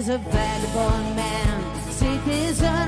as a vagabond man. Sleep is a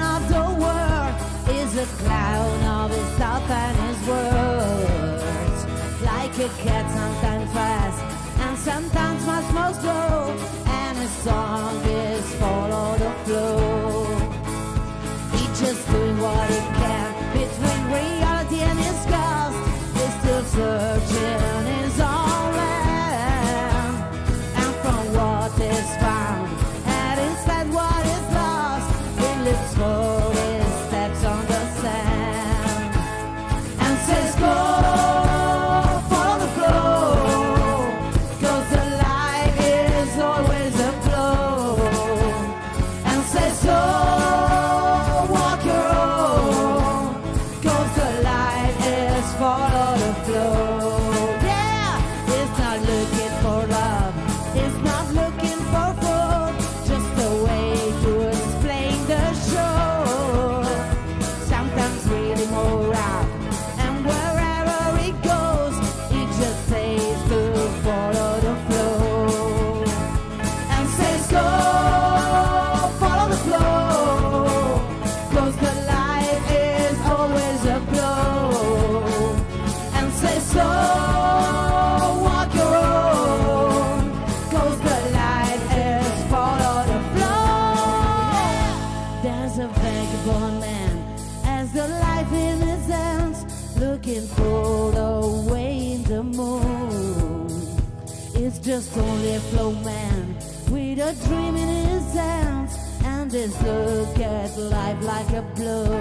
only flow man with a dream in his hands and this look at life like a blow.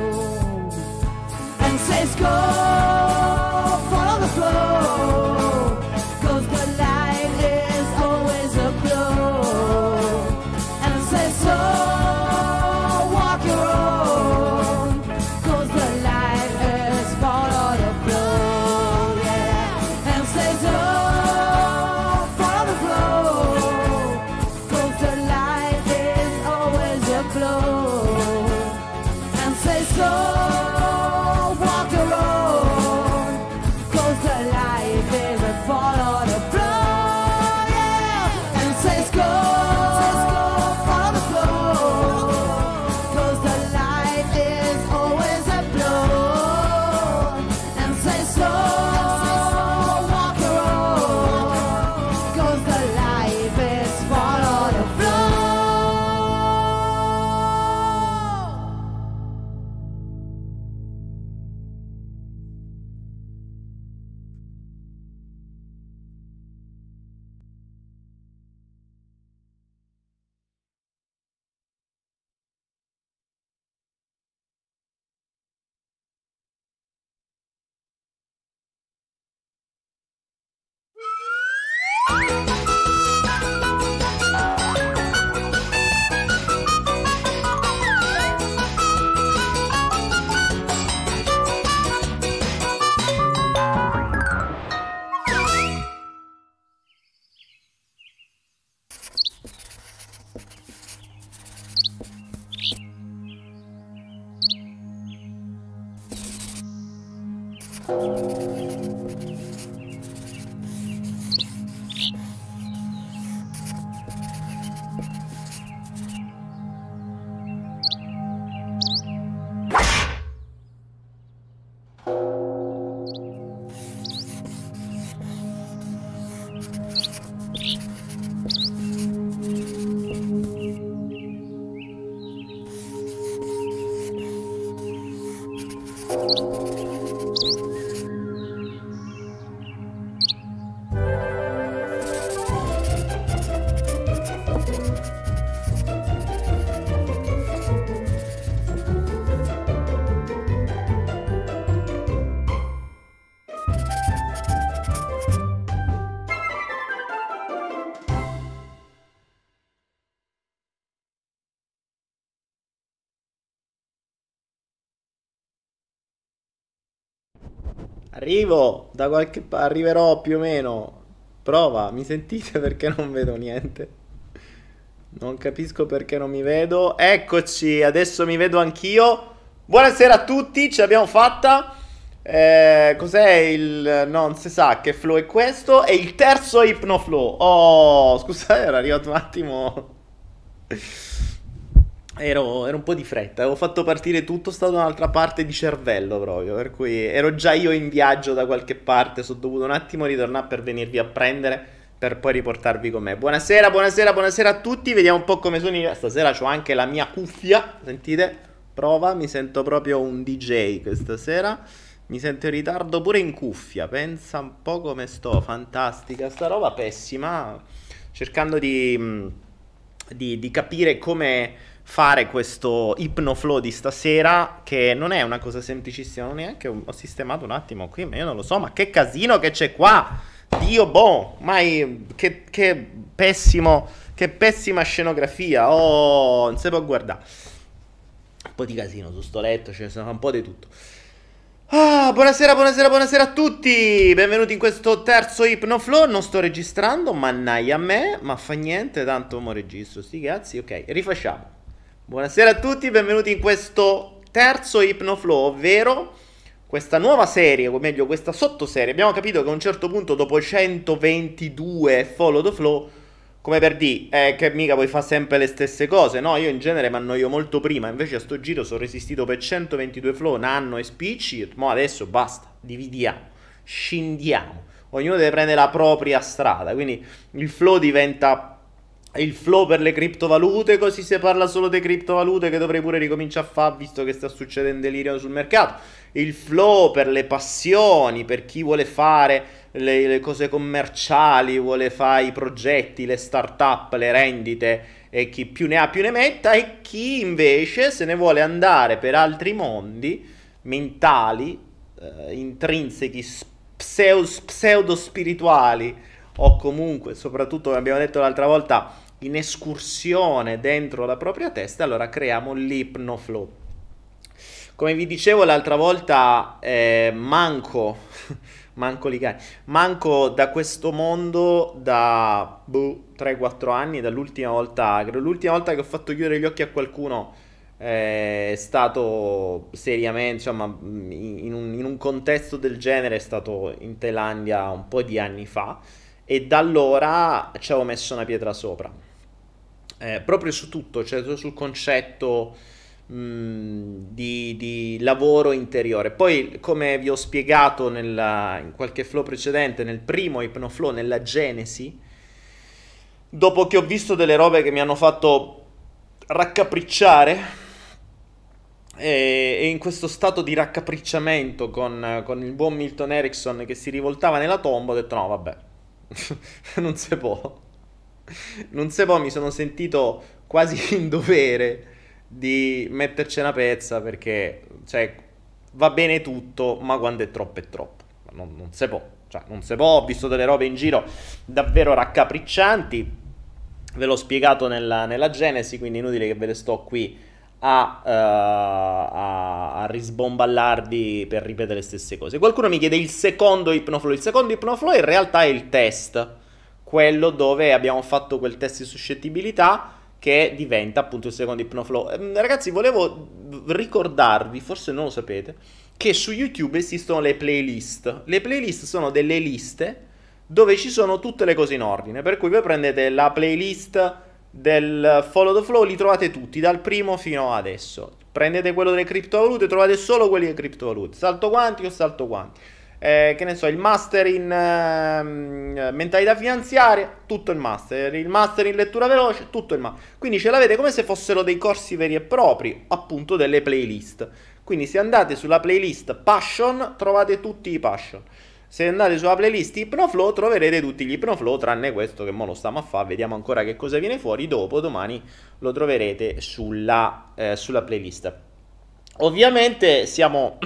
And says go Arrivo da qualche parte, arriverò più o meno. Prova, mi sentite perché non vedo niente? Non capisco perché non mi vedo. Eccoci, adesso mi vedo anch'io. Buonasera a tutti, ce l'abbiamo fatta. Eh, cos'è il... non si sa che flow è questo. È il terzo Hypnoflow. Oh, scusate, era arrivato un attimo... Ero, ero, un po' di fretta, avevo fatto partire tutto, stato da un'altra parte di cervello proprio, per cui ero già io in viaggio da qualche parte, sono dovuto un attimo ritornare per venirvi a prendere, per poi riportarvi con me. Buonasera, buonasera, buonasera a tutti, vediamo un po' come sono io. Stasera ho anche la mia cuffia, sentite? Prova, mi sento proprio un DJ questa sera. Mi sento in ritardo pure in cuffia, pensa un po' come sto, fantastica, sta roba pessima, cercando di, di, di capire come fare questo ipnoflow di stasera che non è una cosa semplicissima, non neanche ho sistemato un attimo qui, ma io non lo so, ma che casino che c'è qua! Dio boh, mai che, che pessimo, che pessima scenografia, oh, non si può guardare. Un po' di casino su sto letto, ce ne sono un po' di tutto. Ah, buonasera, buonasera, buonasera a tutti! Benvenuti in questo terzo Hypnoflow. Non sto registrando, mannaglia a me, ma fa niente, tanto mo registro, sti cazzi. Ok, rifacciamo. Buonasera a tutti, benvenuti in questo terzo Hypnoflow, ovvero questa nuova serie, o meglio questa sottoserie. Abbiamo capito che a un certo punto dopo 122 Follow the Flow, come per dire, eh, che mica poi fa sempre le stesse cose, no? Io in genere mi annoio molto prima, invece a sto giro sono resistito per 122 flow, nanno e spicci, ma adesso basta, dividiamo, scendiamo. Ognuno deve prendere la propria strada, quindi il flow diventa il flow per le criptovalute, così si parla solo di criptovalute che dovrei pure ricominciare a fare visto che sta succedendo delirio sul mercato. Il flow per le passioni, per chi vuole fare le, le cose commerciali, vuole fare i progetti, le start-up, le rendite e chi più ne ha più ne metta e chi invece se ne vuole andare per altri mondi mentali, eh, intrinsechi, pseudo spirituali o comunque, soprattutto come abbiamo detto l'altra volta, in escursione dentro la propria testa, allora creiamo l'ipnoflow. Come vi dicevo l'altra volta, eh, manco, manco Ligani, manco da questo mondo da boh, 3-4 anni, dall'ultima volta, l'ultima volta che ho fatto chiudere gli occhi a qualcuno eh, è stato seriamente, insomma, in un, in un contesto del genere, è stato in Thailandia un po' di anni fa e da allora ci avevo messo una pietra sopra. Eh, proprio su tutto, cioè sul concetto mh, di, di, lavoro interiore. Poi, come vi ho spiegato nella, in qualche flow precedente, nel primo Hypnoflow, nella Genesi, dopo che ho visto delle robe che mi hanno fatto raccapricciare, e, in questo stato di raccapricciamento con, con il buon Milton Erickson che si rivoltava nella tomba, ho detto no, vabbè, non si può. Non si può, mi sono sentito quasi in dovere di metterci una pezza perché, cioè, va bene tutto, ma quando è troppo è troppo. Non, non si può. Cioè, non si può, ho visto delle robe in giro davvero raccapriccianti. Ve l'ho spiegato nella, nella Genesi, quindi inutile che ve le sto qui a, uh, a, a, risbomballarvi per ripetere le stesse cose. Qualcuno mi chiede il secondo ipnoflow. Il secondo ipnoflow in realtà è il test, quello dove abbiamo fatto quel test di suscettibilità che diventa appunto il secondo ipnoflow. Eh, ragazzi, volevo ricordarvi, forse non lo sapete, che su YouTube esistono le playlist. Le playlist sono delle liste dove ci sono tutte le cose in ordine, per cui voi prendete la playlist del follow the flow li trovate tutti, dal primo fino adesso. Prendete quello delle criptovalute, trovate solo quelli delle criptovalute. Salto quantico, salto quanti. Eh, che ne so, il master in eh, mentalità finanziaria, tutto il master. Il master in lettura veloce, tutto il master. Quindi ce l'avete come se fossero dei corsi veri e propri, appunto delle playlist. Quindi se andate sulla playlist Passion, trovate tutti i Passion. Se andate sulla playlist Hypnoflow troverete tutti gli Hypnoflow tranne questo che mo lo stiamo a fare, vediamo ancora che cosa viene fuori, dopo domani lo troverete sulla, eh, sulla playlist. Ovviamente siamo...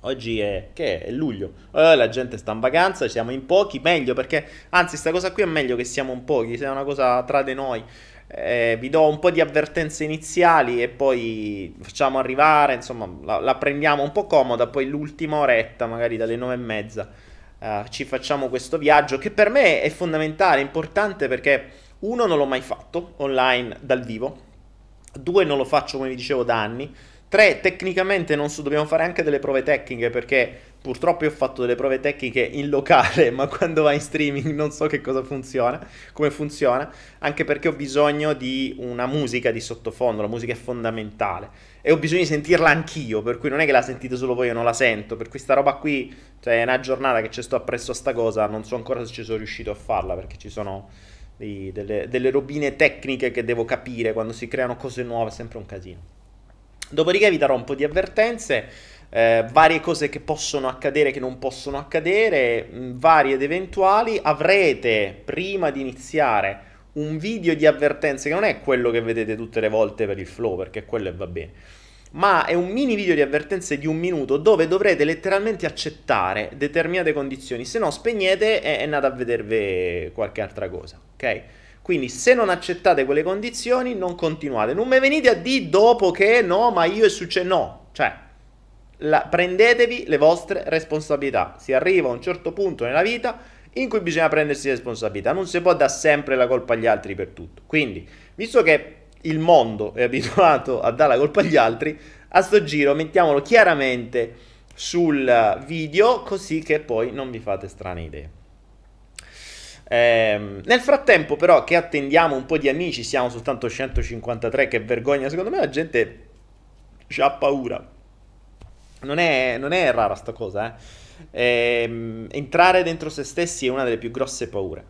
Oggi è, è? luglio, eh, la gente sta in vacanza, siamo in pochi, meglio perché, anzi, questa cosa qui è meglio che siamo in pochi, se è una cosa tra di noi. Eh, vi do un po' di avvertenze iniziali e poi facciamo arrivare, insomma, la, la prendiamo un po' comoda, poi l'ultima oretta, magari dalle nove e mezza, eh, ci facciamo questo viaggio che per me è fondamentale, importante perché uno non l'ho mai fatto online dal vivo, due non lo faccio come vi dicevo da anni, tre tecnicamente non so, dobbiamo fare anche delle prove tecniche perché purtroppo io ho fatto delle prove tecniche in locale, ma quando va in streaming non so che cosa funziona, come funziona, anche perché ho bisogno di una musica di sottofondo, la musica è fondamentale e ho bisogno di sentirla anch'io, per cui non è che la sentite solo voi, io non la sento, per questa roba qui, cioè è una giornata che ci sto appresso a sta cosa, non so ancora se ci sono riuscito a farla perché ci sono di, delle, delle robine tecniche che devo capire quando si creano cose nuove, è sempre un casino. Dopodiché vi darò un po' di avvertenze, eh, varie cose che possono accadere, che non possono accadere, mh, varie ed eventuali. Avrete, prima di iniziare, un video di avvertenze che non è quello che vedete tutte le volte per il flow, perché quello va bene ma è un mini video di avvertenze di un minuto dove dovrete letteralmente accettare determinate condizioni, se no spegnete e andate a vedervi qualche altra cosa, ok? Quindi se non accettate quelle condizioni non continuate, non mi venite a dire dopo che no, ma io è successo, no, cioè la, prendetevi le vostre responsabilità, si arriva a un certo punto nella vita in cui bisogna prendersi responsabilità, non si può dare sempre la colpa agli altri per tutto, quindi visto che il mondo è abituato a dare la colpa agli altri, a sto giro mettiamolo chiaramente sul video così che poi non vi fate strane idee. Eh, nel frattempo però che attendiamo un po' di amici, siamo soltanto 153, che vergogna, secondo me la gente ha paura. Non è, non è rara sta cosa, eh. Eh, entrare dentro se stessi è una delle più grosse paure.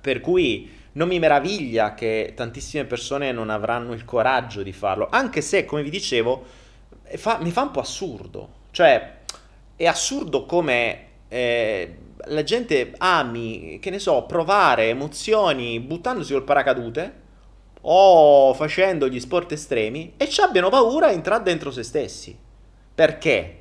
Per cui non mi meraviglia che tantissime persone non avranno il coraggio di farlo, anche se, come vi dicevo, fa, mi fa un po' assurdo. Cioè, è assurdo come eh, la gente ami, che ne so, provare emozioni buttandosi col paracadute o facendo gli sport estremi e ci abbiano paura a entrare dentro se stessi. Perché?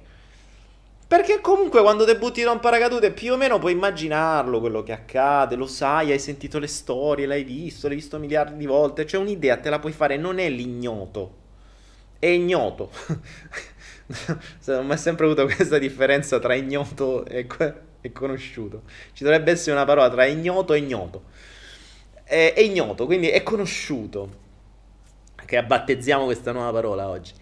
Perché comunque quando ti da un paracadute più o meno puoi immaginarlo quello che accade, lo sai, hai sentito le storie, l'hai visto, l'hai visto miliardi di volte, c'è un'idea, te la puoi fare, non è l'ignoto, è ignoto. Ho sempre avuto questa differenza tra ignoto e, e, conosciuto. Ci dovrebbe essere una parola tra ignoto e ignoto. È, è ignoto, quindi è conosciuto. Che abbattezziamo questa nuova parola oggi.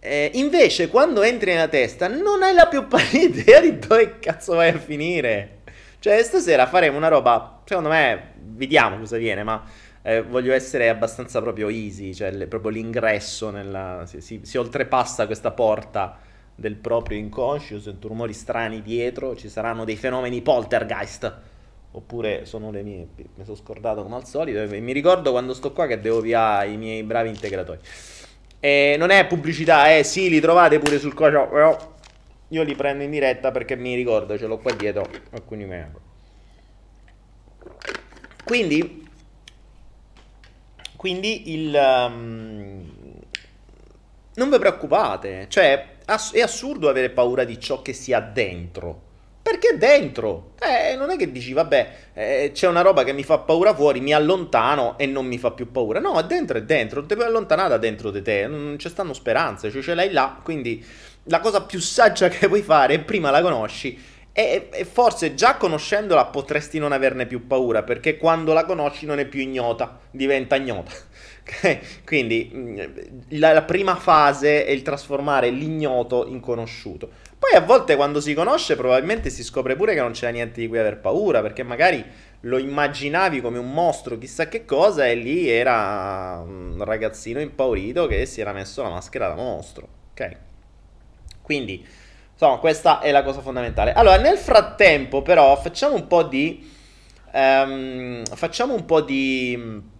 Eh, invece, quando entri nella testa, non hai la più pallida idea di dove cazzo vai a finire. Cioè, stasera faremo una roba, secondo me, vediamo cosa viene, ma eh, voglio essere abbastanza proprio easy, cioè le, proprio l'ingresso, nella, si, si, si, oltrepassa questa porta del proprio inconscio, sento rumori strani dietro, ci saranno dei fenomeni poltergeist. Oppure sono le mie, mi sono scordato come al solito, e mi ricordo quando sto qua che devo via i miei bravi integratori. E non è pubblicità, eh sì, li trovate pure sul cocio, però io li prendo in diretta perché mi ricordo, ce l'ho qua dietro, alcuni me. Quindi, quindi il... Um, non vi preoccupate, cioè ass- è assurdo avere paura di ciò che si ha dentro. Perché dentro? Eh, non è che dici, vabbè, eh, c'è una roba che mi fa paura fuori, mi allontano e non mi fa più paura. No, è dentro, è dentro, ti puoi allontanare da dentro di te, non ci stanno speranze, cioè ce l'hai là, quindi la cosa più saggia che puoi fare, prima la conosci, e, e, forse già conoscendola potresti non averne più paura, perché quando la conosci non è più ignota, diventa ignota. Quindi mm, la, la prima fase è il trasformare l'ignoto in conosciuto. Poi a volte quando si conosce probabilmente si scopre pure che non c'è niente di cui aver paura, perché magari lo immaginavi come un mostro, chissà che cosa, e lì era un ragazzino impaurito che si era messo la maschera da mostro. Ok? Quindi, insomma, questa è la cosa fondamentale. Allora, nel frattempo, però, facciamo un po' di. Um, facciamo un po' di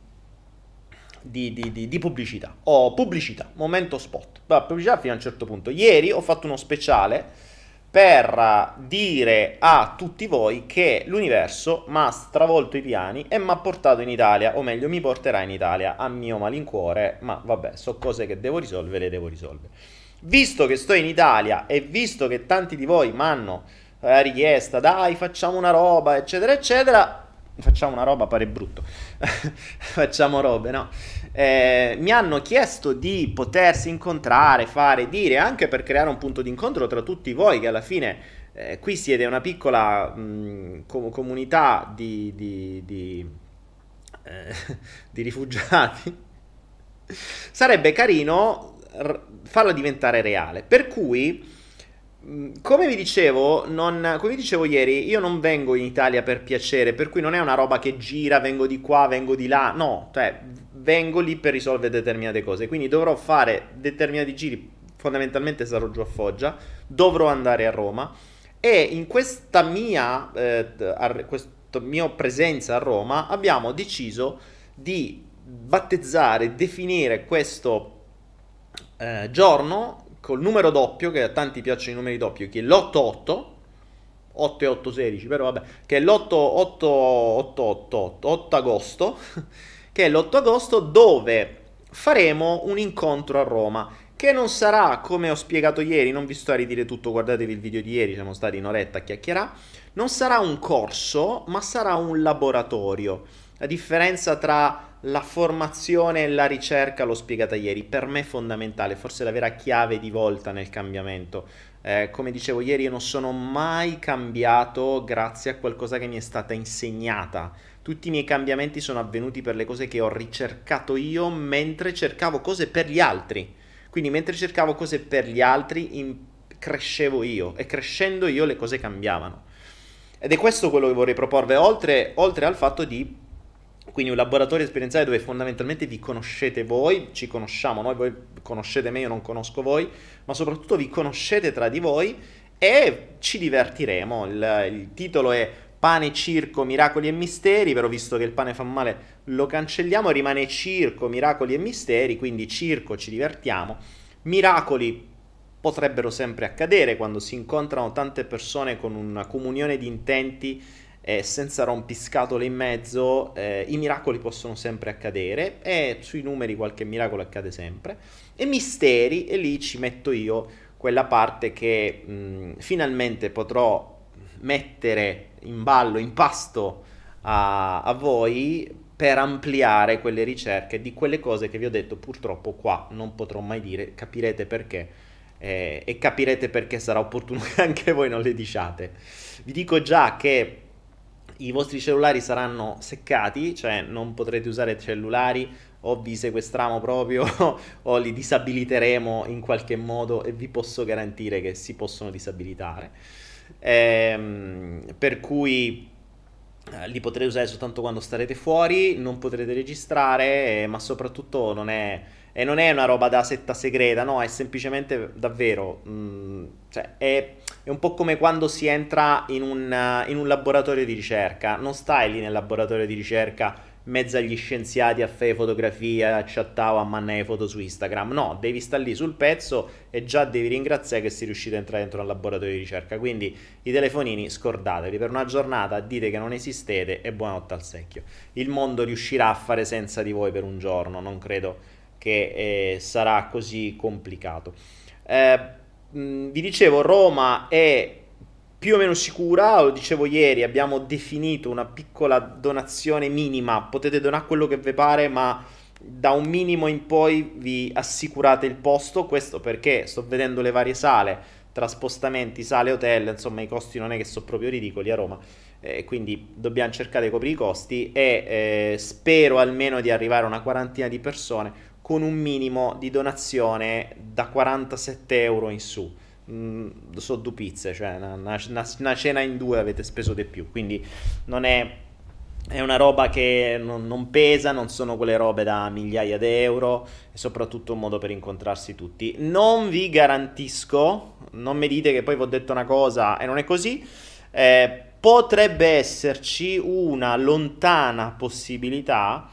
di, di, di, di pubblicità. Ho oh, pubblicità, momento spot. Va, pubblicità fino a un certo punto. Ieri ho fatto uno speciale per dire a tutti voi che l'universo mi ha stravolto i piani e mi ha portato in Italia, o meglio mi porterà in Italia a mio malincuore, ma vabbè, so cose che devo risolvere, le devo risolvere. Visto che sto in Italia e visto che tanti di voi mi hanno eh, richiesta, dai facciamo una roba, eccetera, eccetera, facciamo una roba, pare brutto, facciamo robe, no? Eh, mi hanno chiesto di potersi incontrare, fare, dire, anche per creare un punto di incontro tra tutti voi che alla fine eh, qui siete una piccola mh, com- comunità di, di, di, eh, di rifugiati. Sarebbe carino r- farla diventare reale. Per cui Mm, come vi, dicevo, non, come vi dicevo ieri, io non vengo in Italia per piacere, per cui non è una roba che gira, vengo di qua, vengo di là, no, cioè vengo lì per risolvere determinate cose, quindi dovrò fare determinati giri, fondamentalmente sarò giù a Foggia, dovrò andare a Roma. E in questa mia, eh, questa mia presenza a Roma abbiamo deciso di battezzare, definire questo eh, giorno col numero doppio, che a tanti piacciono i numeri doppi, che è l'88, 8 e 8 16, però vabbè, che è l'8 8, 8, 8, 8, 8 agosto, che è l'8 agosto dove faremo un incontro a Roma, che non sarà, come ho spiegato ieri, non vi sto a ridire tutto, guardatevi il video di ieri, siamo stati in oretta a chiacchierare, non sarà un corso, ma sarà un laboratorio. La differenza tra la formazione e la ricerca, l'ho spiegata ieri, per me è fondamentale, forse la vera chiave di volta nel cambiamento. Eh, come dicevo ieri, io non sono mai cambiato grazie a qualcosa che mi è stata insegnata. Tutti i miei cambiamenti sono avvenuti per le cose che ho ricercato io mentre cercavo cose per gli altri. Quindi mentre cercavo cose per gli altri, in... crescevo io e crescendo io le cose cambiavano. Ed è questo quello che vorrei proporvi, oltre, oltre al fatto di quindi un laboratorio esperienziale dove fondamentalmente vi conoscete voi, ci conosciamo noi, voi conoscete me, io non conosco voi, ma soprattutto vi conoscete tra di voi e ci divertiremo. Il, il titolo è Pane, circo, miracoli e misteri, però visto che il pane fa male lo cancelliamo, rimane circo, miracoli e misteri, quindi circo ci divertiamo, miracoli potrebbero sempre accadere quando si incontrano tante persone con una comunione di intenti eh, senza rompiscatole in mezzo, eh, i miracoli possono sempre accadere e sui numeri qualche miracolo accade sempre. E misteri, e lì ci metto io quella parte che mh, finalmente potrò mettere in ballo, in pasto a, a voi per ampliare quelle ricerche di quelle cose che vi ho detto purtroppo qua non potrò mai dire, capirete perché eh, e capirete perché sarà opportuno che anche voi non le diciate. Vi dico già che i vostri cellulari saranno seccati, cioè non potrete usare cellulari o vi sequestriamo proprio o li disabiliteremo in qualche modo e vi posso garantire che si possono disabilitare. Ehm, per cui eh, li potrete usare soltanto quando starete fuori, non potrete registrare, eh, ma soprattutto non è, e non è una roba da setta segreta, no, è semplicemente davvero, mh, mm, cioè è è un po' come quando si entra in un, uh, in un laboratorio di ricerca, non stai lì nel laboratorio di ricerca mezzo agli scienziati a fare fotografia, a chattare, a mandare foto su Instagram. No, devi stare lì sul pezzo e già devi ringraziare che sei riuscito a entrare dentro un laboratorio di ricerca. Quindi i telefonini scordateli per una giornata, dite che non esistete e buonanotte al secchio. Il mondo riuscirà a fare senza di voi per un giorno, non credo che eh, sarà così complicato. Eh, vi dicevo, Roma è più o meno sicura, lo dicevo ieri, abbiamo definito una piccola donazione minima, potete donare quello che vi pare, ma da un minimo in poi vi assicurate il posto, questo perché sto vedendo le varie sale, tra spostamenti, sale, hotel, insomma i costi non è che sono proprio ridicoli a Roma, eh, quindi dobbiamo cercare di coprire i costi e eh, spero almeno di arrivare a una quarantina di persone con un minimo di donazione da 47 euro in su. Mm, so due pizze, cioè una, una, una, cena in due avete speso di più, quindi non è, è una roba che non, non, pesa, non sono quelle robe da migliaia di euro e soprattutto un modo per incontrarsi tutti. Non vi garantisco, non mi dite che poi vi ho detto una cosa e non è così, eh, potrebbe esserci una lontana possibilità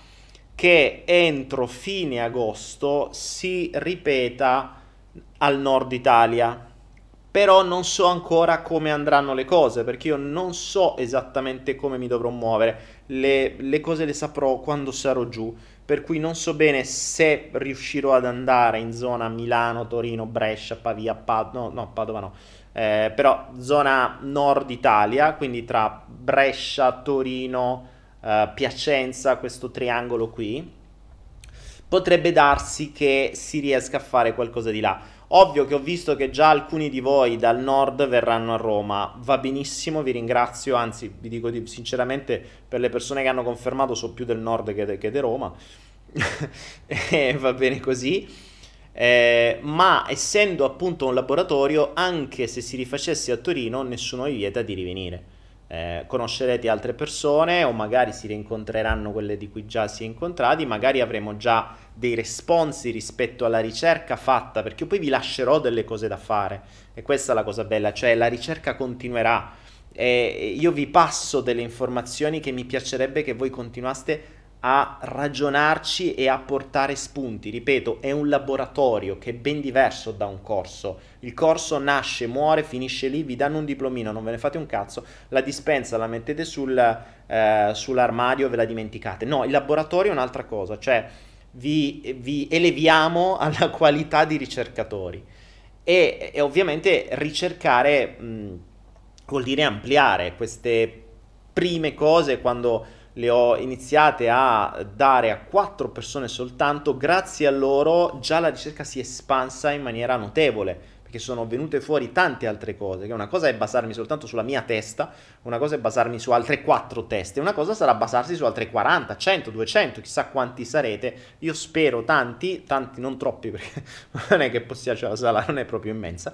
che entro fine agosto si ripeta al nord Italia. Però non so ancora come andranno le cose, perché io non so esattamente come mi dovrò muovere. Le, le cose le saprò quando sarò giù, per cui non so bene se riuscirò ad andare in zona Milano, Torino, Brescia, Pavia, Padova, no, no, Padova no, eh, però zona nord Italia, quindi tra Brescia, Torino, uh, Piacenza, questo triangolo qui, potrebbe darsi che si riesca a fare qualcosa di là. Ovvio che ho visto che già alcuni di voi dal nord verranno a Roma, va benissimo, vi ringrazio, anzi vi dico sinceramente per le persone che hanno confermato so più del nord che, de- di Roma, va bene così, eh, ma essendo appunto un laboratorio, anche se si rifacesse a Torino, nessuno vi vieta di rivenire eh, conoscerete altre persone o magari si rincontreranno quelle di cui già si è incontrati, magari avremo già dei responsi rispetto alla ricerca fatta, perché poi vi lascerò delle cose da fare e questa è la cosa bella, cioè la ricerca continuerà. E io vi passo delle informazioni che mi piacerebbe che voi continuaste a ragionarci e a portare spunti. Ripeto, è un laboratorio che è ben diverso da un corso. Il corso nasce, muore, finisce lì, vi danno un diplomino, non ve ne fate un cazzo, la dispensa la mettete sul, eh, sull'armadio e ve la dimenticate. No, il laboratorio è un'altra cosa, cioè vi, vi eleviamo alla qualità di ricercatori. E, e ovviamente ricercare mh, vuol dire ampliare queste prime cose quando le ho iniziate a dare a quattro persone soltanto, grazie a loro già la ricerca si è espansa in maniera notevole, perché sono venute fuori tante altre cose, che una cosa è basarmi soltanto sulla mia testa, una cosa è basarmi su altre quattro teste, una cosa sarà basarsi su altre 40, 100, 200, chissà quanti sarete, io spero tanti, tanti non troppi, perché non è che possiamo, cioè la sala non è proprio immensa,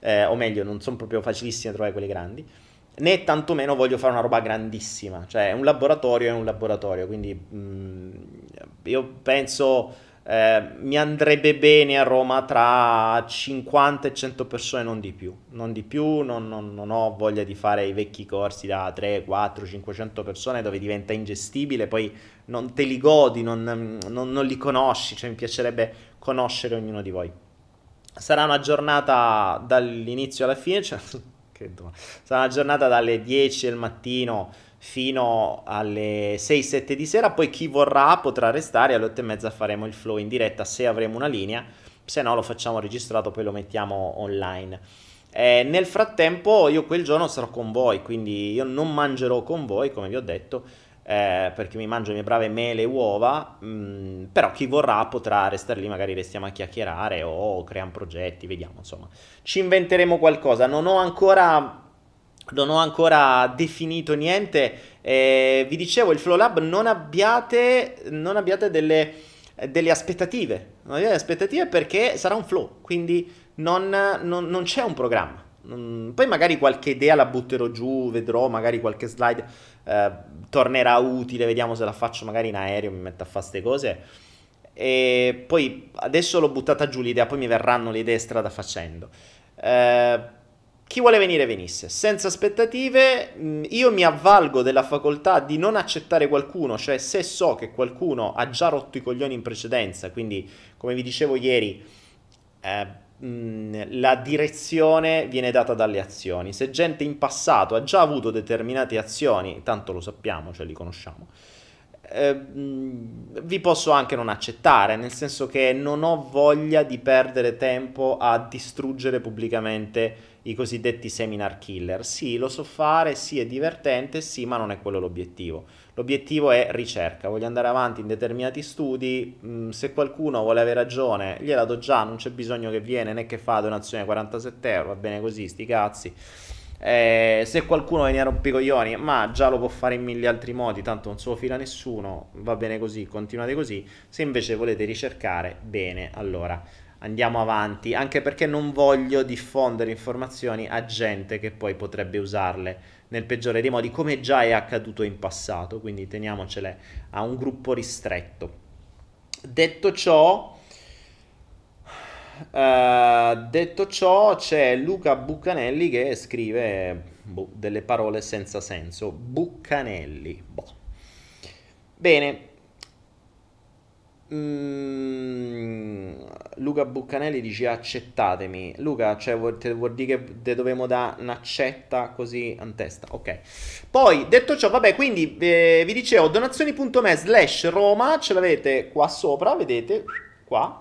eh, o meglio, non sono proprio facilissime trovare quelle grandi, né tantomeno voglio fare una roba grandissima, cioè un laboratorio è un laboratorio, quindi mh, mm, io penso eh, mi andrebbe bene a Roma tra 50 e 100 persone, non di più, non di più, non, non, non ho voglia di fare i vecchi corsi da 3, 4, 500 persone dove diventa ingestibile, poi non te li godi, non, non li conosci, cioè mi piacerebbe conoscere ognuno di voi. Sarà una giornata dall'inizio alla fine, cioè che Sarà una giornata dalle 10 del mattino fino alle 6-7 di sera, poi chi vorrà potrà restare alle 8 e mezza faremo il flow in diretta se avremo una linea, se no lo facciamo registrato poi lo mettiamo online. Eh, nel frattempo io quel giorno sarò con voi, quindi io non mangerò con voi, come vi ho detto, eh, perché mi mangio le mie brave mele e uova, mh, mm, però chi vorrà potrà restare lì, magari restiamo a chiacchierare o creiamo progetti, vediamo, insomma. Ci inventeremo qualcosa, non ho ancora... Non ho ancora definito niente. Eh, vi dicevo, il Flow Lab non abbiate, non abbiate delle, delle aspettative. Non abbiate aspettative perché sarà un flow, quindi non, non, non c'è un programma. poi magari qualche idea la butterò giù, vedrò magari qualche slide eh, tornerà utile, vediamo se la faccio magari in aereo, mi metto a fare queste cose. E poi adesso l'ho buttata giù l'idea, poi mi verranno le idee strada facendo. Eh, chi vuole venire venisse, senza aspettative, mm, io mi avvalgo della facoltà di non accettare qualcuno, cioè se so che qualcuno ha già rotto i coglioni in precedenza, quindi come vi dicevo ieri, eh, La direzione viene data dalle azioni. Se gente in passato ha già avuto determinate azioni, tanto lo sappiamo, cioè li conosciamo, eh, vi posso anche non accettare, nel senso che non ho voglia di perdere tempo a distruggere pubblicamente i cosiddetti seminar killer. Sì, lo so fare, sì, è divertente, sì, ma non è quello l'obiettivo. L'obiettivo è ricerca, voglio andare avanti in determinati studi, mm, se qualcuno vuole avere ragione, gliela do già, non c'è bisogno che viene né che fa donazione 47 euro, va bene così, sti cazzi. Eh, se qualcuno viene a rompicoglioni, ma già lo può fare in mille altri modi, tanto non se lo fila nessuno, va bene così, continuate così. Se invece volete ricercare, bene, allora andiamo avanti, anche perché non voglio diffondere informazioni a gente che poi potrebbe usarle nel peggiore dei modi, come già è accaduto in passato, quindi teniamocele a un gruppo ristretto. Detto ciò, uh, detto ciò c'è Luca Buccanelli che scrive boh, delle parole senza senso. Buccanelli. Boh. Bene, Mm, Luca Buccanelli dice accettatemi. Luca, cioè vuol, vuol dire che te dobbiamo dare un'accetta così in testa. Ok. Poi, detto ciò, vabbè, quindi eh, vi dicevo donazioni.me slash Roma, ce l'avete qua sopra, vedete, qua.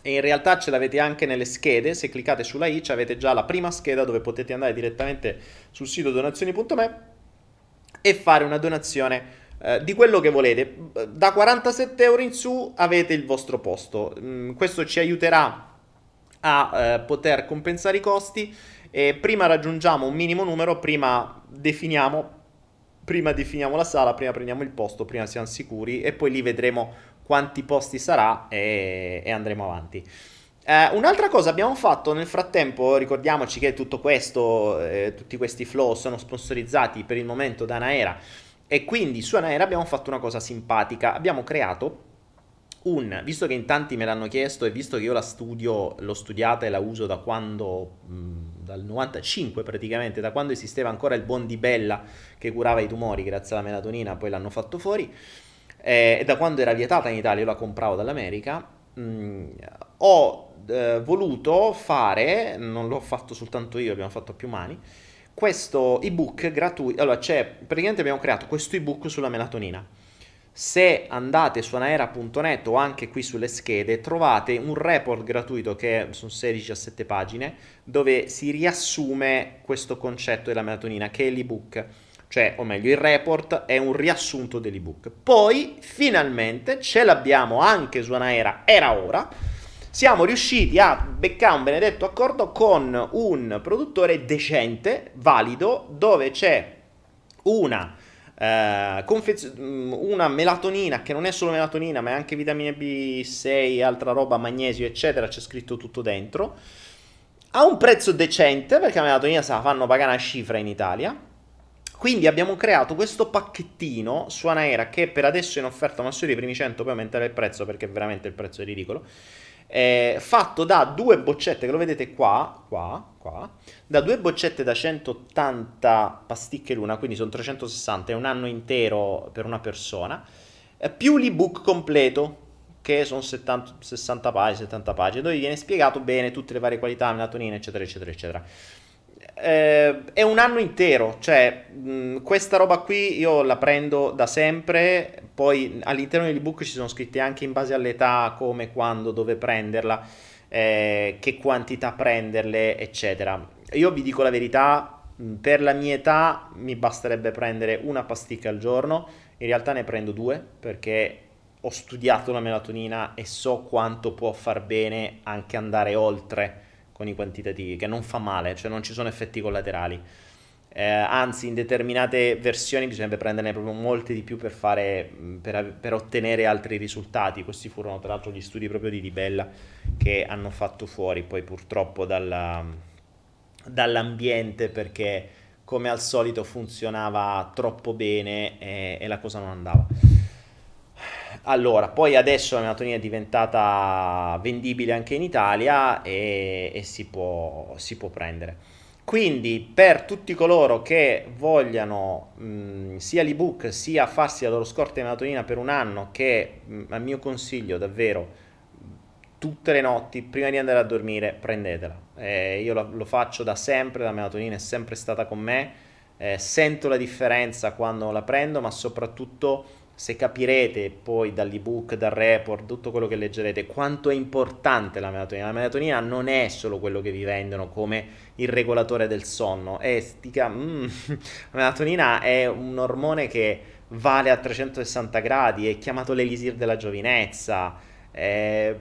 E in realtà ce l'avete anche nelle schede, se cliccate sulla i avete già la prima scheda dove potete andare direttamente sul sito donazioni.me e fare una donazione eh, di quello che volete. Da 47 euro in su avete il vostro posto. Mm, questo ci aiuterà a eh, poter compensare i costi e prima raggiungiamo un minimo numero, prima definiamo, prima definiamo la sala, prima prendiamo il posto, prima siamo sicuri e poi lì vedremo quanti posti sarà e, e andremo avanti. Eh, un'altra cosa abbiamo fatto nel frattempo, ricordiamoci che tutto questo, eh, tutti questi flow sono sponsorizzati per il momento da Anaera e quindi su Anaera abbiamo fatto una cosa simpatica, abbiamo creato un, visto che in tanti me l'hanno chiesto e visto che io la studio, l'ho studiata e la uso da quando, mh, dal 95 praticamente, da quando esisteva ancora il buon di Bella che curava i tumori grazie alla melatonina, poi l'hanno fatto fuori, eh, e da quando era vietata in Italia, io la compravo dall'America, mh, ho eh, voluto fare, non l'ho fatto soltanto io, abbiamo fatto più mani, questo ebook gratuito, allora c'è, praticamente abbiamo creato questo ebook sulla melatonina. Se andate su anaera.net o anche qui sulle schede trovate un report gratuito che sono 16-17 pagine dove si riassume questo concetto della melatonina che è l'ebook. Cioè o meglio il report è un riassunto dell'ebook. Poi finalmente ce l'abbiamo anche su Anaera era ora siamo riusciti a beccare un benedetto accordo con un produttore decente valido dove c'è una eh, confez- mm, una melatonina che non è solo melatonina ma è anche vitamina B6, altra roba, magnesio eccetera, c'è scritto tutto dentro. A un prezzo decente perché la melatonina se la fanno pagare una cifra in Italia. Quindi abbiamo creato questo pacchettino su Anaera che per adesso è in offerta ma solo i primi 100 poi aumenterà il prezzo perché veramente il prezzo è ridicolo eh, fatto da due boccette, che lo vedete qua, qua, qua, da due boccette da 180 pasticche l'una, quindi sono 360, è un anno intero per una persona, eh, più l'ebook completo, che sono 70, 60 pagine, 70 pagine, dove viene spiegato bene tutte le varie qualità, melatonina, eccetera, eccetera, eccetera. Eh, è un anno intero, cioè mh, questa roba qui io la prendo da sempre, poi all'interno dell'ebook ci sono scritti anche in base all'età, come, quando, dove prenderla, eh, che quantità prenderle, eccetera. Io vi dico la verità, per la mia età mi basterebbe prendere una pasticca al giorno, in realtà ne prendo due perché ho studiato la melatonina e so quanto può far bene anche andare oltre con i quantitativi, che non fa male, cioè non ci sono effetti collaterali. Eh, anzi, in determinate versioni bisognerebbe prenderne proprio molte di più per, fare, per, per, ottenere altri risultati. Questi furono tra l'altro gli studi proprio di Dibella che hanno fatto fuori poi purtroppo dalla, dall'ambiente perché come al solito funzionava troppo bene e, e la cosa non andava. Allora, poi adesso la melatonina è diventata vendibile anche in Italia e, e si, può, si, può, prendere. Quindi per tutti coloro che vogliano mh, sia l'ebook sia farsi la loro scorta di melatonina per un anno, che mh, al mio consiglio davvero tutte le notti prima di andare a dormire prendetela. Eh, io lo, lo, faccio da sempre, la melatonina è sempre stata con me, eh, sento la differenza quando la prendo, ma soprattutto se capirete poi dall'ebook, dal report, tutto quello che leggerete, quanto è importante la melatonina. La melatonina non è solo quello che vi vendono come il regolatore del sonno, è stica, mm, la melatonina è un ormone che vale a 360 gradi, è chiamato l'elisir della giovinezza, è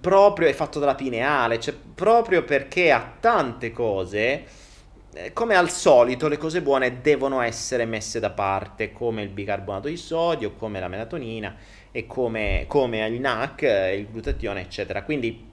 proprio è fatto dalla pineale, cioè proprio perché ha tante cose come al solito, le cose buone devono essere messe da parte, come il bicarbonato di sodio, come la melatonina e come, come il NAC, il glutatione, eccetera. Quindi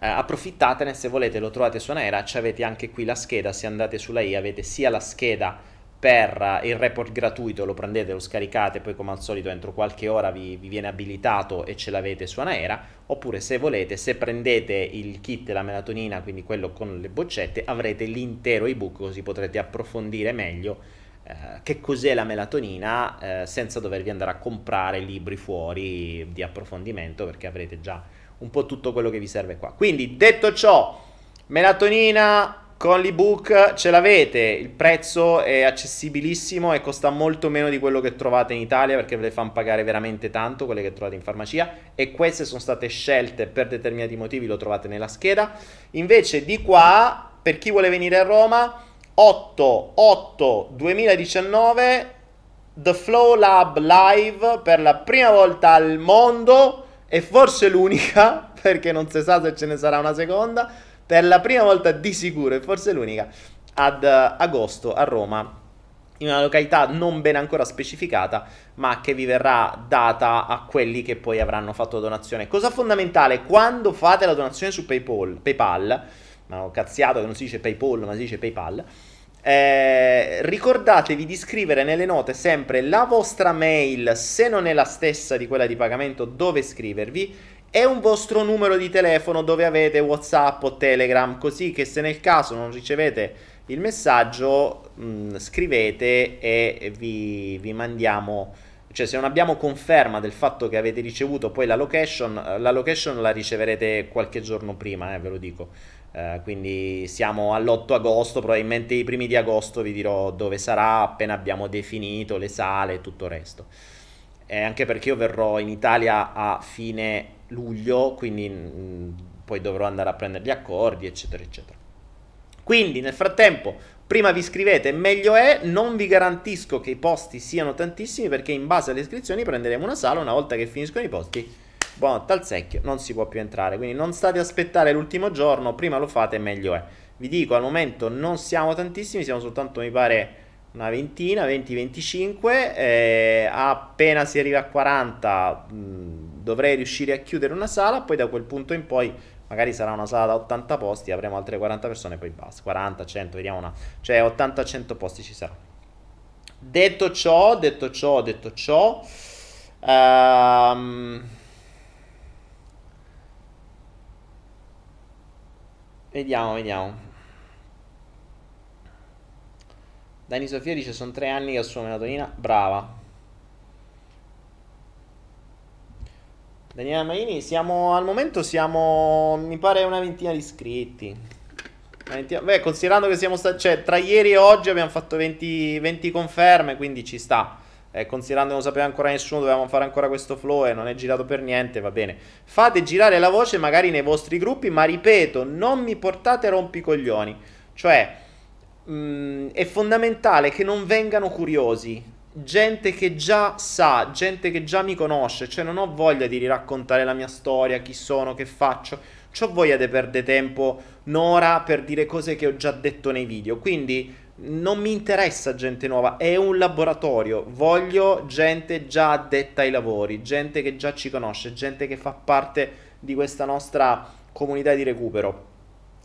eh, approfittatene se volete, lo trovate su Anaera, avete anche qui la scheda, se andate sulla I avete sia la scheda per il report gratuito lo prendete, lo scaricate, poi come al solito entro qualche ora vi, vi, viene abilitato e ce l'avete su Anaera, oppure se volete, se prendete il kit la melatonina, quindi quello con le boccette, avrete l'intero ebook così potrete approfondire meglio eh, che cos'è la melatonina eh, senza dovervi andare a comprare libri fuori di approfondimento perché avrete già un po' tutto quello che vi serve qua. Quindi detto ciò, melatonina con l'ebook ce l'avete, il prezzo è accessibilissimo e costa molto meno di quello che trovate in Italia perché ve le fanno pagare veramente tanto quelle che trovate in farmacia e queste sono state scelte per determinati motivi, lo trovate nella scheda. Invece di qua, per chi vuole venire a Roma, 8 8 2019 The Flow Lab Live per la prima volta al mondo e forse l'unica, perché non si sa se ce ne sarà una seconda, per la prima volta di sicuro e forse l'unica, ad agosto a Roma in una località non ben ancora specificata, ma che vi verrà data a quelli che poi avranno fatto la donazione. Cosa fondamentale, quando fate la donazione su PayPal, PayPal ma ho cazziato che non si dice PayPal, ma si dice PayPal, eh, ricordatevi di scrivere nelle note sempre la vostra mail, se non è la stessa di quella di pagamento, dove scrivervi e un vostro numero di telefono dove avete WhatsApp o Telegram, così che se nel caso non ricevete il messaggio mh, mm, scrivete e vi, vi, mandiamo cioè se non abbiamo conferma del fatto che avete ricevuto poi la location la location la riceverete qualche giorno prima eh, ve lo dico. Uh, quindi siamo all'8 agosto probabilmente i primi di agosto vi dirò dove sarà appena abbiamo definito le sale e tutto il resto. Eh, anche perché io verrò in Italia a fine luglio quindi mh, mm, poi dovrò andare a prendere gli accordi eccetera eccetera quindi nel frattempo, prima vi iscrivete, meglio è, non vi garantisco che i posti siano tantissimi perché in base alle iscrizioni prenderemo una sala una volta che finiscono i posti. Buonanotte al secchio, non si può più entrare, quindi non state a aspettare l'ultimo giorno, prima lo fate meglio è. Vi dico, al momento non siamo tantissimi, siamo soltanto, mi pare, una ventina, 20-25, eh, appena si arriva a 40 mh, dovrei riuscire a chiudere una sala, poi da quel punto in poi magari sarà una sala da 80 posti, avremo altre 40 persone, poi basta, 40, 100, vediamo una, cioè 80-100 posti ci sarà. Detto ciò, detto ciò, detto ciò, um, vediamo, vediamo. Dani Sofia dice sono tre anni che assume melatonina, brava, Daniela Maini, siamo al momento siamo mi pare una ventina di iscritti. Beh, considerando che siamo stati cioè tra ieri e oggi abbiamo fatto 20, 20 conferme, quindi ci sta. Eh, considerando che non sapeva ancora nessuno, dovevamo fare ancora questo flow e non è girato per niente, va bene. Fate girare la voce magari nei vostri gruppi, ma ripeto, non mi portate rompicoglioni. Cioè, mh, mm, è fondamentale che non vengano curiosi gente che già sa, gente che già mi conosce, cioè non ho voglia di raccontare la mia storia, chi sono, che faccio, ho voglia di perdere tempo un'ora per dire cose che ho già detto nei video, quindi non mi interessa gente nuova, è un laboratorio, voglio gente già addetta ai lavori, gente che già ci conosce, gente che fa parte di questa nostra comunità di recupero.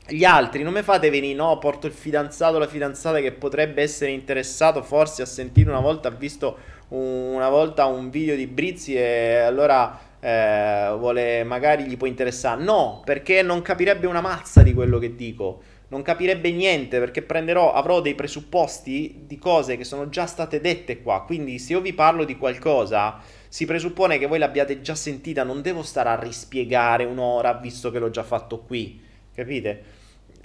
Gli altri non mi fate venire, no, porto il fidanzato o la fidanzata che potrebbe essere interessato, forse ha sentito una volta, ha visto una volta un video di Brizzi e allora eh, vuole, magari gli può interessare. No, perché non capirebbe una mazza di quello che dico. Non capirebbe niente perché prenderò, avrò dei presupposti di cose che sono già state dette qua. Quindi se io vi parlo di qualcosa, si presuppone che voi l'abbiate già sentita, non devo stare a rispiegare un'ora visto che l'ho già fatto qui. Capite?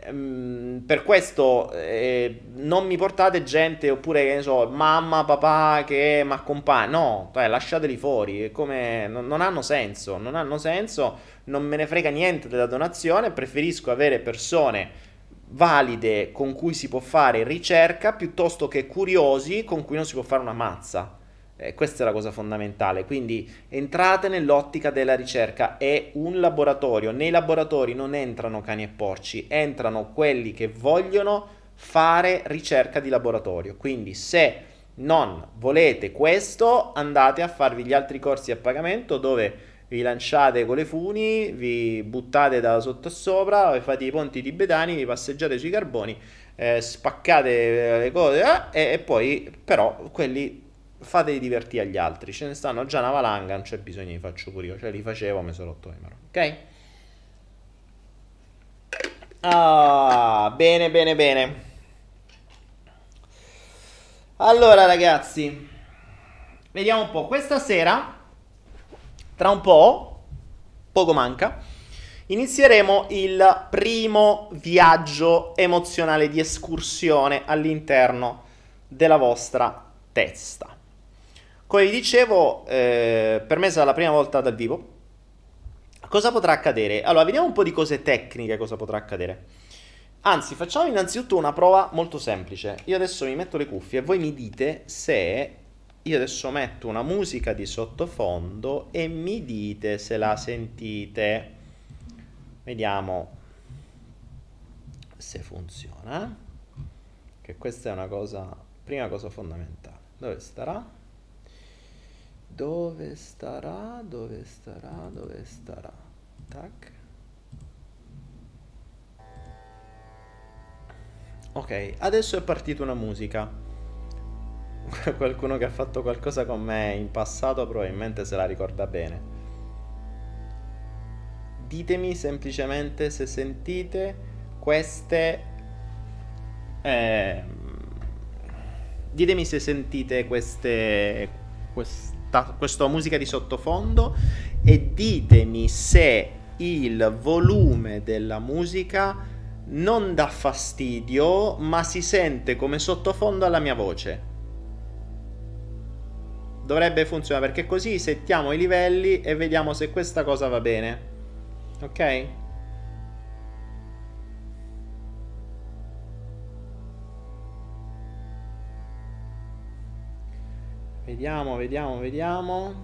Ehm, per questo eh, non mi portate gente oppure che ne so, mamma, papà che mi accompagna. No, cioè, lasciateli fuori. Come, non, non, hanno senso. Non hanno senso. Non me ne frega niente della donazione. Preferisco avere persone valide con cui si può fare ricerca piuttosto che curiosi con cui non si può fare una mazza. Eh, questa è la cosa fondamentale. Quindi entrate nell'ottica della ricerca. È un laboratorio. Nei laboratori non entrano cani e porci, entrano quelli che vogliono fare ricerca di laboratorio. Quindi se non volete questo, andate a farvi gli altri corsi a pagamento dove vi lanciate con le funi, vi buttate da sotto a sopra, fate i ponti tibetani, vi passeggiate sui carboni, eh, spaccate le cose eh, e, e poi però quelli fate divertire agli altri. Ce ne stanno già una valanga, non c'è bisogno di faccio pure io. Cioè, li facevo, mi sono rotto le mani. Ok? Ah, bene, bene, bene. Allora, ragazzi, vediamo un po'. Questa sera, tra un po', poco manca, inizieremo il primo viaggio emozionale di escursione all'interno della vostra testa. Come vi dicevo, eh, per me sarà la prima volta dal vivo. Cosa potrà accadere? Allora, vediamo un po' di cose tecniche, cosa potrà accadere. Anzi, facciamo innanzitutto una prova molto semplice. Io adesso mi metto le cuffie e voi mi dite se io adesso metto una musica di sottofondo e mi dite se la sentite. Vediamo se funziona. Che questa è una cosa, prima cosa fondamentale. Dove starà? Dove starà? Dove starà? Dove starà? Tac. Ok, adesso è partita una musica. Qualcuno che ha fatto qualcosa con me in passato probabilmente se la ricorda bene. Ditemi semplicemente se sentite queste... Eh, ditemi se sentite queste... Questa, questa musica di sottofondo e ditemi se il volume della musica non dà fastidio, ma si sente come sottofondo alla mia voce. Dovrebbe funzionare perché così settiamo i livelli e vediamo se questa cosa va bene. Ok? Vediamo, vediamo, vediamo.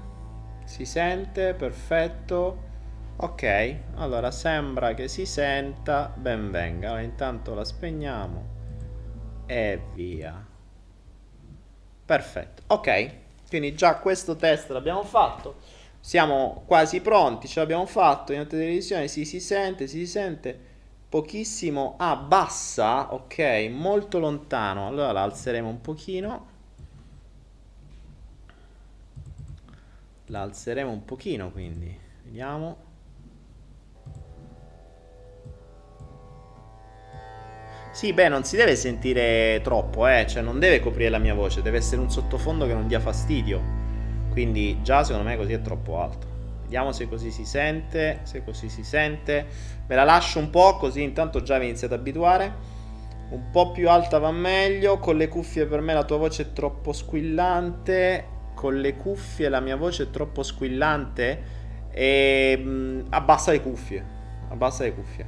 Si sente, perfetto. Ok, allora sembra che si senta, ben venga, allora, intanto la spegniamo e via. Perfetto, ok, quindi già questo test l'abbiamo fatto, siamo quasi pronti, ce l'abbiamo fatto in alta televisione, si, si sente, si sente pochissimo, ah bassa, ok, molto lontano, allora la alzeremo un pochino. La alzeremo un pochino quindi, vediamo. Sì, beh, non si deve sentire troppo, eh, cioè non deve coprire la mia voce, deve essere un sottofondo che non dia fastidio. Quindi già secondo me così è troppo alto. Vediamo se così si sente, se così si sente. Ve la lascio un po', così intanto già vi iniziate ad abituare. Un po' più alta va meglio, con le cuffie per me la tua voce è troppo squillante, con le cuffie la mia voce è troppo squillante e mh, mm, abbassa le cuffie, abbassa le cuffie.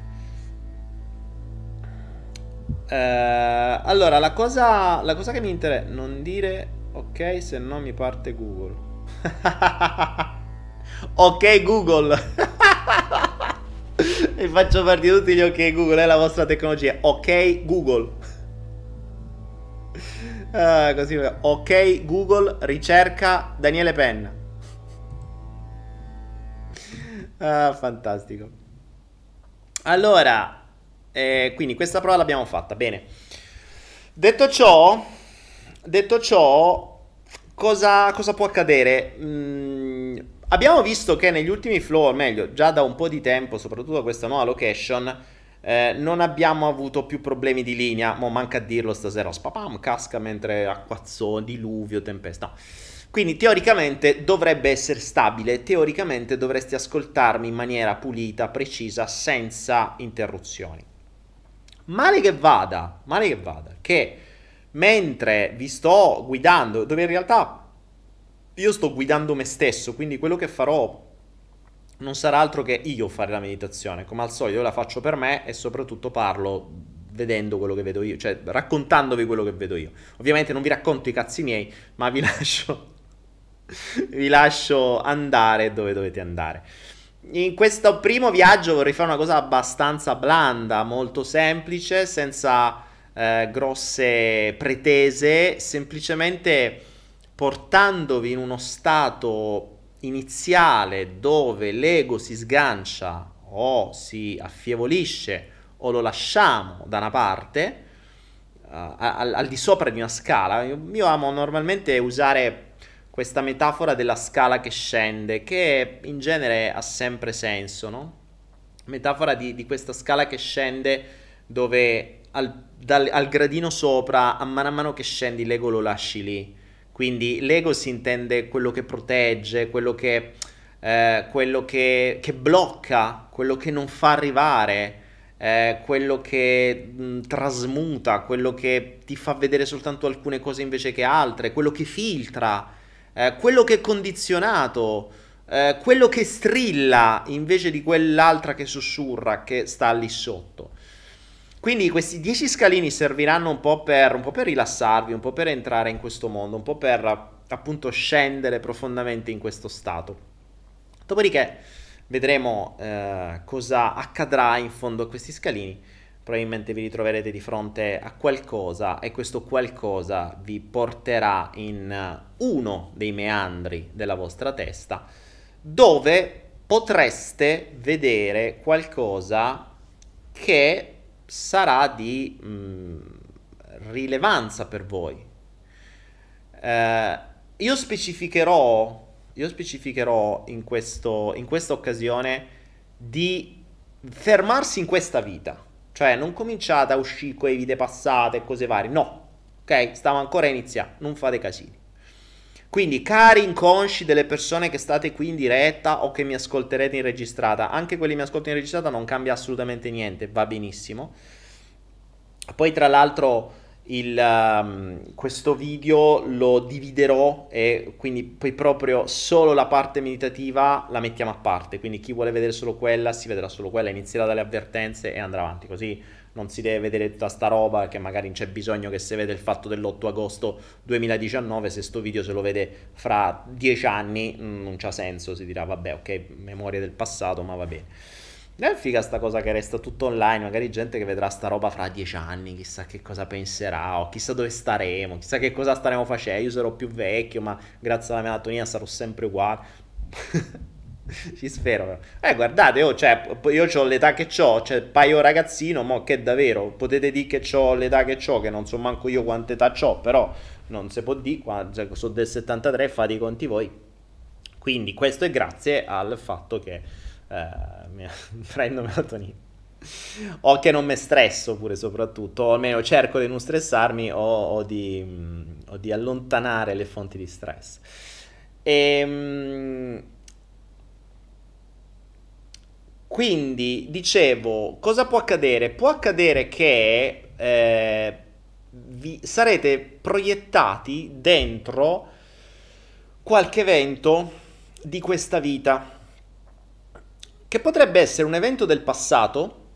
Eh, allora, la cosa, la cosa che mi interessa... Non dire ok, se no mi parte Google. ok Google. e faccio partire tutti gli ok Google, è la vostra tecnologia. Ok Google. Ah, così, ok Google, ricerca Daniele Penna. Ah, fantastico. Allora, eh, quindi questa prova l'abbiamo fatta. Bene. Detto ciò, detto ciò cosa, cosa può accadere? Mm, abbiamo visto che negli ultimi floor, meglio, già da un po' di tempo, soprattutto questa nuova location, eh, non abbiamo avuto più problemi di linea. Mo manca a dirlo stasera. Spapam, casca mentre acquazzò, diluvio, tempesta. Quindi teoricamente dovrebbe essere stabile, teoricamente dovresti ascoltarmi in maniera pulita, precisa, senza interruzioni. Male che vada, male che vada, che mentre vi sto guidando, dove in realtà io sto guidando me stesso, quindi quello che farò non sarà altro che io fare la meditazione, come al solito io la faccio per me e soprattutto parlo vedendo quello che vedo io, cioè raccontandovi quello che vedo io. Ovviamente non vi racconto i cazzi miei, ma vi lascio vi lascio andare dove dovete andare. In questo primo viaggio vorrei fare una cosa abbastanza blanda, molto semplice, senza eh, grosse pretese, semplicemente portandovi in uno stato iniziale dove l'ego si sgancia o si affievolisce o lo lasciamo da una parte, uh, al, al, di sopra di una scala. Io, io amo normalmente usare questa metafora della scala che scende, che in genere ha sempre senso, no? Metafora di, di questa scala che scende dove al, dal, al gradino sopra, a mano a mano che scendi, l'ego lo lasci lì. Quindi l'ego si intende quello che protegge, quello che, eh, quello che, che blocca, quello che non fa arrivare, eh, quello che mh, trasmuta, quello che ti fa vedere soltanto alcune cose invece che altre, quello che filtra, eh, quello che è condizionato, eh, quello che strilla invece di quell'altra che sussurra che sta lì sotto. Quindi questi 10 scalini serviranno un po, per, un po' per rilassarvi, un po' per entrare in questo mondo, un po' per appunto scendere profondamente in questo stato. Dopodiché vedremo eh, cosa accadrà in fondo a questi scalini. Probabilmente vi ritroverete di fronte a qualcosa e questo qualcosa vi porterà in uno dei meandri della vostra testa dove potreste vedere qualcosa che sarà di mh, mm, rilevanza per voi. Eh, io specificherò, io specificherò in, questo, in questa occasione di fermarsi in questa vita. Cioè, non cominciate a uscire con le vite passate e cose varie. No, ok? Stavo ancora a iniziare, non fate casini. Quindi, cari inconsci delle persone che state qui in diretta o che mi ascolterete in registrata, anche quelli che mi ascoltano in registrata non cambia assolutamente niente, va benissimo. Poi, tra l'altro, il, um, questo video lo dividerò e quindi poi proprio solo la parte meditativa la mettiamo a parte, quindi chi vuole vedere solo quella si vedrà solo quella, inizierà dalle avvertenze e andrà avanti, così non si deve vedere tutta sta roba che magari c'è bisogno che si vede il fatto dell'8 agosto 2019, se sto video se lo vede fra dieci anni mm, non c'ha senso, si dirà vabbè ok, memoria del passato ma va bene. È figa sta cosa che resta tutto online, magari gente che vedrà sta roba fra dieci anni, chissà che cosa penserà, o chissà dove staremo, chissà che cosa staremo facendo, io sarò più vecchio, ma grazie alla melatonia sarò sempre uguale. Ci spero. Eh guardate, oh, cioè, io ho l'età che ho, cioè paio ragazzino, mo che davvero, potete dire che ho l'età che ho, che non so manco io quanta età ho, però non si può dire, qua, cioè, sono del 73, fate i conti voi. Quindi questo è grazie al fatto che eh, prendo melatonina. O che non mi stresso pure soprattutto, o almeno cerco di non stressarmi o, o, di, o di, allontanare le fonti di stress. E, ehm, quindi dicevo, cosa può accadere? Può accadere che eh, vi sarete proiettati dentro qualche evento di questa vita che potrebbe essere un evento del passato,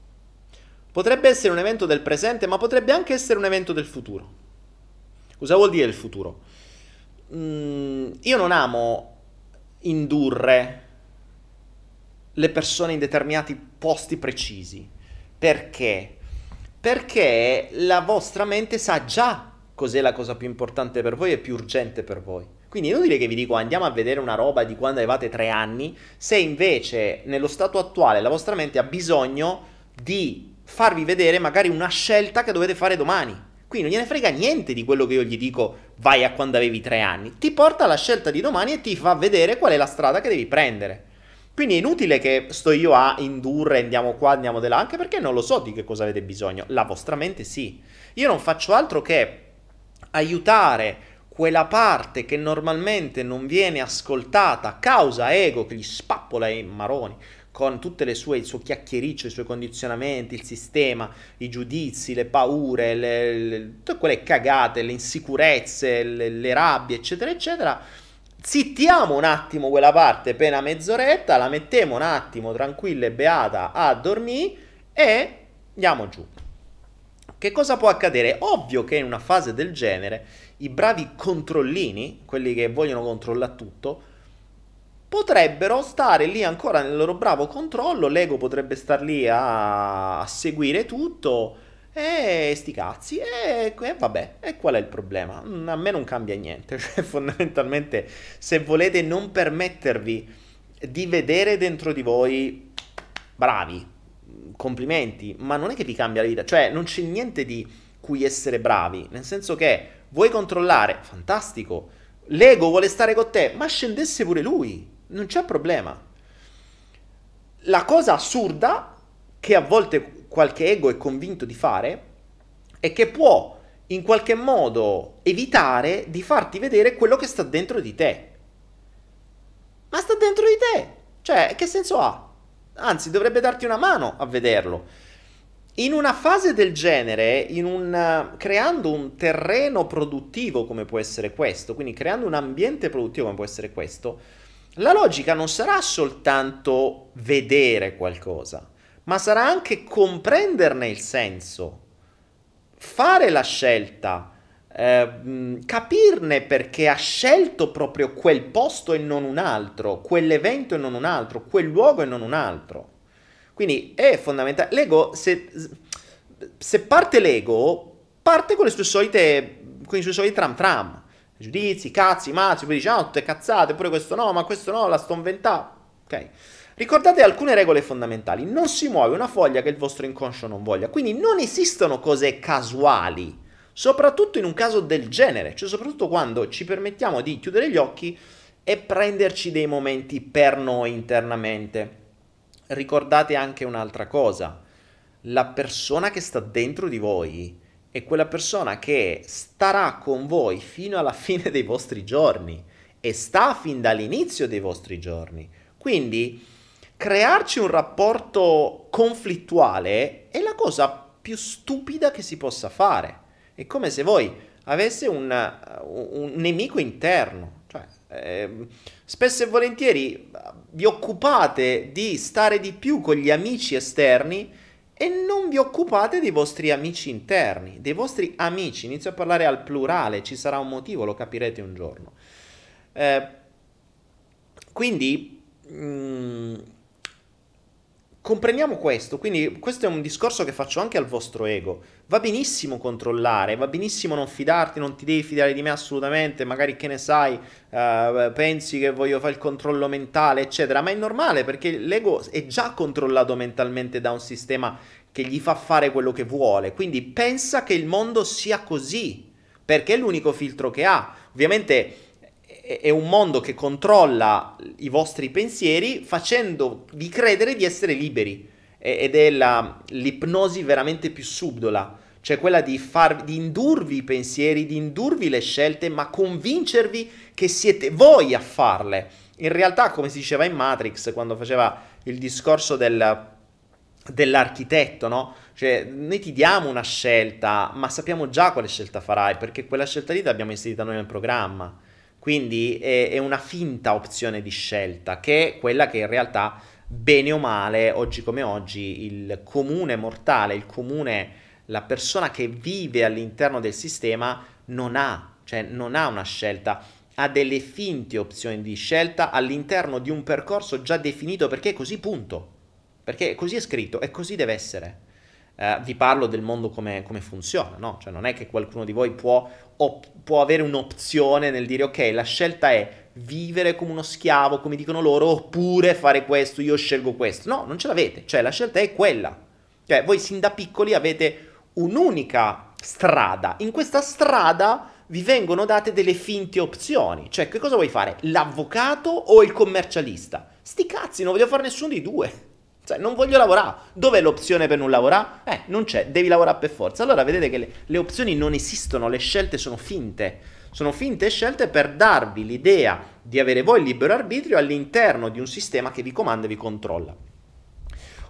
potrebbe essere un evento del presente, ma potrebbe anche essere un evento del futuro. Cosa vuol dire il futuro? Mm, io non amo indurre le persone in determinati posti precisi. Perché? Perché la vostra mente sa già cos'è la cosa più importante per voi e più urgente per voi. Quindi è inutile che vi dico andiamo a vedere una roba di quando avevate tre anni, se invece nello stato attuale la vostra mente ha bisogno di farvi vedere magari una scelta che dovete fare domani. Quindi non gliene frega niente di quello che io gli dico vai a quando avevi tre anni. Ti porta alla scelta di domani e ti fa vedere qual è la strada che devi prendere. Quindi è inutile che sto io a indurre, andiamo qua, andiamo di là, anche perché non lo so di che cosa avete bisogno. La vostra mente sì. Io non faccio altro che aiutare quella parte che normalmente non viene ascoltata a causa ego che gli spappola i maroni con tutte le sue, il suo chiacchiericcio, i suoi condizionamenti, il sistema, i giudizi, le paure, le, le, tutte quelle cagate, le insicurezze, le, le rabbie, eccetera, eccetera. Zittiamo un attimo quella parte, appena mezz'oretta, la mettiamo un attimo tranquilla e beata a dormire e andiamo giù. Che cosa può accadere? Ovvio che in una fase del genere i bravi controllini, quelli che vogliono controllare tutto, potrebbero stare lì ancora nel loro bravo controllo, l'ego potrebbe star lì a, a seguire tutto e sti cazzi e, e vabbè, e qual è il problema? Mm, a me non cambia niente, cioè fondamentalmente se volete non permettervi di vedere dentro di voi bravi, complimenti, ma non è che vi cambia la vita, cioè non c'è niente di cui essere bravi, nel senso che Vuoi controllare? Fantastico. L'ego vuole stare con te, ma scendesse pure lui. Non c'è problema. La cosa assurda che a volte qualche ego è convinto di fare è che può in qualche modo evitare di farti vedere quello che sta dentro di te. Ma sta dentro di te. Cioè, che senso ha? Anzi, dovrebbe darti una mano a vederlo. In una fase del genere, un, creando un terreno produttivo come può essere questo, quindi creando un ambiente produttivo come può essere questo, la logica non sarà soltanto vedere qualcosa, ma sarà anche comprenderne il senso, fare la scelta, eh, capirne perché ha scelto proprio quel posto e non un altro, quell'evento e non un altro, quel luogo e non un altro. Quindi è fondamentale. L'ego, se, se parte l'ego, parte con le sue solite, con i suoi soliti tram tram, giudizi, cazzi, mazzi, poi dice, no, tutte cazzate, pure questo no, ma questo no, la sto inventando. Ok? Ricordate alcune regole fondamentali. Non si muove una foglia che il vostro inconscio non voglia. Quindi non esistono cose casuali. Soprattutto in un caso del genere, cioè soprattutto quando ci permettiamo di chiudere gli occhi e prenderci dei momenti per noi internamente. Ricordate anche un'altra cosa, la persona che sta dentro di voi è quella persona che starà con voi fino alla fine dei vostri giorni e sta fin dall'inizio dei vostri giorni. Quindi crearci un rapporto conflittuale è la cosa più stupida che si possa fare. È come se voi avesse un, un nemico interno. Cioè, eh, spesso e volentieri vi occupate di stare di più con gli amici esterni e non vi occupate dei vostri amici interni, dei vostri amici. Inizio a parlare al plurale, ci sarà un motivo, lo capirete un giorno. Eh, quindi... Mh, mm, Comprendiamo questo, quindi questo è un discorso che faccio anche al vostro ego. Va benissimo controllare, va benissimo non fidarti, non ti devi fidare di me assolutamente, magari che ne sai, uh, pensi che voglio fare il controllo mentale, eccetera, ma è normale perché l'ego è già controllato mentalmente da un sistema che gli fa fare quello che vuole, quindi pensa che il mondo sia così, perché è l'unico filtro che ha. Ovviamente è un mondo che controlla i vostri pensieri facendovi credere di essere liberi ed è la, l'ipnosi veramente più subdola, cioè quella di, far, di indurvi i pensieri, di indurvi le scelte, ma convincervi che siete voi a farle. In realtà, come si diceva in Matrix, quando faceva il discorso del, dell'architetto, no? Cioè, noi ti diamo una scelta, ma sappiamo già quale scelta farai, perché quella scelta lì l'abbiamo inserita noi nel programma. Quindi è, è una finta opzione di scelta, che è quella che in realtà, bene o male, oggi come oggi, il comune mortale, il comune, la persona che vive all'interno del sistema non ha, cioè non ha una scelta, ha delle finte opzioni di scelta all'interno di un percorso già definito perché è così punto, perché così è scritto e così deve essere. Uh, vi parlo del mondo come, come funziona, no? Cioè non è che qualcuno di voi può op- può avere un'opzione nel dire ok, la scelta è vivere come uno schiavo, come dicono loro, oppure fare questo, io scelgo questo. No, non ce l'avete, cioè la scelta è quella. Cioè voi sin da piccoli avete un'unica strada. In questa strada vi vengono date delle finte opzioni. Cioè, che cosa vuoi fare? L'avvocato o il commercialista? Sti cazzi, non voglio fare nessuno dei due. Cioè, non voglio lavorare. Dov'è l'opzione per non lavorare? Eh, non c'è, devi lavorare per forza. Allora vedete che le, le opzioni non esistono, le scelte sono finte. Sono finte scelte per darvi l'idea di avere voi il libero arbitrio all'interno di un sistema che vi comanda e vi controlla.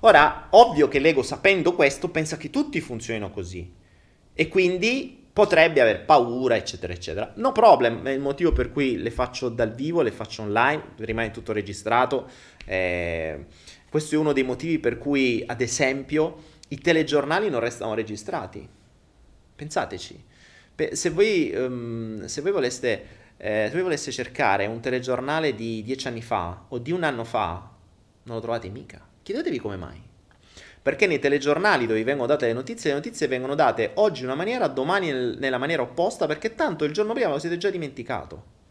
Ora, ovvio che l'ego, sapendo questo, pensa che tutti funzionino così. E quindi potrebbe aver paura, eccetera, eccetera. No problem, è il motivo per cui le faccio dal vivo, le faccio online, rimane tutto registrato. Eh, questo è uno dei motivi per cui, ad esempio, i telegiornali non restano registrati. Pensateci. Se voi, um, se voi, voleste, eh, se voi voleste cercare un telegiornale di dieci anni fa o di un anno fa, non lo trovate mica. Chiedetevi come mai. Perché nei telegiornali dove vengono date le notizie, le notizie vengono date oggi in una maniera, domani nel, nella maniera opposta, perché tanto il giorno prima lo siete già dimenticato.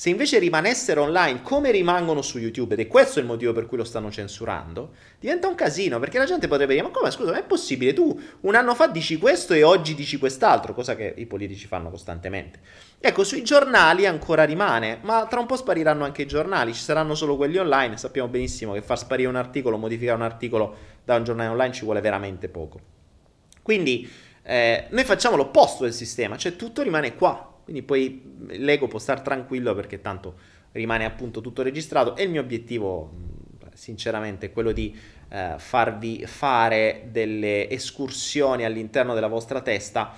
Se invece rimanessero online come rimangono su YouTube, ed è questo il motivo per cui lo stanno censurando, diventa un casino, perché la gente potrebbe dire, ma come scusa, ma è possibile? Tu un anno fa dici questo e oggi dici quest'altro, cosa che i politici fanno costantemente. Ecco, sui giornali ancora rimane, ma tra un po' spariranno anche i giornali, ci saranno solo quelli online, sappiamo benissimo che far sparire un articolo, modificare un articolo da un giornale online ci vuole veramente poco. Quindi eh, noi facciamo l'opposto del sistema, cioè tutto rimane qua, quindi poi l'ego può stare tranquillo perché tanto rimane appunto tutto registrato e il mio obiettivo sinceramente è quello di eh, farvi fare delle escursioni all'interno della vostra testa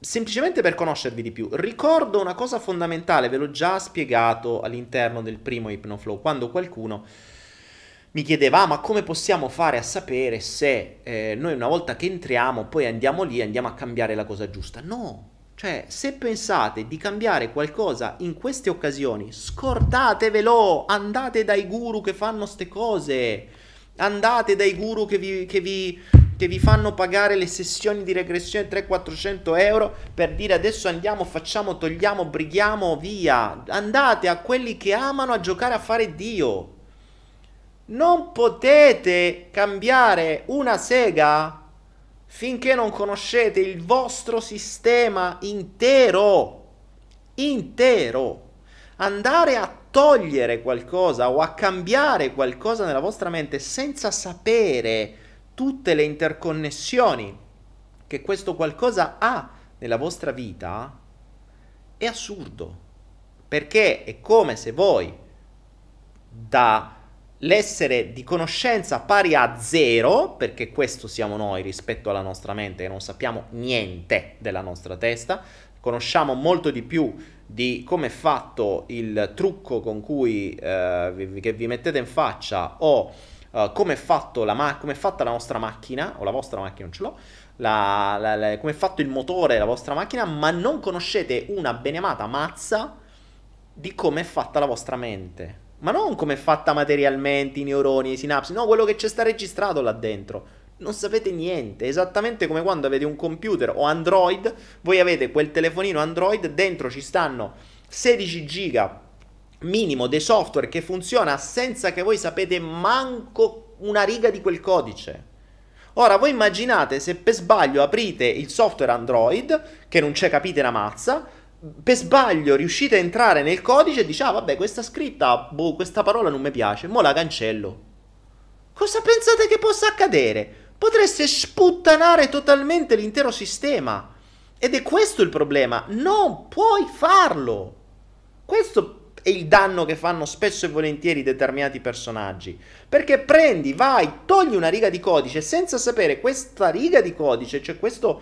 semplicemente per conoscervi di più. Ricordo una cosa fondamentale, ve l'ho già spiegato all'interno del primo Hypnoflow, quando qualcuno mi chiedeva ah, ma come possiamo fare a sapere se eh, noi una volta che entriamo poi andiamo lì e andiamo a cambiare la cosa giusta. No, Cioè, se pensate di cambiare qualcosa in queste occasioni, scordatevelo, andate dai guru che fanno ste cose, andate dai guru che vi, che vi, che vi fanno pagare le sessioni di regressione 300-400 euro per dire adesso andiamo, facciamo, togliamo, brighiamo, via. Andate a quelli che amano a giocare a fare Dio. Non potete cambiare una sega finché non conoscete il vostro sistema intero. Intero. Andare a togliere qualcosa o a cambiare qualcosa nella vostra mente senza sapere tutte le interconnessioni che questo qualcosa ha nella vostra vita è assurdo. Perché è come se voi da l'essere di conoscenza pari a zero, perché questo siamo noi rispetto alla nostra mente, che non sappiamo niente della nostra testa, conosciamo molto di più di come è fatto il trucco con cui eh, vi, che vi mettete in faccia o uh, come, è ma- come, è fatta la nostra macchina, o la vostra macchina non ce l'ho, la, la, la, come è fatto il motore della vostra macchina, ma non conoscete una beneamata mazza di come è fatta la vostra mente. Ma non come è fatta materialmente, i neuroni, i sinapsi, no, quello che c'è sta registrato là dentro. Non sapete niente, esattamente come quando avete un computer o Android, voi avete quel telefonino Android, dentro ci stanno 16 giga minimo dei software che funziona senza che voi sapete manco una riga di quel codice. Ora voi immaginate se per sbaglio aprite il software Android, che non c'è capite una mazza, per sbaglio riuscite a entrare nel codice e dice ah vabbè questa scritta, boh, questa parola non mi piace, mo la cancello. Cosa pensate che possa accadere? Potreste sputtanare totalmente l'intero sistema. Ed è questo il problema, non puoi farlo. Questo è il danno che fanno spesso e volentieri determinati personaggi. Perché prendi, vai, togli una riga di codice senza sapere questa riga di codice, cioè questo,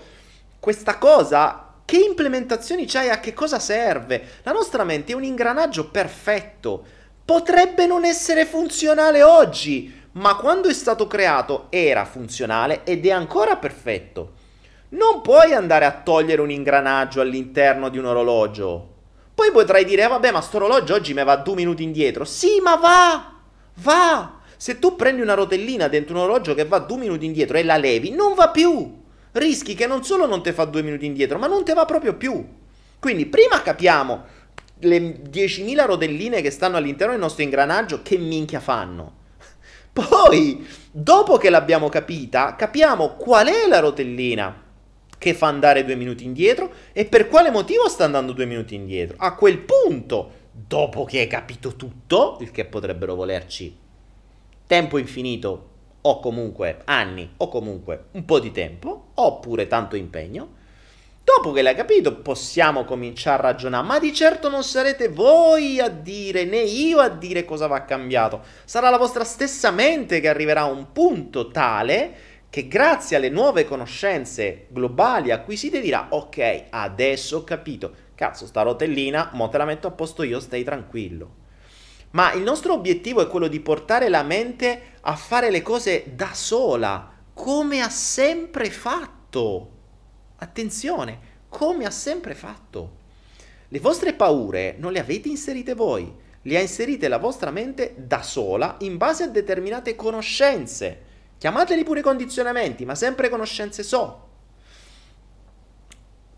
questa cosa, che implementazioni c'hai, a che cosa serve. La nostra mente è un ingranaggio perfetto. Potrebbe non essere funzionale oggi, ma quando è stato creato era funzionale ed è ancora perfetto. Non puoi andare a togliere un ingranaggio all'interno di un orologio. Poi potrai dire, vabbè, ma sto orologio oggi mi va due minuti indietro. Sì, ma va! Va! Se tu prendi una rotellina dentro un orologio che va due minuti indietro e la levi, non va più. Rischi che non solo non ti fa due minuti indietro, ma non ti va proprio più. Quindi prima capiamo le 10.000 rotelline che stanno all'interno del nostro ingranaggio che minchia fanno. Poi, dopo che l'abbiamo capita, capiamo qual è la rotellina che fa andare due minuti indietro e per quale motivo sta andando due minuti indietro. A quel punto, dopo che hai capito tutto, il che potrebbero volerci tempo infinito o comunque anni o comunque un po' di tempo oppure tanto impegno, Dopo che l'hai capito, possiamo cominciare a ragionare, ma di certo non sarete voi a dire, né io a dire cosa va cambiato. Sarà la vostra stessa mente che arriverà a un punto tale che grazie alle nuove conoscenze globali acquisite dirà ok, adesso ho capito, cazzo sta rotellina, mo te la metto a posto io, stai tranquillo. Ma il nostro obiettivo è quello di portare la mente a fare le cose da sola, come ha sempre fatto. Attenzione, come ha sempre fatto. Le vostre paure non le avete inserite voi, le ha inserite la vostra mente da sola in base a determinate conoscenze Chiamateli pure condizionamenti, ma sempre conoscenze so.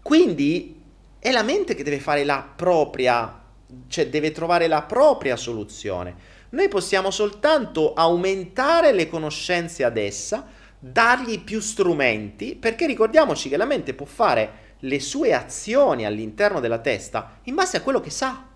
Quindi è la mente che deve fare la propria, cioè deve trovare la propria soluzione. Noi possiamo soltanto aumentare le conoscenze ad essa, dargli più strumenti, perché ricordiamoci che la mente può fare le sue azioni all'interno della testa in base a quello che sa.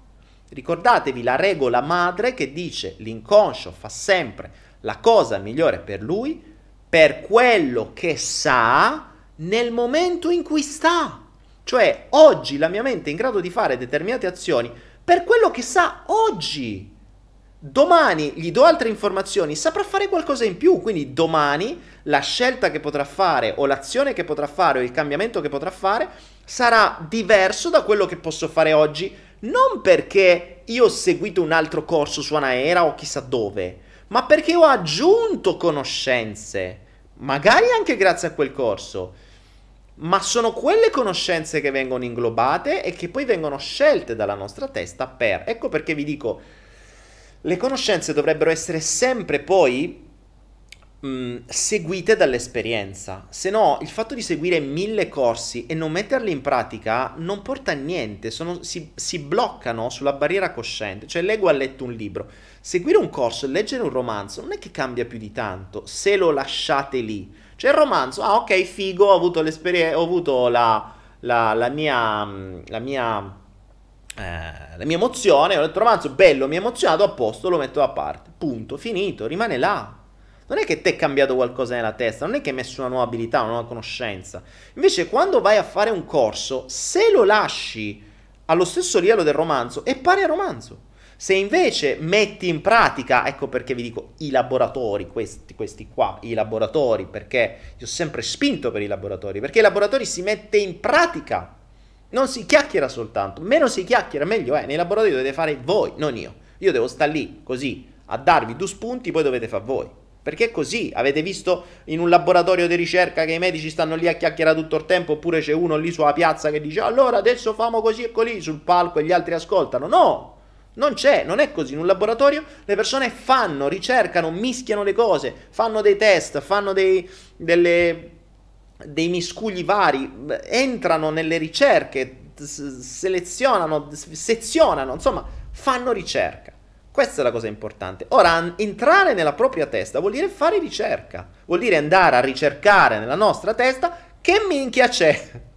Ricordatevi la regola madre che dice l'inconscio fa sempre la cosa migliore per lui, per quello che sa nel momento in cui sta. Cioè, oggi la mia mente è in grado di fare determinate azioni per quello che sa oggi. Domani gli do altre informazioni, saprà fare qualcosa in più, quindi domani la scelta che potrà fare o l'azione che potrà fare o il cambiamento che potrà fare sarà diverso da quello che posso fare oggi, non perché io ho seguito un altro corso su Anaera o chissà dove, ma perché ho aggiunto conoscenze, magari anche grazie a quel corso. Ma sono quelle conoscenze che vengono inglobate e che poi vengono scelte dalla nostra testa per. Ecco perché vi dico, le conoscenze dovrebbero essere sempre poi mh, mm, seguite dall'esperienza. Se no, il fatto di seguire mille corsi e non metterli in pratica non porta a niente, sono, si, si, bloccano sulla barriera cosciente. Cioè, leggo ha letto un libro. Seguire un corso e leggere un romanzo non è che cambia più di tanto se lo lasciate lì. Cioè, il romanzo, ah, ok, figo, ho avuto l'esperienza, ho avuto la, la, la mia. Mm, la mia eh, la mia emozione, ho letto il romanzo, bello, mi ha emozionato, a posto, lo metto da parte. Punto, finito, rimane là. Non è che ti è cambiato qualcosa nella testa, non è che hai messo una nuova abilità, una nuova conoscenza. Invece, quando vai a fare un corso, se lo lasci allo stesso livello del romanzo, è pari al romanzo. Se invece metti in pratica, ecco perché vi dico i laboratori, questi, questi qua, i laboratori, perché io ho sempre spinto per i laboratori, perché i laboratori si mette in pratica, non si chiacchiera soltanto, meno si chiacchiera meglio è, nei laboratori dovete fare voi, non io. Io devo stare lì così a darvi due spunti, poi dovete fare voi. Perché è così. Avete visto in un laboratorio di ricerca che i medici stanno lì a chiacchierare tutto il tempo, oppure c'è uno lì sulla piazza che dice allora adesso famo così e così sul palco e gli altri ascoltano. No! Non c'è, non è così. In un laboratorio le persone fanno, ricercano, mischiano le cose, fanno dei test, fanno dei, delle, dei miscugli vari, entrano nelle ricerche, selezionano, sezionano, insomma, fanno ricerca. Questa è la cosa importante. Ora, entrare nella propria testa vuol dire fare ricerca, vuol dire andare a ricercare nella nostra testa che minchia c'è.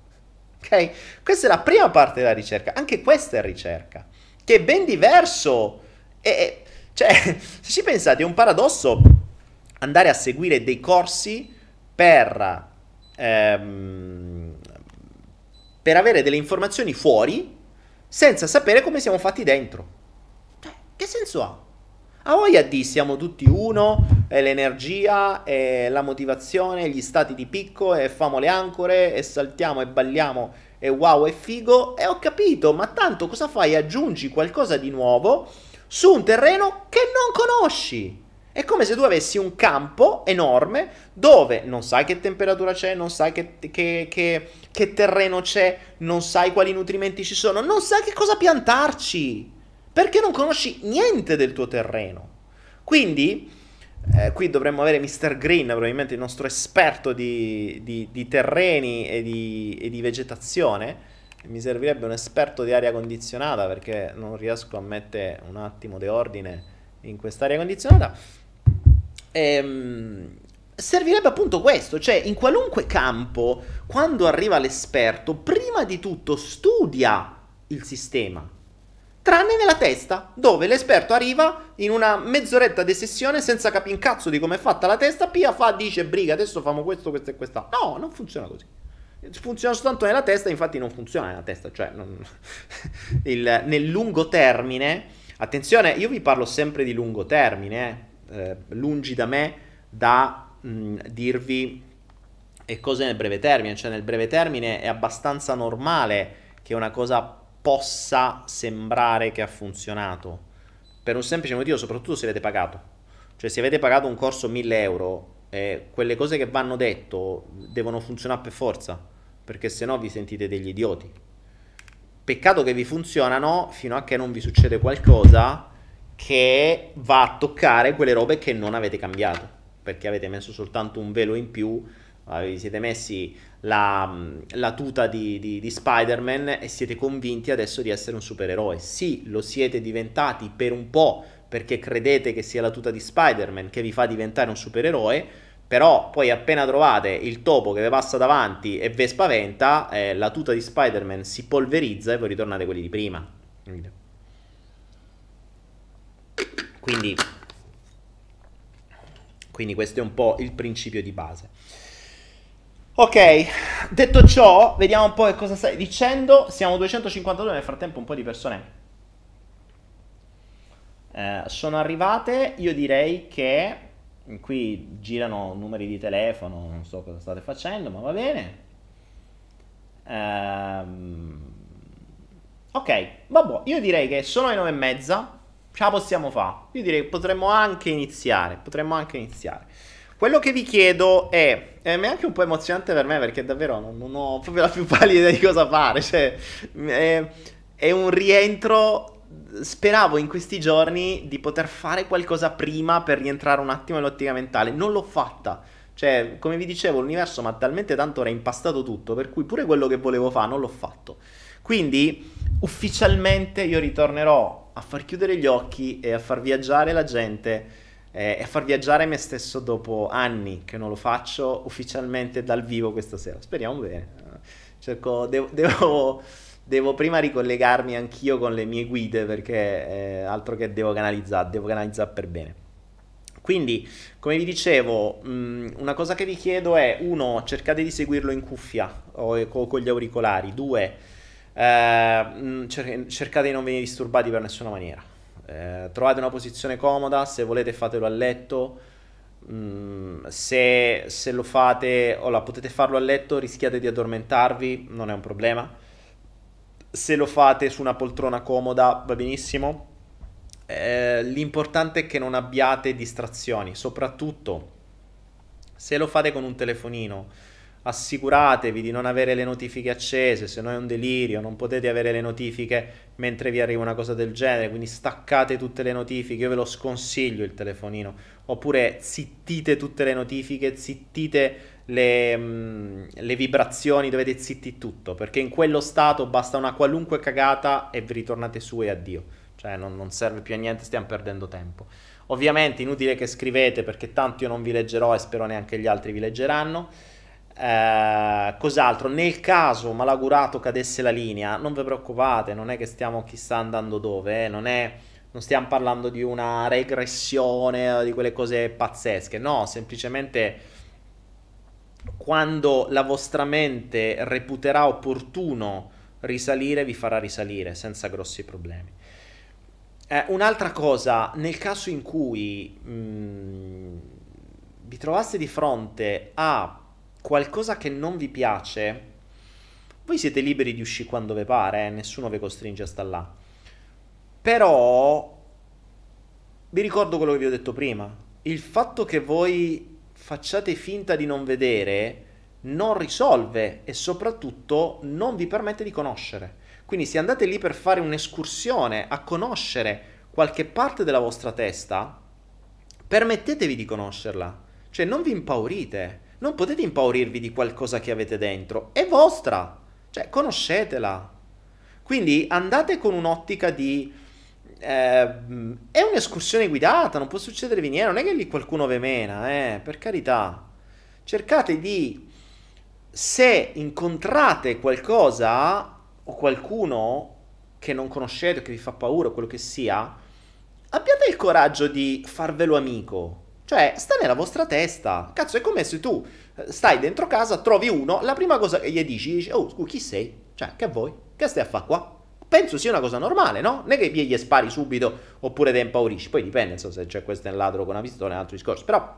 Ok? Questa è la prima parte della ricerca, anche questa è ricerca, che è ben diverso. E, cioè, se ci pensate, è un paradosso andare a seguire dei corsi per, ehm, per avere delle informazioni fuori senza sapere come siamo fatti dentro. Che senso ha? A voglia di siamo tutti uno, e l'energia, e la motivazione, gli stati di picco, e famo le ancore, e saltiamo e balliamo, e wow, è figo, e ho capito, ma tanto cosa fai? Aggiungi qualcosa di nuovo su un terreno che non conosci. È come se tu avessi un campo enorme dove non sai che temperatura c'è, non sai che, che, che, che terreno c'è, non sai quali nutrimenti ci sono, non sai che cosa piantarci perché non conosci niente del tuo terreno. Quindi, eh, qui dovremmo avere Mr. Green, probabilmente il nostro esperto di, di, di terreni e di, e di, vegetazione. Mi servirebbe un esperto di aria condizionata perché non riesco a mettere un attimo di ordine in quest'aria condizionata. Ehm, servirebbe appunto questo, cioè in qualunque campo, quando arriva l'esperto, prima di tutto studia il sistema tranne nella testa, dove l'esperto arriva in una mezz'oretta di sessione senza capire un cazzo di come è fatta la testa, Pia fa, dice, briga, adesso famo questo, questo e questa. No, non funziona così. Funziona soltanto nella testa, infatti non funziona nella testa, cioè non... Il, nel lungo termine, attenzione, io vi parlo sempre di lungo termine, eh, eh lungi da me da mh, dirvi e cose nel breve termine, cioè nel breve termine è abbastanza normale che una cosa possa sembrare che ha funzionato. Per un semplice motivo, soprattutto se avete pagato. Cioè, se avete pagato un corso 1000 euro, eh, quelle cose che vanno detto devono funzionare per forza, perché se no vi sentite degli idioti. Peccato che vi funzionano fino a che non vi succede qualcosa che va a toccare quelle robe che non avete cambiato, perché avete messo soltanto un velo in più vi siete messi la, la tuta di, di, di, Spider-Man e siete convinti adesso di essere un supereroe. Sì, lo siete diventati per un po' perché credete che sia la tuta di Spider-Man che vi fa diventare un supereroe, però poi appena trovate il topo che vi passa davanti e vi spaventa, eh, la tuta di Spider-Man si polverizza e voi ritornate quelli di prima. Quindi, quindi questo è un po' il principio di base. Ok, detto ciò, vediamo un po' che cosa stai dicendo. Siamo 252, nel frattempo un po' di persone eh, sono arrivate. Io direi che qui girano numeri di telefono, non so cosa state facendo, ma va bene. Ehm, ok, vabbè, io direi che sono le nove e mezza, ce la possiamo fare. Io direi che potremmo anche iniziare, potremmo anche iniziare. Quello che vi chiedo è, è anche un po' emozionante per me perché davvero non, non ho proprio la più pallida idea di cosa fare, cioè è, è un rientro speravo in questi giorni di poter fare qualcosa prima per rientrare un attimo nell'ottica mentale. Non l'ho fatta. Cioè, come vi dicevo, l'universo mi ha talmente tanto reimpastato tutto, per cui pure quello che volevo fare non l'ho fatto. Quindi, ufficialmente io ritornerò a far chiudere gli occhi e a far viaggiare la gente eh, e far viaggiare me stesso dopo anni che non lo faccio ufficialmente dal vivo questa sera. Speriamo bene. Cerco, devo, devo devo prima ricollegarmi anch'io con le mie guide perché eh, altro che devo canalizzare, devo canalizzare per bene. Quindi, come vi dicevo, mh, mm, una cosa che vi chiedo è, uno, cercate di seguirlo in cuffia o con gli auricolari, due, eh, mm, cer- cercate di non venire disturbati per nessuna maniera. Eh, trovate una posizione comoda, se volete fatelo a letto, mm, se, se, lo fate la potete farlo a letto rischiate di addormentarvi, non è un problema se lo fate su una poltrona comoda va benissimo. Eh, l'importante è che non abbiate distrazioni, soprattutto se lo fate con un telefonino. Assicuratevi di non avere le notifiche accese, se no è un delirio, non potete avere le notifiche mentre vi arriva una cosa del genere, quindi staccate tutte le notifiche, io ve lo sconsiglio il telefonino, oppure zittite tutte le notifiche, zittite le, mm, le, vibrazioni, dovete zitti tutto, perché in quello stato basta una qualunque cagata e vi ritornate su e addio. Cioè non, non serve più a niente, stiamo perdendo tempo. Ovviamente inutile che scrivete perché tanto io non vi leggerò e spero neanche gli altri vi leggeranno. Eh, cos'altro? Nel caso malagurato cadesse la linea, non vi preoccupate, non è che stiamo chissà andando dove, eh, non, è, non stiamo parlando di una regressione, di quelle cose pazzesche, no, semplicemente quando la vostra mente reputerà opportuno risalire, vi farà risalire senza grossi problemi. Eh, un'altra cosa, nel caso in cui mh, mm, vi trovaste di fronte a qualcosa che non vi piace, voi siete liberi di uscire quando vi pare, eh? nessuno vi costringe a stare là. Però vi ricordo quello che vi ho detto prima. Il fatto che voi facciate finta di non vedere non risolve e soprattutto non vi permette di conoscere. Quindi se andate lì per fare un'escursione a conoscere qualche parte della vostra testa, permettetevi di conoscerla. Cioè non vi impaurite, non potete impaurirvi di qualcosa che avete dentro, è vostra, cioè conoscetela. Quindi andate con un'ottica di eh, è un'escursione guidata, non può succedervi niente, non è che lì qualcuno ve mena, eh, per carità. Cercate di, se incontrate qualcosa o qualcuno che non conoscete, che vi fa paura o quello che sia, abbiate il coraggio di farvelo amico. Cioè, sta nella vostra testa. Cazzo, è come se tu eh, stai dentro casa, trovi uno, la prima cosa che gli dici, dici, oh, scusa, chi sei? Cioè, che vuoi? Che stai a fare qua? penso sia una cosa normale, no? Non è che gli spari subito oppure te impaurisci. Poi dipende, so, se c'è questo è un ladro con una pistola è un altro discorso. Però,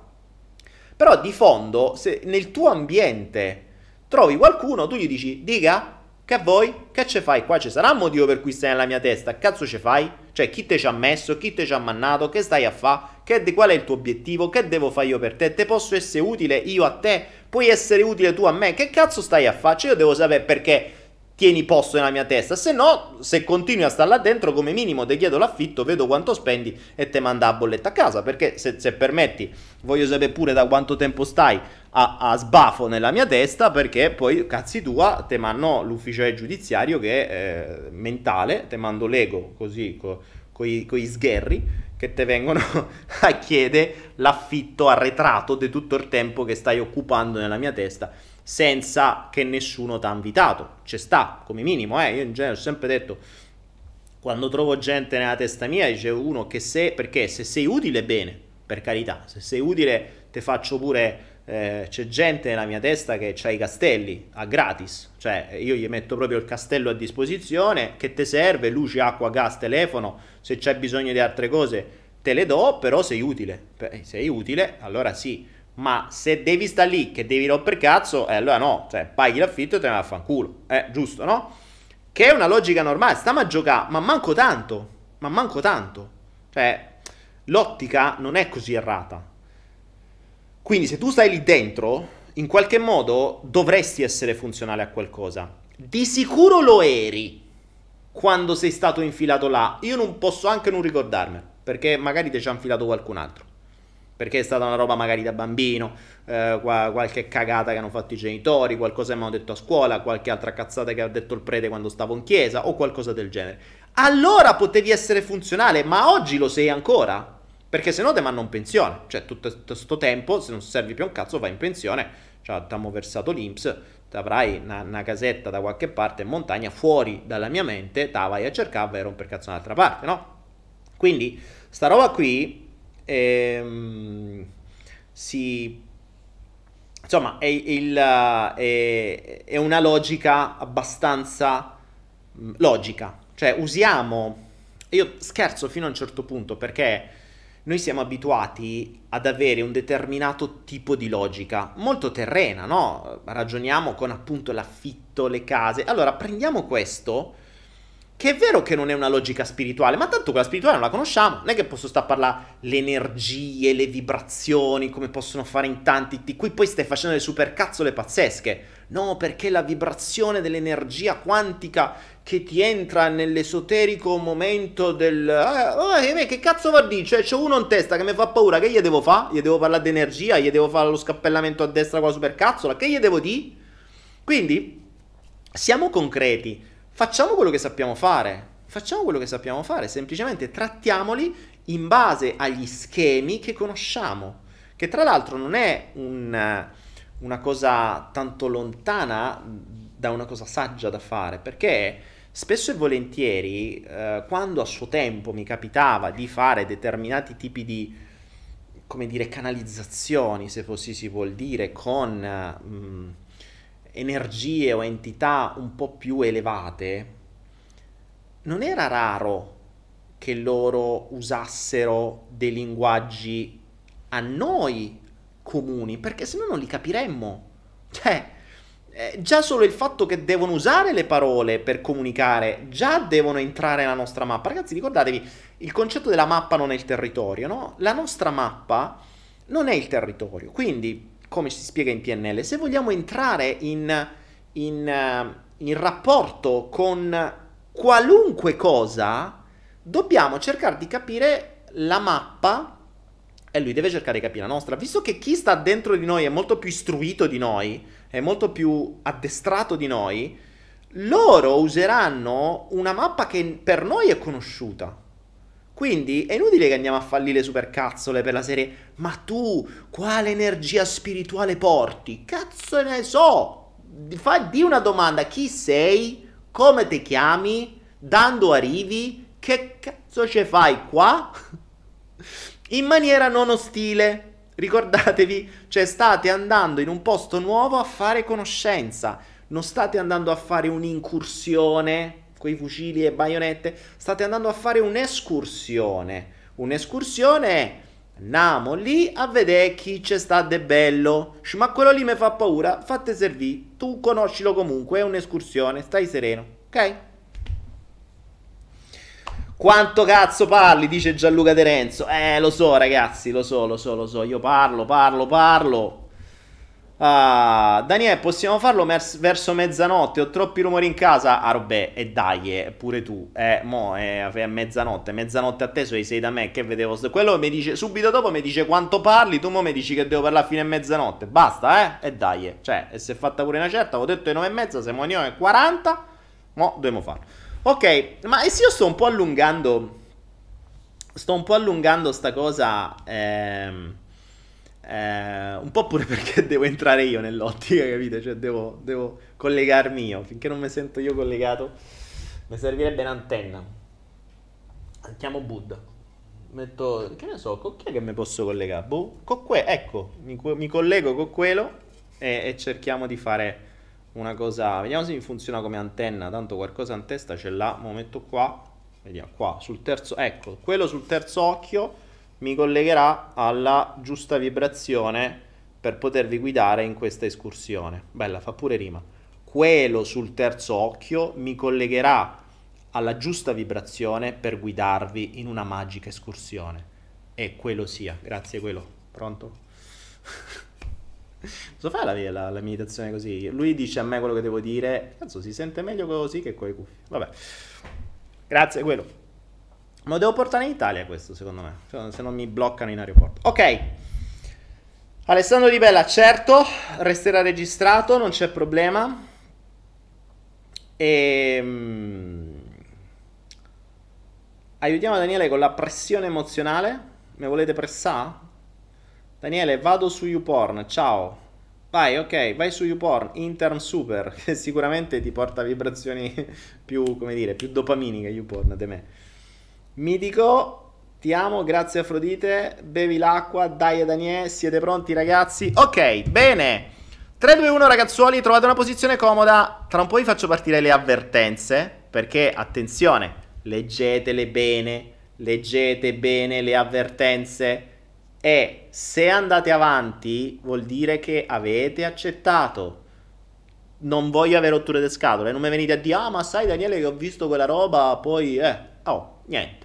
però di fondo, se nel tuo ambiente trovi qualcuno, tu gli dici, dica, che vuoi? Che ce fai? Qua ci sarà un motivo per cui stai nella mia testa. Cazzo ce fai? Cioè, chi te ci ha messo? Chi te ci ha mannato? Che stai a fare? qual è il tuo obiettivo? Che devo fare io per te? Te posso essere utile io a te? Puoi essere utile tu a me? Che cazzo stai a fare? Cioè, io devo sapere perché tieni posto nella mia testa, se no, se continui a stare là dentro, come minimo ti chiedo l'affitto, vedo quanto spendi e te manda la bolletta a casa, perché se, se permetti, voglio sapere pure da quanto tempo stai a, a, sbafo nella mia testa, perché poi, cazzi tua, te mando l'ufficiale giudiziario che è eh, mentale, te mando l'ego così, co, coi, coi sgherri, che te vengono a chiedere l'affitto arretrato di tutto il tempo che stai occupando nella mia testa senza che nessuno ti ha invitato. Ci sta, come minimo, eh. Io in genere ho sempre detto, quando trovo gente nella testa mia, dice uno che se, perché se sei utile, bene, per carità, se sei utile ti faccio pure... Eh, c'è gente nella mia testa che ha i castelli a gratis, cioè io gli metto proprio il castello a disposizione, che ti serve, luce, acqua, gas, telefono, se c'è bisogno di altre cose te le do, però sei utile. Sei utile, allora sì, ma se devi stare lì che devi rompere cazzo, eh, allora no, cioè paghi l'affitto e te ne vai a fanculo. Eh, giusto, no? Che è una logica normale, stiamo a giocare, ma manco tanto, ma manco tanto. Cioè, l'ottica non è così errata. Quindi se tu stai lì dentro, in qualche modo dovresti essere funzionale a qualcosa. Di sicuro lo eri quando sei stato infilato là. Io non posso anche non ricordarmelo, perché magari ti ci ha infilato qualcun altro. Perché è stata una roba magari da bambino, eh, qualche cagata che hanno fatto i genitori, qualcosa che mi hanno detto a scuola, qualche altra cazzata che ha detto il prete quando stavo in chiesa o qualcosa del genere. Allora potevi essere funzionale, ma oggi lo sei ancora. Perché se no te mandano in pensione. Cioè, tutto questo tempo, se non servi più un cazzo, vai in pensione. Cioè, ti hanno versato l'Inps, avrai una, una, casetta da qualche parte in montagna, fuori dalla mia mente, te la vai a cercare, vai a romper cazzo un'altra parte, no? Quindi, sta roba qui ehm, si... Insomma, è, il, è, è una logica abbastanza mm, logica. Cioè, usiamo... Io scherzo fino a un certo punto perché noi siamo abituati ad avere un determinato tipo di logica, molto terrena, no? Ragioniamo con appunto l'affitto, le case. Allora prendiamo questo, che è vero che non è una logica spirituale, ma tanto quella spirituale non la conosciamo. Non è che posso stare a parlare le energie, le vibrazioni, come possono fare in tanti. Di cui poi stai facendo le supercazzole pazzesche. No, perché la vibrazione dell'energia quantica che ti entra nell'esoterico momento del... Eh, eh, che cazzo va a dire? Cioè, c'è uno in testa che mi fa paura, che gli devo fare? Gli devo parlare di energia? Gli devo fare lo scappellamento a destra con la supercazzola? Che gli devo dire? Quindi, siamo concreti, facciamo quello che sappiamo fare. Facciamo quello che sappiamo fare, semplicemente trattiamoli in base agli schemi che conosciamo. Che tra l'altro non è un una cosa tanto lontana da una cosa saggia da fare, perché spesso e volentieri, eh, quando a suo tempo mi capitava di fare determinati tipi di, come dire, canalizzazioni, se così si vuol dire, con mh, mm, energie o entità un po' più elevate, non era raro che loro usassero dei linguaggi a noi comuni, perché se no non li capiremmo. Cioè, eh, già solo il fatto che devono usare le parole per comunicare, già devono entrare nella nostra mappa. Ragazzi, ricordatevi, il concetto della mappa non è il territorio, no? La nostra mappa non è il territorio. Quindi, come si spiega in PNL, se vogliamo entrare in, in, uh, in rapporto con qualunque cosa, dobbiamo cercare di capire la mappa e lui deve cercare di capire la nostra. Visto che chi sta dentro di noi è molto più istruito di noi, è molto più addestrato di noi, loro useranno una mappa che per noi è conosciuta. Quindi è inutile che andiamo a fallire le supercazzole per la serie. Ma tu quale energia spirituale porti? Cazzo ne so! Fa, di una domanda: chi sei? Come ti chiami? Dando arrivi? Che cazzo ci fai qua? in maniera non ostile. Ricordatevi, cioè state andando in un posto nuovo a fare conoscenza, non state andando a fare un'incursione con i fucili e baionette, state andando a fare un'escursione. Un'escursione è andiamo lì a vedere chi c'è sta de bello. Ma quello lì mi fa paura, fate servire, tu conoscilo comunque, è un'escursione, stai sereno, ok? Quanto cazzo parli? Dice Gianluca Terenzo. Eh, lo so, ragazzi, lo so, lo so, lo so. Io parlo, parlo, parlo. Ah, Daniele, possiamo farlo mer- verso mezzanotte? Ho troppi rumori in casa. Ah, vabbè, e dai, eh, pure tu. Eh, mo, è eh, mezzanotte. Mezzanotte a te, sei, da me, che vedevo. Quello mi dice, subito dopo mi dice quanto parli, tu mo mi dici che devo parlare fino a mezzanotte. Basta, eh? E dai, eh. Cioè, e se è fatta pure una certa, ho detto le nove e mezza, siamo alle 40. Mo, dobbiamo farlo. Ok, ma e se io sto un po' allungando. Sto un po' allungando sta cosa. Ehm, eh, un po' pure perché devo entrare io nell'ottica, capite? Cioè, devo, devo collegarmi io. Finché non mi sento io collegato, mi servirebbe un'antenna. Chiamo Buddha. Metto, che ne so, con chi è che mi posso collegare? Boh, con que- ecco, mi, mi collego con quello e, e cerchiamo di fare una cosa, vediamo se mi funziona come antenna, tanto qualcosa in testa ce l'ha, lo metto qua, vediamo qua, sul terzo, ecco, quello sul terzo occhio mi collegherà alla giusta vibrazione per potervi guidare in questa escursione. Bella, fa pure rima. Quello sul terzo occhio mi collegherà alla giusta vibrazione per guidarvi in una magica escursione. E quello sia, grazie quello. Pronto? Posso fare la, la, la, meditazione così? Lui dice a me quello che devo dire. Cazzo, si sente meglio così che con i cuffie. Vabbè. Grazie, quello. Ma lo devo portare in Italia questo, secondo me. Se non mi bloccano in aeroporto. Ok. Alessandro Di Bella, certo, resterà registrato, non c'è problema. E... Ehm, aiutiamo Daniele con la pressione emozionale. Mi volete pressare? Daniele, vado su YouPorn, ciao. Vai, ok, vai su YouPorn, Intern Super, che sicuramente ti porta vibrazioni più, come dire, più dopaminiche YouPorn di me. Mitico, ti amo, grazie Afrodite, bevi l'acqua, dai Daniele, siete pronti ragazzi? Ok, bene. 3, 2, 1 ragazzuoli, trovate una posizione comoda. Tra un po' vi faccio partire le avvertenze, perché attenzione, leggetele bene, leggete bene le avvertenze e se andate avanti vuol dire che avete accettato. Non voglio avere rotture di scatole, non mi venite a dire "Ah, ma sai Daniele che ho visto quella roba, poi eh, oh, niente.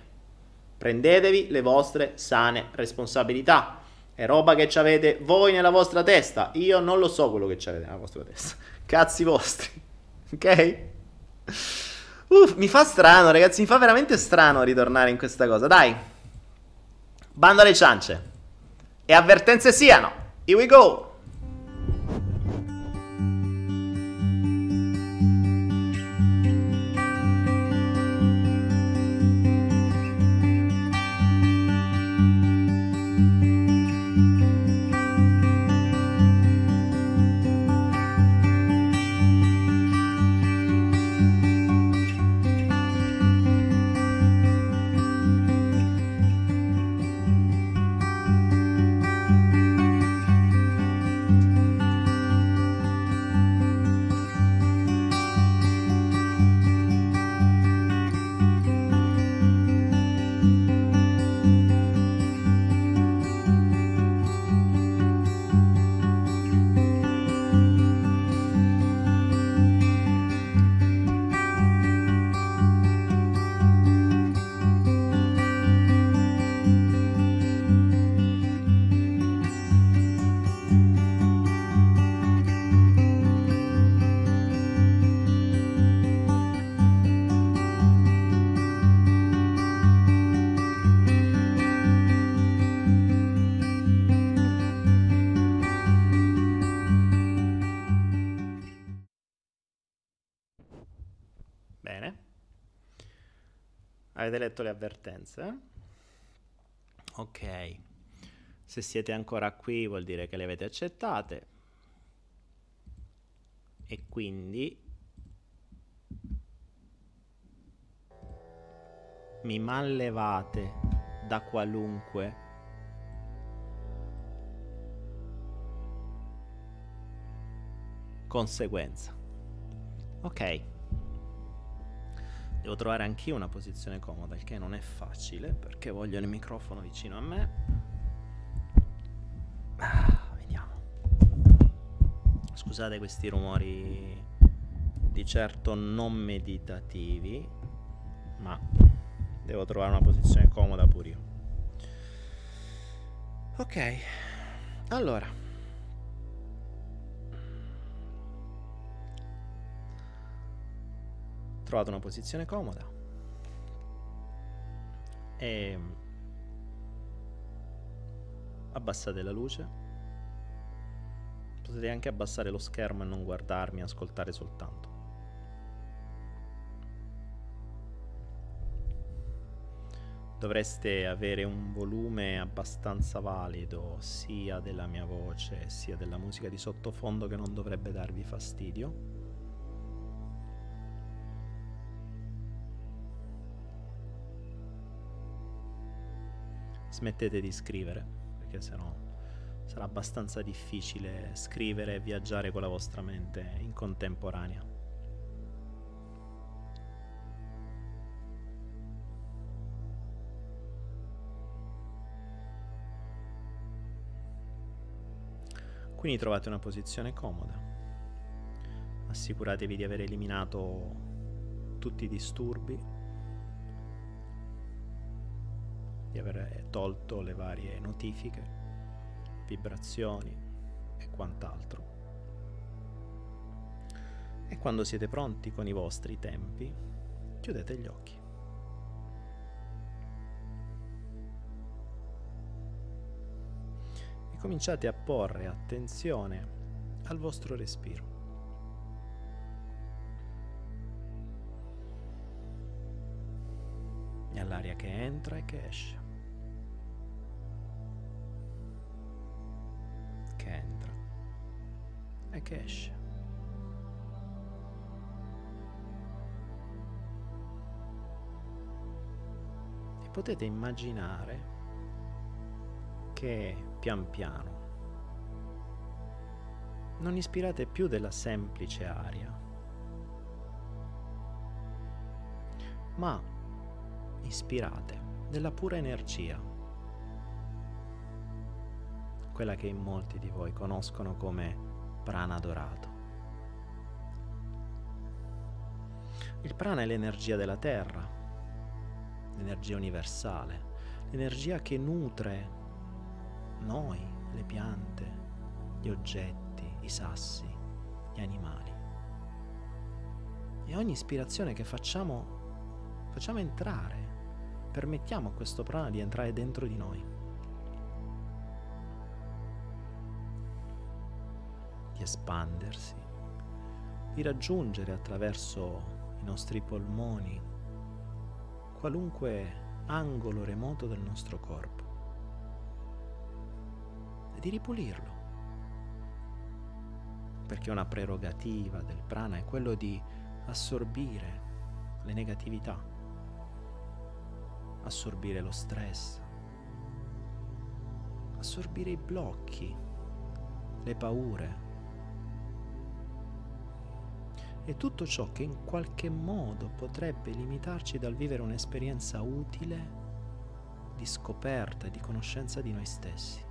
Prendetevi le vostre sane responsabilità. È roba che avete voi nella vostra testa. Io non lo so quello che avete nella vostra testa. Cazzi vostri. Ok? Uff, mi fa strano, ragazzi, mi fa veramente strano ritornare in questa cosa. Dai. Bando alle ciance e avvertenze siano. Here we go! Avete letto le avvertenze? Ok. Se siete ancora qui vuol dire che le avete accettate. E quindi mi mallevate da qualunque conseguenza. Ok. Devo trovare anch'io una posizione comoda, il che non è facile perché voglio il microfono vicino a me. Ah, vediamo. Scusate questi rumori di certo non meditativi, ma devo trovare una posizione comoda pure io. Ok, allora. Trovate una posizione comoda. E abbassate la luce. Potete anche abbassare lo schermo e non guardarmi, ascoltare soltanto. Dovreste avere un volume abbastanza valido sia della mia voce sia della musica di sottofondo che non dovrebbe darvi fastidio. Smettete di scrivere, perché sennò sarà abbastanza difficile scrivere e viaggiare con la vostra mente in contemporanea. Quindi trovate una posizione comoda. Assicuratevi di aver eliminato tutti i disturbi di aver tolto le varie notifiche vibrazioni e quant'altro. E quando siete pronti con i vostri tempi, chiudete gli occhi. E cominciate a porre attenzione al vostro respiro. All'aria che entra e che esce. E che esce. E potete immaginare che pian piano non ispirate più della semplice aria, ma ispirate della pura energia, quella che in molti di voi conoscono come prana dorato. Il prana è l'energia della terra, l'energia universale, l'energia che nutre noi, le piante, gli oggetti i sassi, gli animali. E ogni ispirazione che facciamo, facciamo entrare, permettiamo a questo prana di entrare dentro di noi. Di espandersi, di raggiungere attraverso i nostri polmoni qualunque angolo remoto del nostro corpo e di ripulirlo. Perché una prerogativa del prana è quello di assorbire le negatività, assorbire lo stress, assorbire i blocchi, le paure e tutto ciò che in qualche modo potrebbe limitarci dal vivere un'esperienza utile di scoperta e di conoscenza di noi stessi.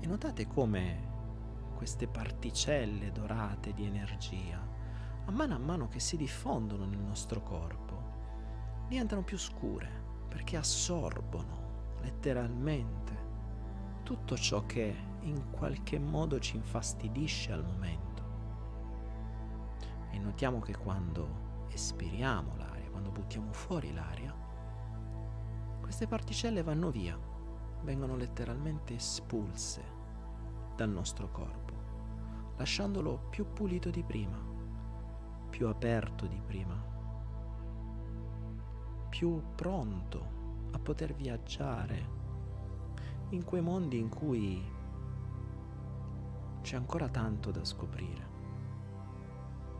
E notate come queste particelle dorate di energia, a mano a mano che si diffondono nel nostro corpo, diventano più scure perché assorbono letteralmente tutto ciò che in qualche modo ci infastidisce al momento. E notiamo che quando espiriamo l'aria, quando buttiamo fuori l'aria, queste particelle vanno via vengono letteralmente espulse dal nostro corpo, lasciandolo più pulito di prima, più aperto di prima, più pronto a poter viaggiare in quei mondi in cui c'è ancora tanto da scoprire,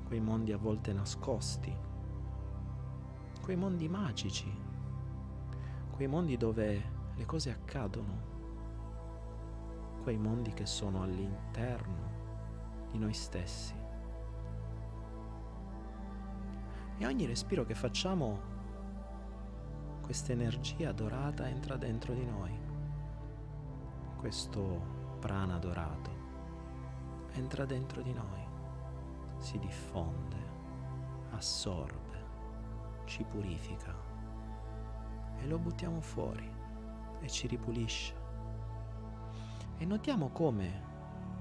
quei mondi a volte nascosti, quei mondi magici, quei mondi dove le cose accadono, quei mondi che sono all'interno di noi stessi. E ogni respiro che facciamo, questa energia dorata entra dentro di noi. Questo prana dorato entra dentro di noi, si diffonde, assorbe, ci purifica e lo buttiamo fuori e ci ripulisce. E notiamo come,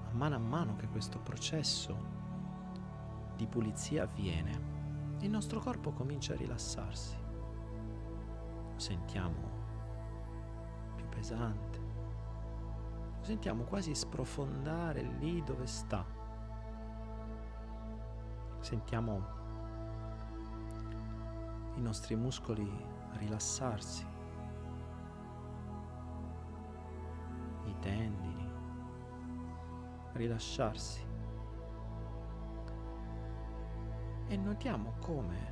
a mano a mano che questo processo di pulizia avviene, il nostro corpo comincia a rilassarsi. Lo sentiamo più pesante, lo sentiamo quasi sprofondare lì dove sta. Sentiamo i nostri muscoli rilassarsi tendini, rilasciarsi. E notiamo come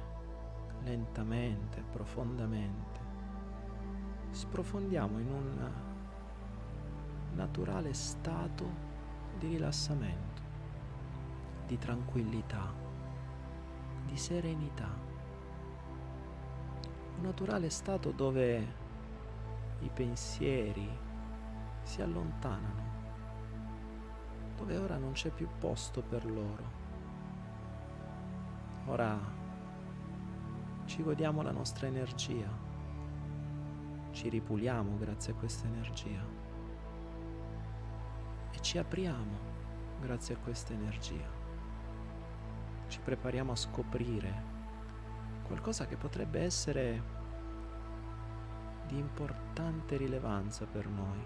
lentamente, profondamente, sprofondiamo in un naturale stato di rilassamento, di tranquillità, di serenità. Un naturale stato dove i pensieri, si allontanano, dove ora non c'è più posto per loro. Ora ci godiamo la nostra energia, ci ripuliamo grazie a questa energia ci apriamo grazie a questa energia. Ci prepariamo a scoprire qualcosa che potrebbe essere di importante rilevanza per noi.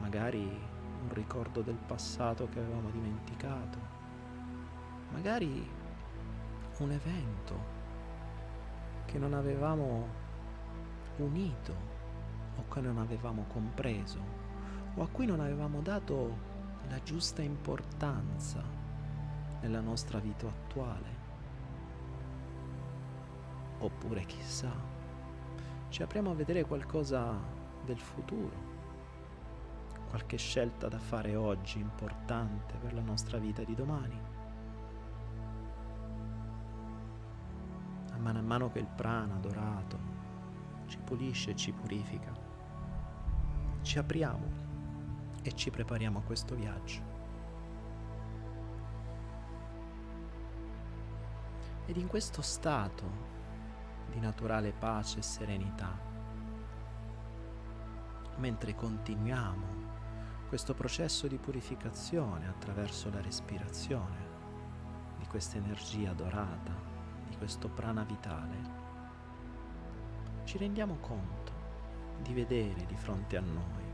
Magari un ricordo del passato che avevamo dimenticato, magari un evento che non avevamo unito o che non avevamo compreso o a cui non avevamo dato la giusta importanza nella nostra vita attuale. Oppure chissà, ci apriamo a vedere qualcosa del futuro, qualche scelta da fare oggi importante per la nostra vita di domani. A mano a mano che il prana dorato ci pulisce e ci purifica, ci apriamo e ci prepariamo a questo viaggio. Ed in questo stato di naturale pace e serenità, mentre continuiamo questo processo di purificazione attraverso la respirazione di questa energia dorata, di questo prana vitale, ci rendiamo conto di vedere di fronte a noi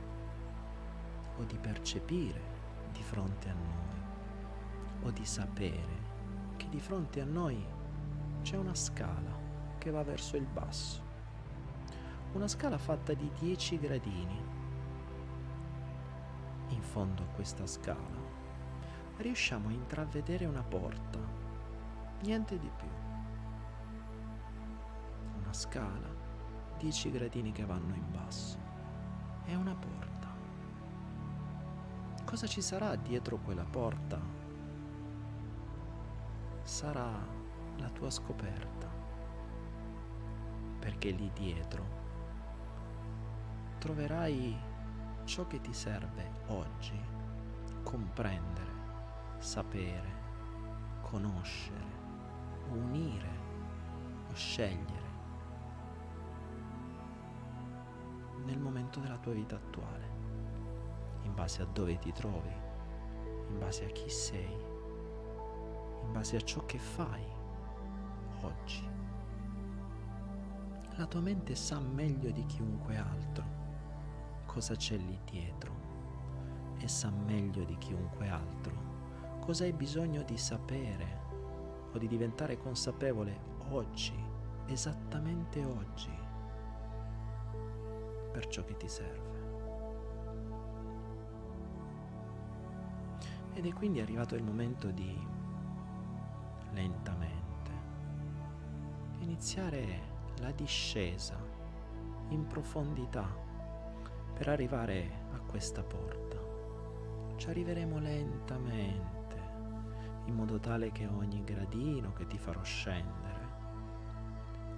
o di percepire di fronte a noi o di sapere che di fronte a noi c'è una scala che va verso il basso. Una scala fatta di 10 gradini. In fondo a questa scala riusciamo a intravedere una porta, niente di più. Una scala 10 gradini che vanno in basso. È una porta. Cosa ci sarà dietro quella porta? Sarà la tua scoperta. Perché lì dietro troverai ciò che ti serve oggi comprendere, sapere, conoscere, unire o scegliere nel momento della tua vita attuale, base a dove ti trovi, in base a chi sei, in base a ciò che fai oggi. La tua mente sa meglio di chiunque altro cosa c'è lì dietro e sa meglio di chiunque altro cosa hai bisogno di sapere o di diventare consapevole oggi, esattamente oggi per ciò che ti serve. Ed è quindi arrivato il momento di lentamente iniziare la discesa in profondità per arrivare a questa porta. Ci arriveremo lentamente in modo tale che ogni gradino che ti farò scendere,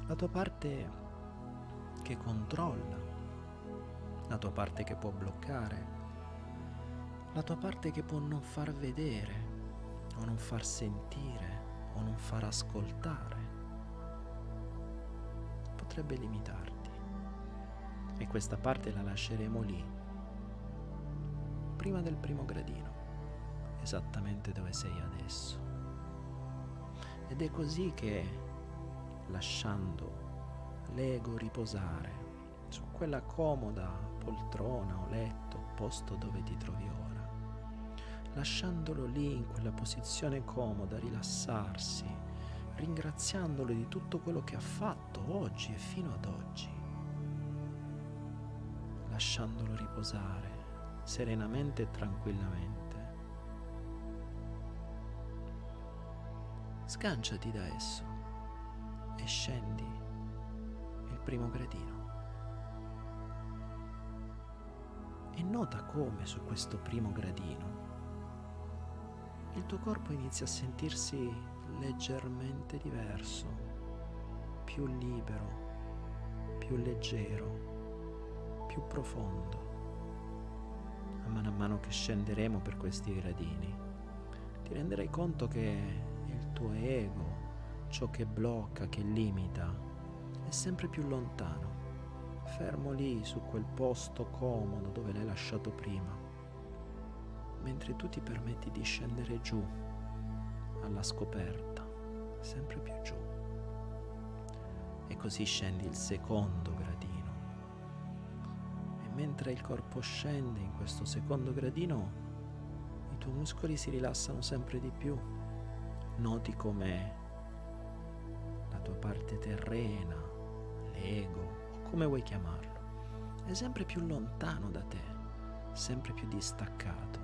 la tua parte che controlla la tua parte che può bloccare, la tua parte che può non far vedere o non far sentire o non far ascoltare, potrebbe limitarti. E questa parte la lasceremo lì, prima del primo gradino, esattamente dove sei adesso. Ed è così che, lasciando l'ego riposare su quella comoda poltrona o letto, posto dove ti trovi lasciandolo lì in quella posizione comoda, rilassarsi, ringraziandolo di tutto quello che ha fatto oggi e fino ad oggi, lasciandolo riposare serenamente e tranquillamente. Sganciati da esso e scendi il primo gradino. e nota come su questo primo gradino il tuo corpo inizia a sentirsi leggermente diverso, più libero, più leggero, più profondo. A mano a mano che scenderemo per questi gradini, ti renderai conto che il tuo ego, ciò che blocca, che limita, è sempre più lontano fermo lì su quel posto comodo dove l'hai lasciato prima, mentre tu ti permetti di scendere giù alla scoperta, sempre più giù. E così scendi il secondo gradino. E mentre il corpo scende in questo secondo gradino, i tuoi muscoli si rilassano sempre di più. Noti come la tua parte terrena, l'ego, come vuoi chiamarlo, è sempre più lontano da te, sempre più distaccato,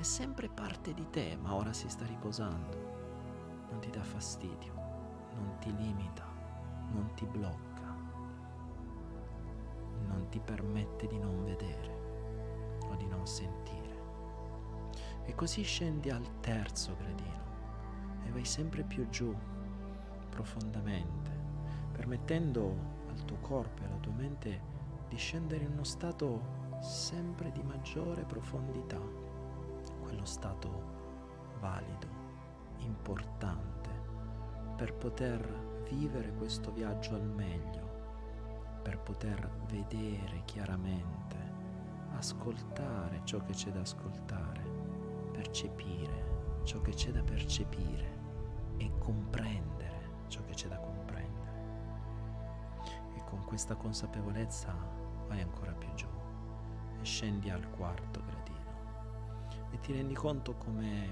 è sempre parte di te, ma ora si sta riposando, non ti dà fastidio, non ti limita, non ti blocca, non ti permette di non vedere o di non sentire. E così scendi al terzo gradino e vai sempre più giù, profondamente, permettendo al tuo corpo e alla tua mente di scendere in uno stato sempre di maggiore profondità, quello stato valido, importante, per poter vivere questo viaggio al meglio, per poter vedere chiaramente, ascoltare ciò che c'è da ascoltare, percepire ciò che c'è da percepire e comprendere ciò che c'è da comprendere. Con questa consapevolezza vai ancora più giù e scendi al quarto gradino e ti rendi conto come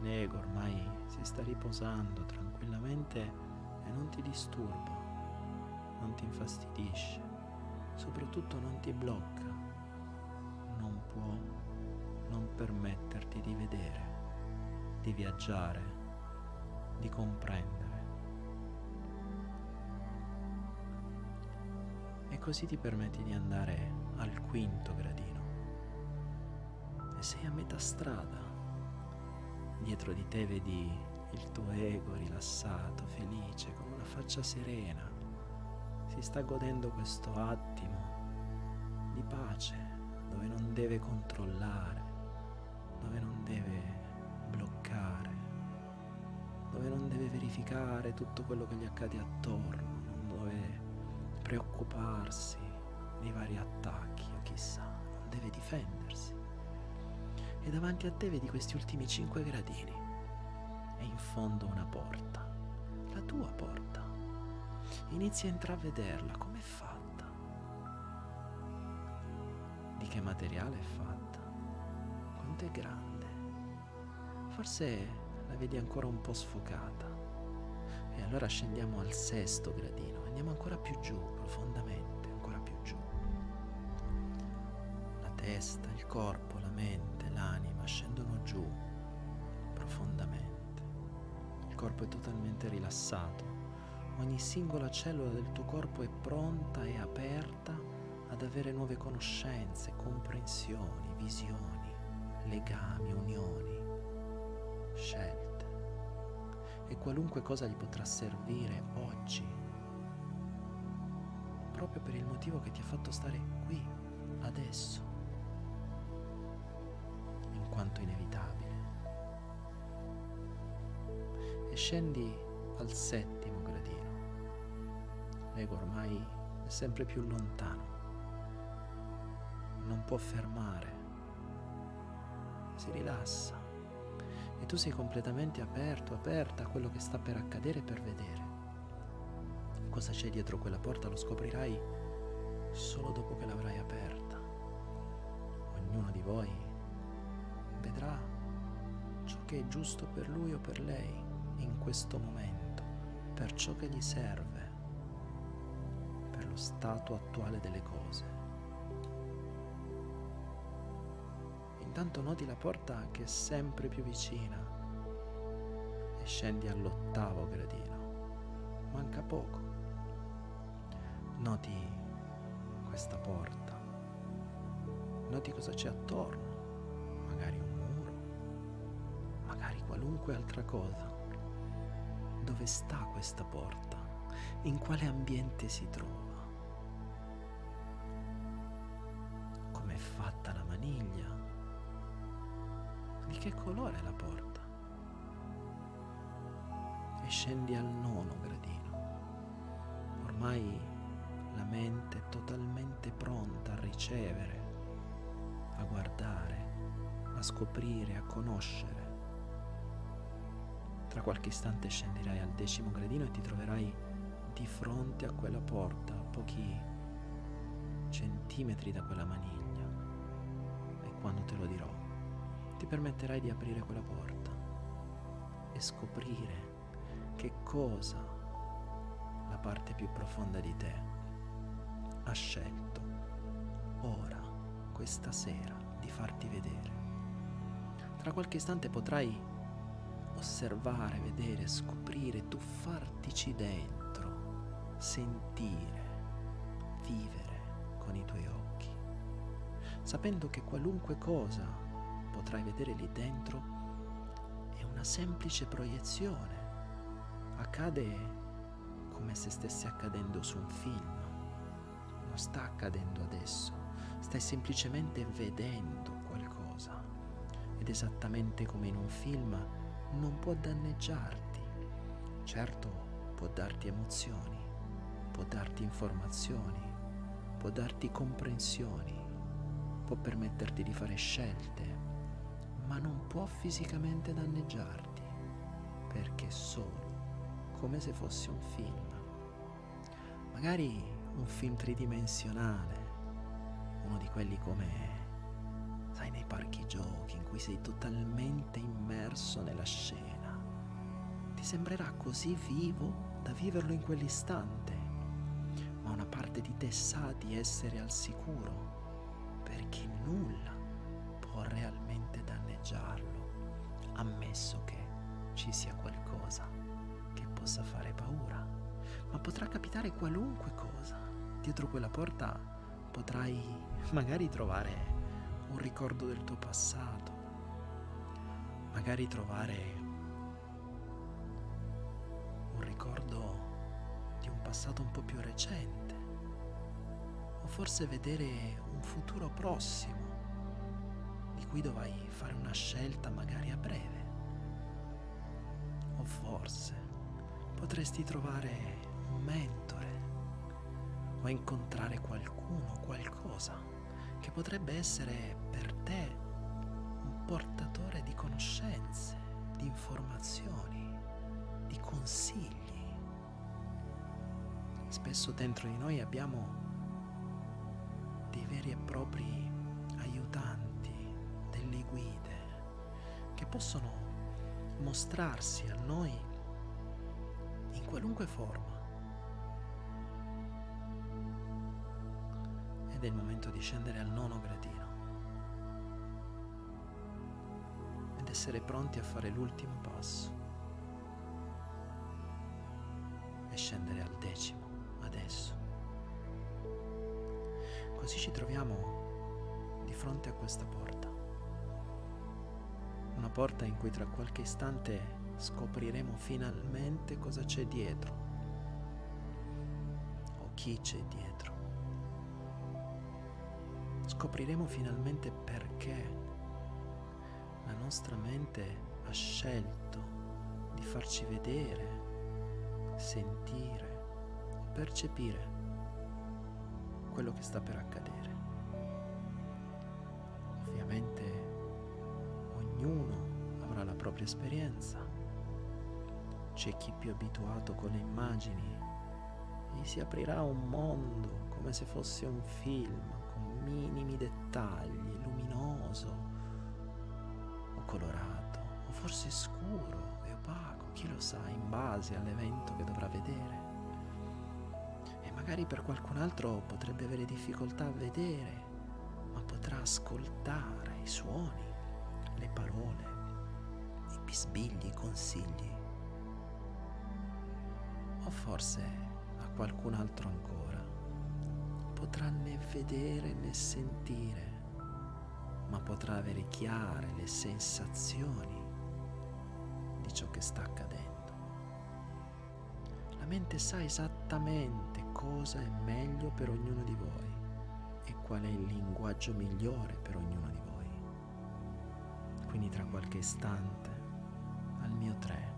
l'ego ormai si sta riposando tranquillamente e non ti disturba, non ti infastidisce, soprattutto non ti blocca, non può non permetterti di vedere, di viaggiare, di comprendere. così ti permetti di andare al quinto gradino. Sei a metà strada. Dietro di te vedi il tuo ego rilassato, felice, con una faccia serena. Si sta godendo questo attimo di pace dove non deve controllare, dove non deve bloccare, dove non deve verificare tutto quello che gli accade attorno, dove preoccuparsi dei vari attacchi o chissà, non deve difendersi. E davanti a te vedi questi ultimi cinque gradini e in fondo una porta, la tua porta. Inizi a intravederla, com'è fatta? Di che materiale è fatta? Quanto è grande? Forse la vedi ancora un po' sfocata. E allora scendiamo al sesto gradino, andiamo ancora più giù, profondamente, ancora più giù. La testa, il corpo, la mente, corpo è totalmente rilassato. Ogni singola cellula del tuo corpo è pronta e aperta ad avere nuove conoscenze, comprensioni, visioni, legami, unioni, scelte e qualunque cosa gli potrà servire oggi, proprio per il motivo che ti ha fatto stare qui, adesso, scendi al settimo gradino. L'ego ormai è sempre più lontano, non può fermare, si rilassa e tu sei completamente aperto, aperta a quello che sta per accadere per vedere. Cosa c'è dietro quella porta lo scoprirai solo dopo che l'avrai aperta. Ognuno di voi vedrà ciò che è giusto per lui o per lei in questo momento, per ciò che gli serve, per lo stato attuale delle cose. Intanto noti la porta che è sempre più vicina e scendi all'ottavo gradino. Manca poco. Noti questa porta. Noti cosa c'è attorno. Magari un muro. Magari qualunque altra cosa. Dove sta questa porta? In quale ambiente si trova? Com'è fatta la maniglia? Di che colore è la porta? E scendi al nono gradino. Ormai la mente totalmente pronta a ricevere, a guardare, a scoprire, a conoscere. Qualche istante scenderai al decimo gradino e ti troverai di fronte a quella porta, a pochi centimetri da quella maniglia. E quando te lo dirò, ti permetterai di aprire quella porta e scoprire che cosa la parte più profonda di te ha scelto ora, questa sera, di farti vedere. Tra qualche istante potrai osservare, vedere, scoprire, tuffartici dentro, sentire, vivere con i tuoi occhi, sapendo che qualunque cosa potrai vedere lì dentro è una semplice proiezione. Accade come se stesse accadendo su un film. Non sta accadendo adesso, stai semplicemente vedendo qualcosa. Ed esattamente come in un film non può danneggiarti. Certo, può darti emozioni, può darti informazioni, può darti comprensioni, può permetterti di fare scelte, ma non può fisicamente danneggiarti, perché è solo come se fosse un film. Magari un film tridimensionale, uno di quelli come cui sei totalmente immerso nella scena. Ti sembrerà così vivo da viverlo in quell'istante, ma una parte di te sa di essere al sicuro, perché nulla può realmente danneggiarlo, ammesso che ci sia qualcosa che possa fare paura. Ma potrà capitare qualunque cosa. Dietro quella porta potrai magari trovare un ricordo del tuo passato, magari trovare un ricordo di un passato un po' più recente, o forse vedere un futuro prossimo di cui dovrai fare una scelta magari a breve, o forse potresti trovare un mentore o incontrare qualcuno, qualcosa che potrebbe essere per te portatore di conoscenze, di informazioni, di consigli. Spesso dentro di noi abbiamo dei veri e propri aiutanti, delle guide che possono mostrarsi a noi in qualunque forma ed è il momento di scendere al nono gradino essere pronti a fare l'ultimo passo e scendere al decimo adesso. Così ci troviamo di fronte a questa porta. Una porta in cui tra qualche istante scopriremo finalmente cosa c'è dietro o chi c'è dietro scopriremo finalmente perché nostra mente ha scelto di farci vedere, sentire percepire quello che sta per accadere. Ovviamente ognuno avrà la propria esperienza. C'è chi più abituato con le immagini e si aprirà un mondo come se fosse un film minimi dettagli, forse scuro e opaco, chi lo sa, in base all'evento che dovrà vedere. E magari per qualcun altro potrebbe avere difficoltà a vedere, ma potrà ascoltare i suoni, le parole, i bisbigli, i consigli. O forse a qualcun altro ancora potrà né vedere né sentire, ma potrà avere chiare le sensazioni ciò che sta accadendo. La mente sa esattamente cosa è meglio per ognuno di voi e qual è il linguaggio migliore per ognuno di voi. Quindi tra qualche istante, al mio tre,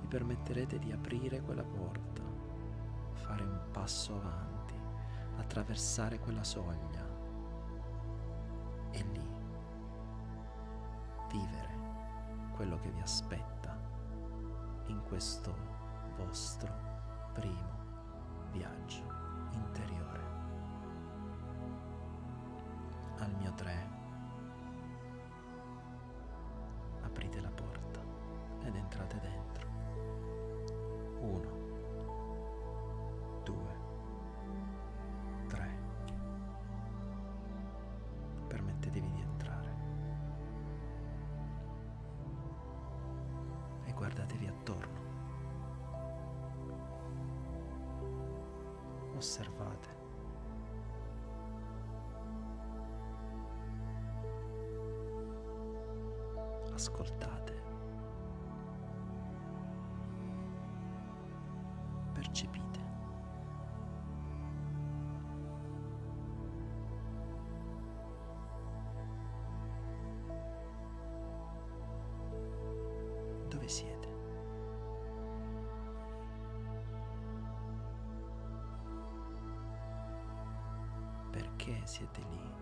vi permetterete di aprire quella porta, fare un passo avanti attraversare quella soglia quello che vi aspetta in questo vostro primo viaggio interiore. Al mio tre aprite la porta ed entrate dentro. Osservate. Ascoltate. Perché siete lì?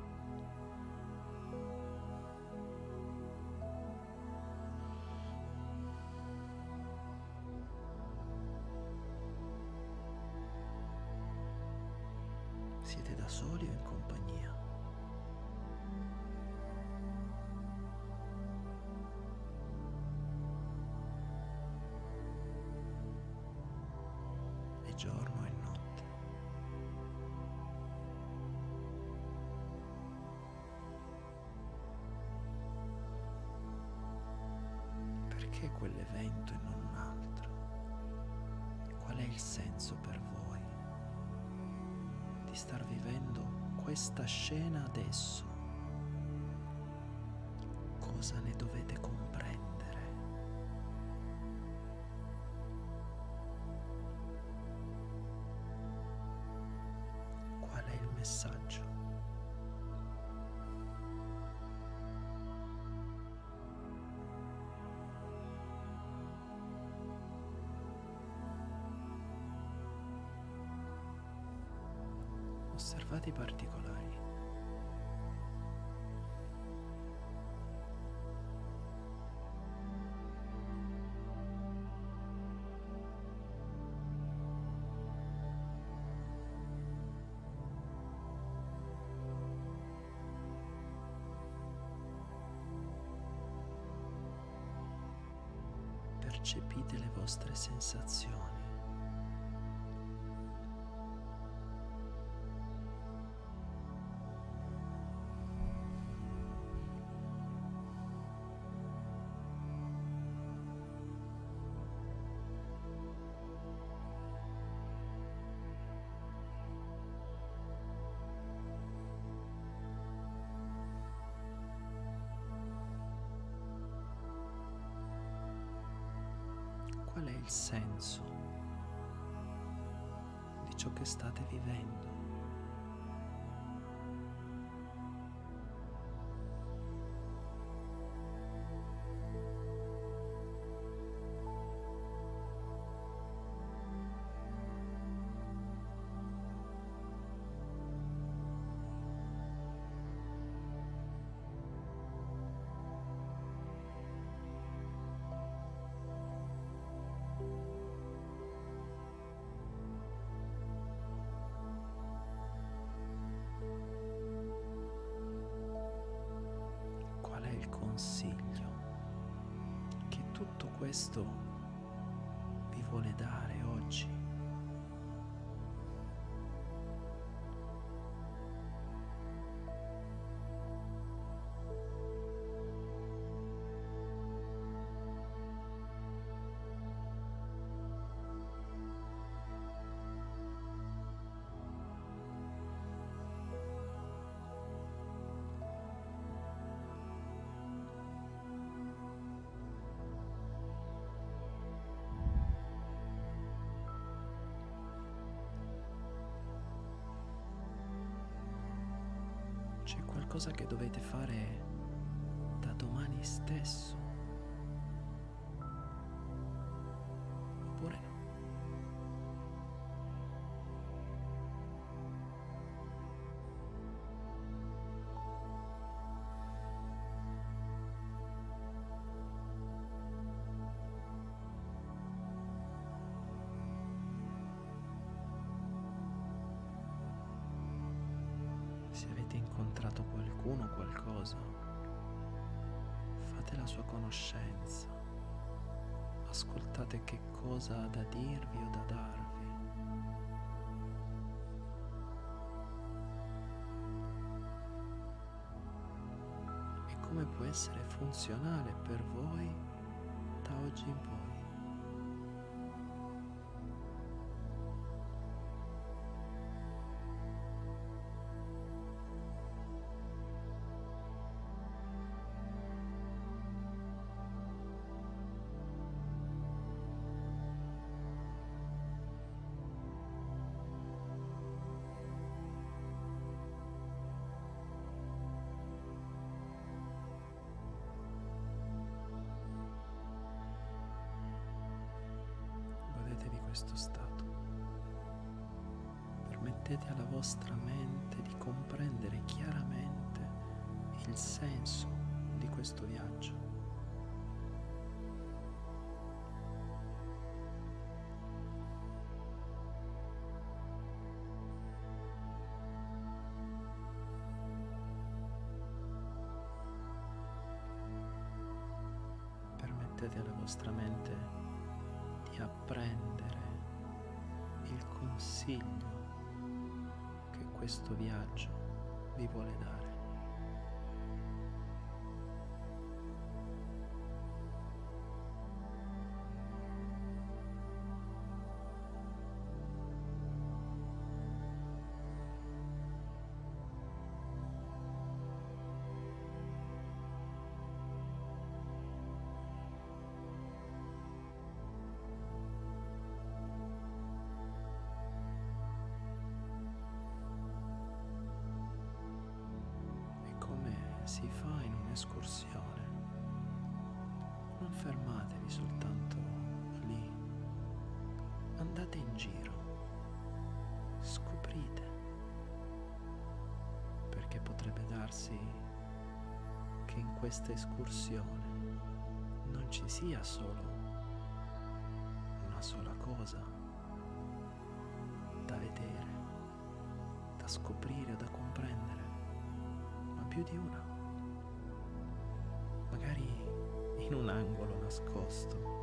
Siete da soli o in compagnia? È giorno questa scena adesso? Cosa ne dovete comprendere? Qual è il messaggio? Osservate i particolari. Percepite le vostre sensazioni. State vivendo? Qualcosa che dovete fare da domani stesso? Incontrato qualcuno o qualcosa, fate la sua conoscenza, ascoltate che cosa ha da dirvi o da darvi. E come può essere funzionale per voi da oggi in poi. Questo stato. Permettete alla vostra mente di comprendere chiaramente il senso di questo viaggio. Permettete alla vostra mente consiglio che questo viaggio vi vuole dare. Andate in giro, scoprite, perché potrebbe darsi che in questa escursione non ci sia solo una sola cosa da vedere, da scoprire da comprendere, ma più di una. Magari in un angolo nascosto,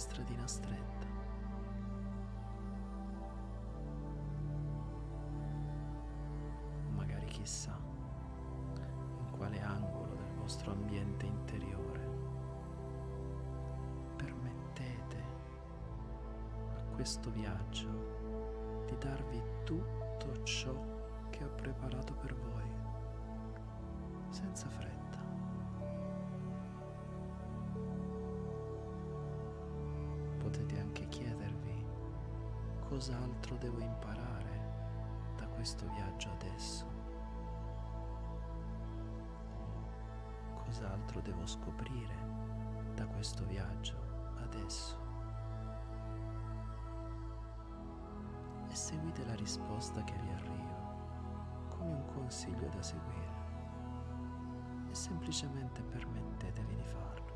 stradina stretta. Magari chissà in quale angolo del vostro ambiente interiore permettete a questo viaggio di darvi tutto ciò che ho preparato per voi senza fretta. Potete anche chiedervi cos'altro devo imparare da questo viaggio adesso. Cos'altro devo scoprire da questo viaggio adesso. E seguite la risposta che vi arriva come un consiglio da seguire e semplicemente permettetevi di farlo.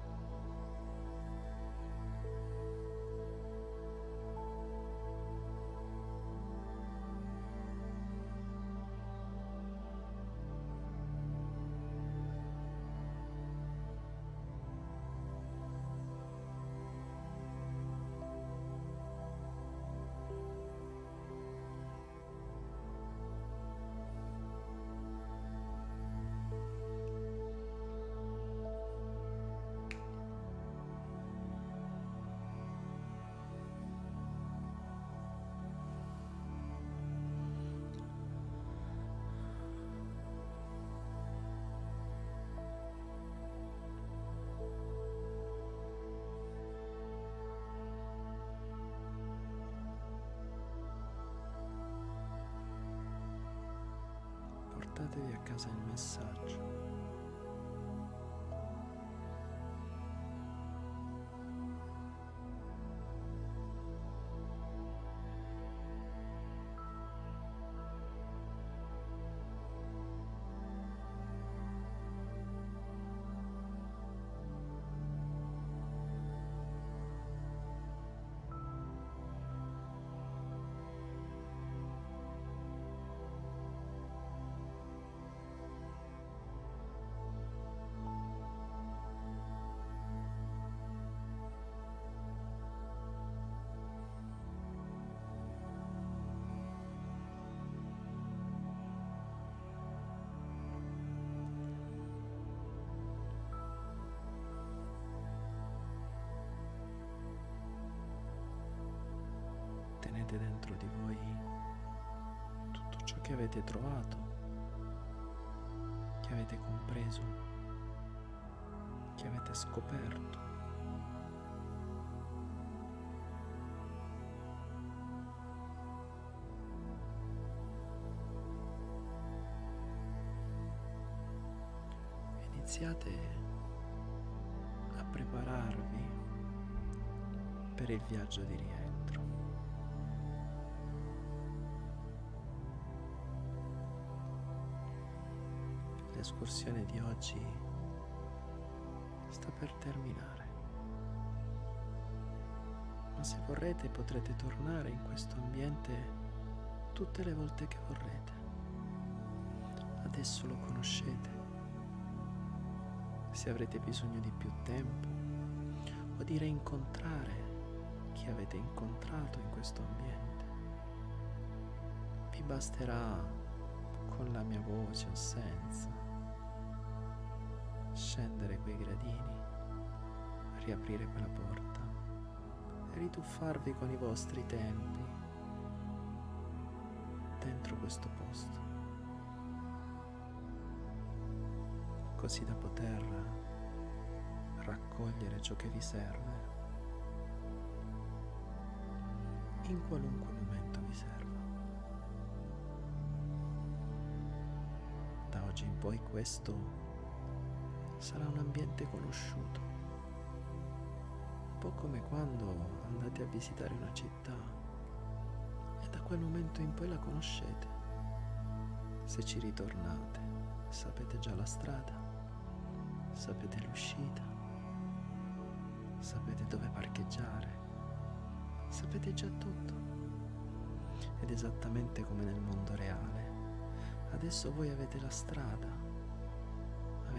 Portate dentro di voi tutto ciò che avete trovato, che avete compreso, che avete scoperto. Iniziate a prepararvi per il viaggio di rientro. L'escursione di oggi sta per terminare, ma se vorrete potrete tornare in questo ambiente tutte le volte che vorrete. Adesso lo conoscete. Se avrete bisogno di più tempo o di reincontrare chi avete incontrato in questo ambiente. Vi basterà con la mia voce o senza scendere quei gradini, riaprire quella porta e rituffarvi con i vostri tempi dentro questo posto, così da poter raccogliere ciò che vi serve in qualunque momento vi serva. Da oggi in poi questo sarà un ambiente conosciuto, un po' come quando andate a visitare una città e da quel momento in poi la conoscete. Se ci ritornate, sapete già la strada, sapete l'uscita, sapete dove parcheggiare sapete già tutto. Ed esattamente come nel mondo reale, adesso voi avete la strada,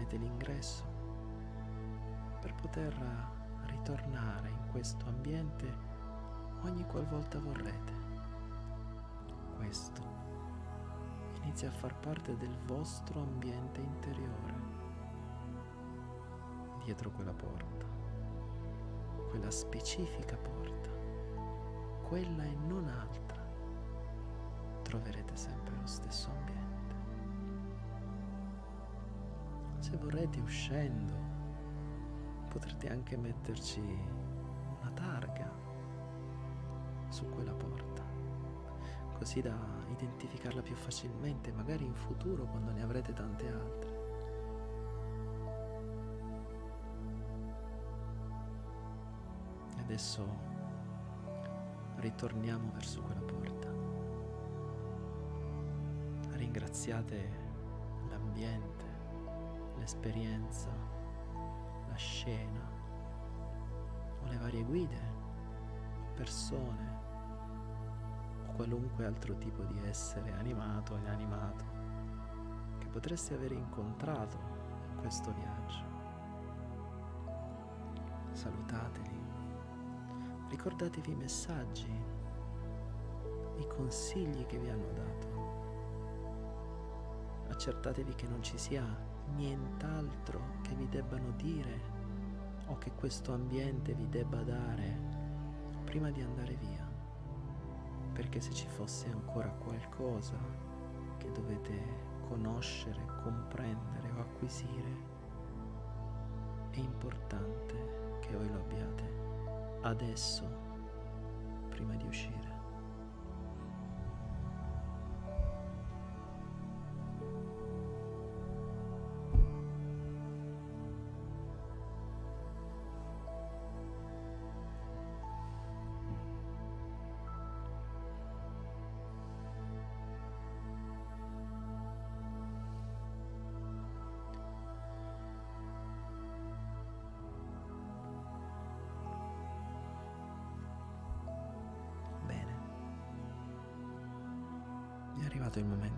avete l'ingresso per poter ritornare in questo ambiente ogni qualvolta vorrete. Questo inizia a far parte del vostro ambiente interiore, dietro quella porta, quella specifica porta quella e non altra, troverete sempre lo stesso ambiente. Se vorrete uscendo, potrete anche metterci una targa su quella porta, così da identificarla più facilmente, magari in futuro quando ne avrete tante altre. adesso ritorniamo verso quella porta. Ringraziate l'ambiente, l'esperienza, la scena o le varie guide persone o qualunque altro tipo di essere animato o inanimato che potreste aver incontrato in questo viaggio. Salutateli ricordatevi i messaggi, i consigli che vi hanno dato. Accertatevi che non ci sia nient'altro che vi debbano dire o che questo ambiente vi debba dare prima di andare via. Perché se ci fosse ancora qualcosa che dovete conoscere, comprendere o acquisire, è importante che voi lo abbiate adesso prima di uscire.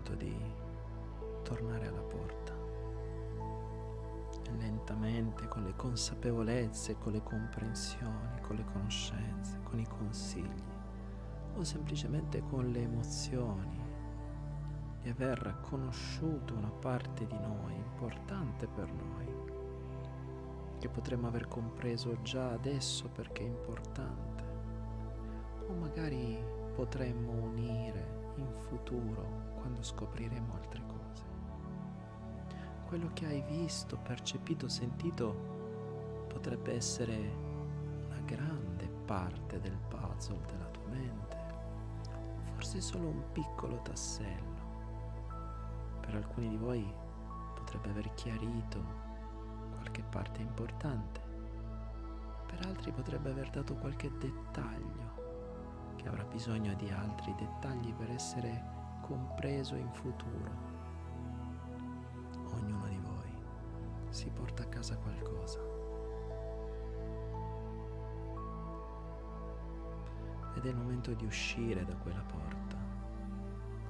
Momento di tornare alla porta. Lentamente, con le consapevolezze, con le comprensioni, con le conoscenze, con i consigli o semplicemente con le emozioni di aver conosciuto una parte di noi importante per noi, che potremmo aver compreso già adesso perché è importante, o magari potremmo unire in futuro quando scopriremo altre cose. Quello che hai visto, percepito, sentito potrebbe essere una grande parte del puzzle della tua mente, forse solo un piccolo tassello. Per alcuni di voi potrebbe aver chiarito qualche parte importante, per altri potrebbe aver dato qualche dettaglio che avrà bisogno di altri dettagli per essere compreso in futuro. Ognuno di voi si porta a casa qualcosa. Ed è il momento di uscire da quella porta,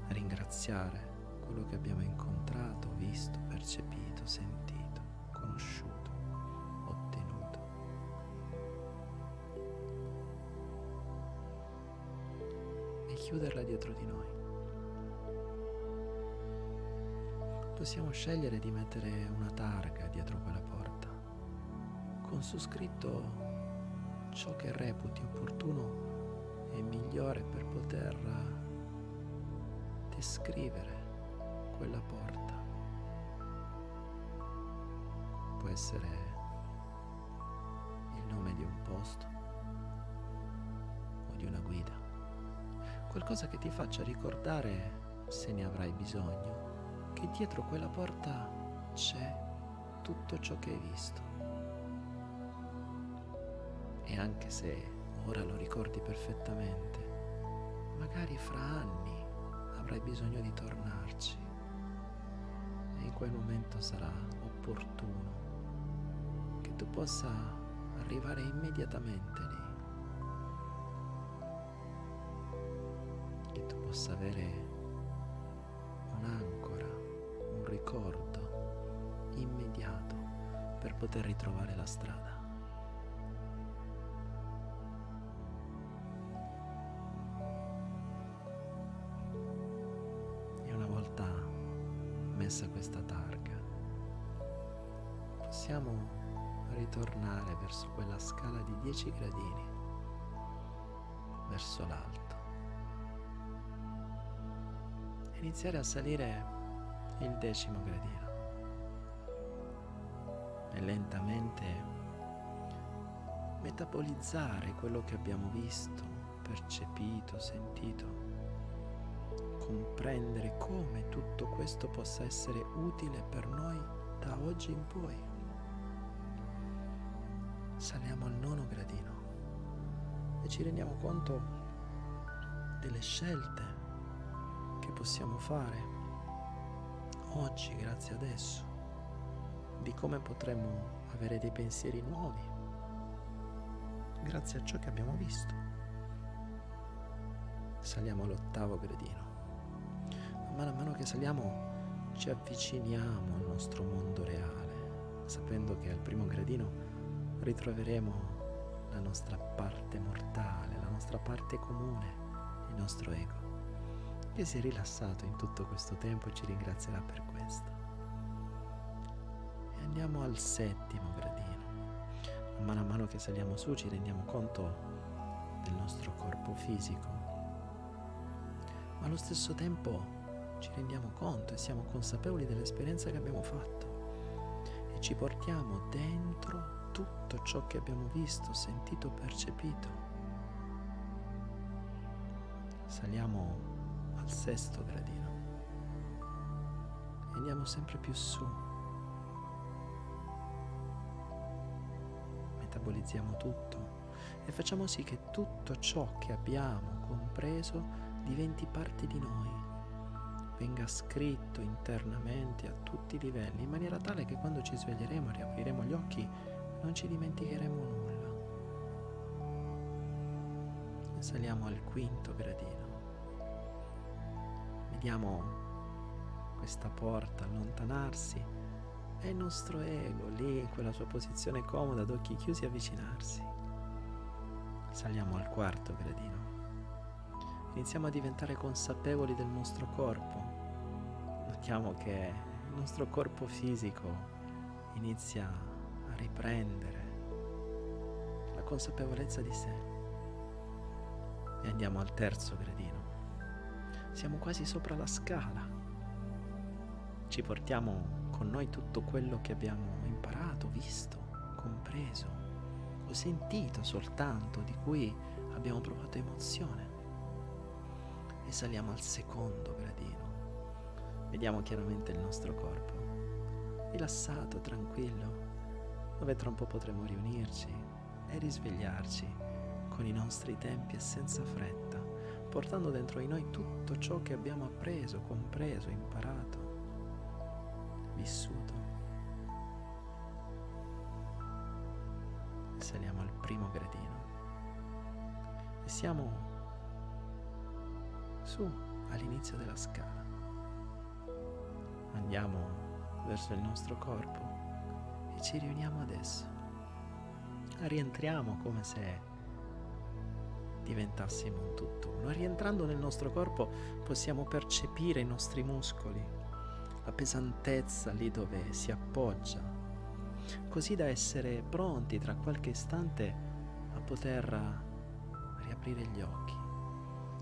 ringraziare quello che abbiamo incontrato, visto, percepito, sentito, conosciuto, ottenuto. E chiuderla dietro di noi. Possiamo scegliere di mettere una targa dietro quella porta, con su scritto ciò che reputi opportuno e migliore per poter descrivere quella porta. Può essere il nome di un posto o di una guida, qualcosa che ti faccia ricordare, se ne avrai bisogno, che dietro quella porta c'è tutto ciò che hai visto. E anche se ora lo ricordi perfettamente, magari fra anni avrai bisogno di tornarci in quel momento sarà opportuno che tu possa arrivare immediatamente lì, che tu possa avere ricordo immediato per poter ritrovare la strada. messa questa targa, possiamo ritornare verso quella scala di 10 gradini, verso l'alto. E iniziare a salire il decimo gradino. E lentamente metabolizzare quello che abbiamo visto, percepito, sentito comprendere come tutto questo possa essere utile per noi da oggi in poi. Saliamo al nono gradino e ci rendiamo conto delle scelte che possiamo fare oggi, grazie ad esso, di come potremmo avere dei pensieri nuovi, grazie a ciò che abbiamo visto. Saliamo all'ottavo gradino mano a mano che saliamo ci avviciniamo al nostro mondo reale, sapendo che al primo gradino ritroveremo la nostra parte mortale, la nostra parte comune, il nostro ego, che si è rilassato in tutto questo tempo e ci ringrazierà per questo. E andiamo al settimo gradino. Man mano a mano che saliamo su ci rendiamo conto del nostro corpo fisico, ma allo stesso tempo ci rendiamo conto e siamo consapevoli dell'esperienza che abbiamo fatto e ci portiamo dentro tutto ciò che abbiamo visto, sentito, percepito. Saliamo al sesto gradino e andiamo sempre più su. Metabolizziamo tutto e facciamo sì che tutto ciò che abbiamo compreso diventi parte di noi venga scritto internamente a tutti i livelli, in maniera tale che quando ci sveglieremo e riapriremo gli occhi non ci dimenticheremo nulla. Saliamo al quinto gradino. Vediamo questa porta allontanarsi e il nostro ego lì in quella sua posizione comoda ad occhi chiusi avvicinarsi. Saliamo al quarto gradino iniziamo a diventare consapevoli del nostro corpo. Notiamo che il nostro corpo fisico inizia a riprendere la consapevolezza di sé. e andiamo al terzo gradino. Siamo quasi sopra la scala. Ci portiamo con noi tutto quello che abbiamo imparato, visto, compreso o sentito soltanto, di cui abbiamo provato emozione. E saliamo al secondo gradino. Vediamo chiaramente il nostro corpo, rilassato, tranquillo, dove tra un po' potremo riunirci e risvegliarci con i nostri tempi e senza fretta, portando dentro di noi tutto ciò che abbiamo appreso, compreso, imparato, vissuto. Saliamo al primo gradino e siamo su all'inizio della scala. Andiamo verso il nostro corpo e ci riuniamo adesso. Rientriamo come se diventassimo un tutt'uno. Rientrando nel nostro corpo possiamo percepire i nostri muscoli, la pesantezza lì dove si appoggia, così da essere pronti tra qualche istante a poter riaprire gli occhi.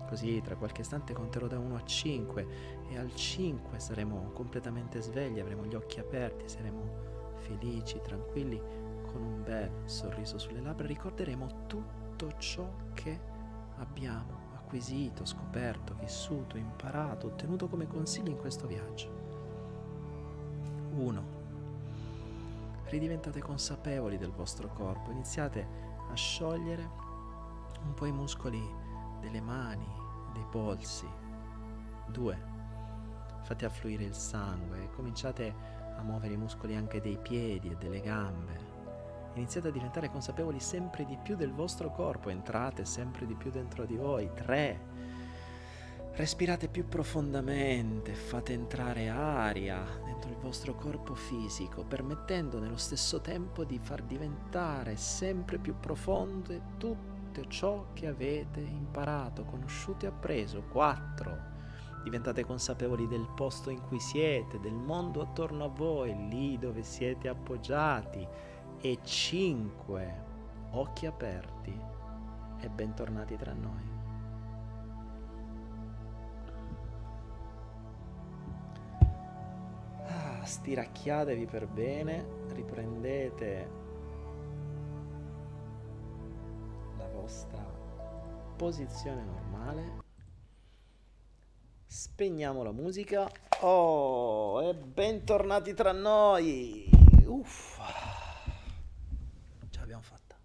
Così tra qualche istante conterò da 1 a 5 e al 5 saremo completamente svegli, avremo gli occhi aperti, saremo felici, tranquilli, con un bel sorriso sulle labbra, ricorderemo tutto ciò che abbiamo acquisito, scoperto, vissuto, imparato, ottenuto come consigli in questo viaggio. 1. Ridiventate consapevoli del vostro corpo, iniziate a sciogliere un po' i muscoli delle mani, dei polsi. 2. Fate affluire il sangue, cominciate a a muovere i muscoli anche dei piedi e delle gambe. Iniziate a diventare consapevoli sempre di più del vostro corpo, entrate sempre di più dentro di voi. 3. Respirate più profondamente, fate entrare aria dentro il vostro corpo fisico, permettendo nello stesso tempo di far diventare sempre più profonde tutto ciò che avete imparato, conosciuto e appreso. 4 diventate consapevoli del posto in cui siete, del mondo attorno a voi, lì dove siete appoggiati. E cinque, occhi aperti e bentornati tra noi. Ah, stiracchiatevi per bene, riprendete la vostra posizione normale Spegniamo la musica. Oh, e bentornati tra noi. Uff. Ce l'abbiamo fatta.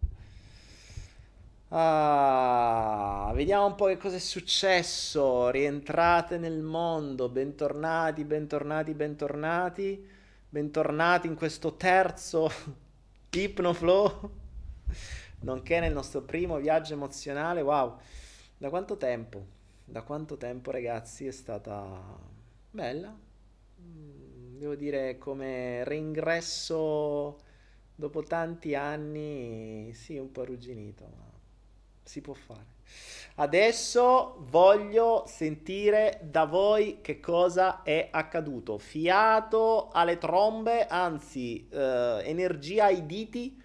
Ah, vediamo un po' che cosa è successo. Rientrate nel mondo. Bentornati, bentornati, bentornati. Bentornati in questo terzo Hypnoflow. Nonché nel nostro primo viaggio emozionale. Wow, da quanto tempo? da quanto tempo ragazzi è stata bella. Mm, devo dire come reingresso dopo tanti anni, sì, un po' arrugginito, ma si può fare. Adesso voglio sentire da voi che cosa è accaduto. Fiato alle trombe, anzi, eh, energia ai diti.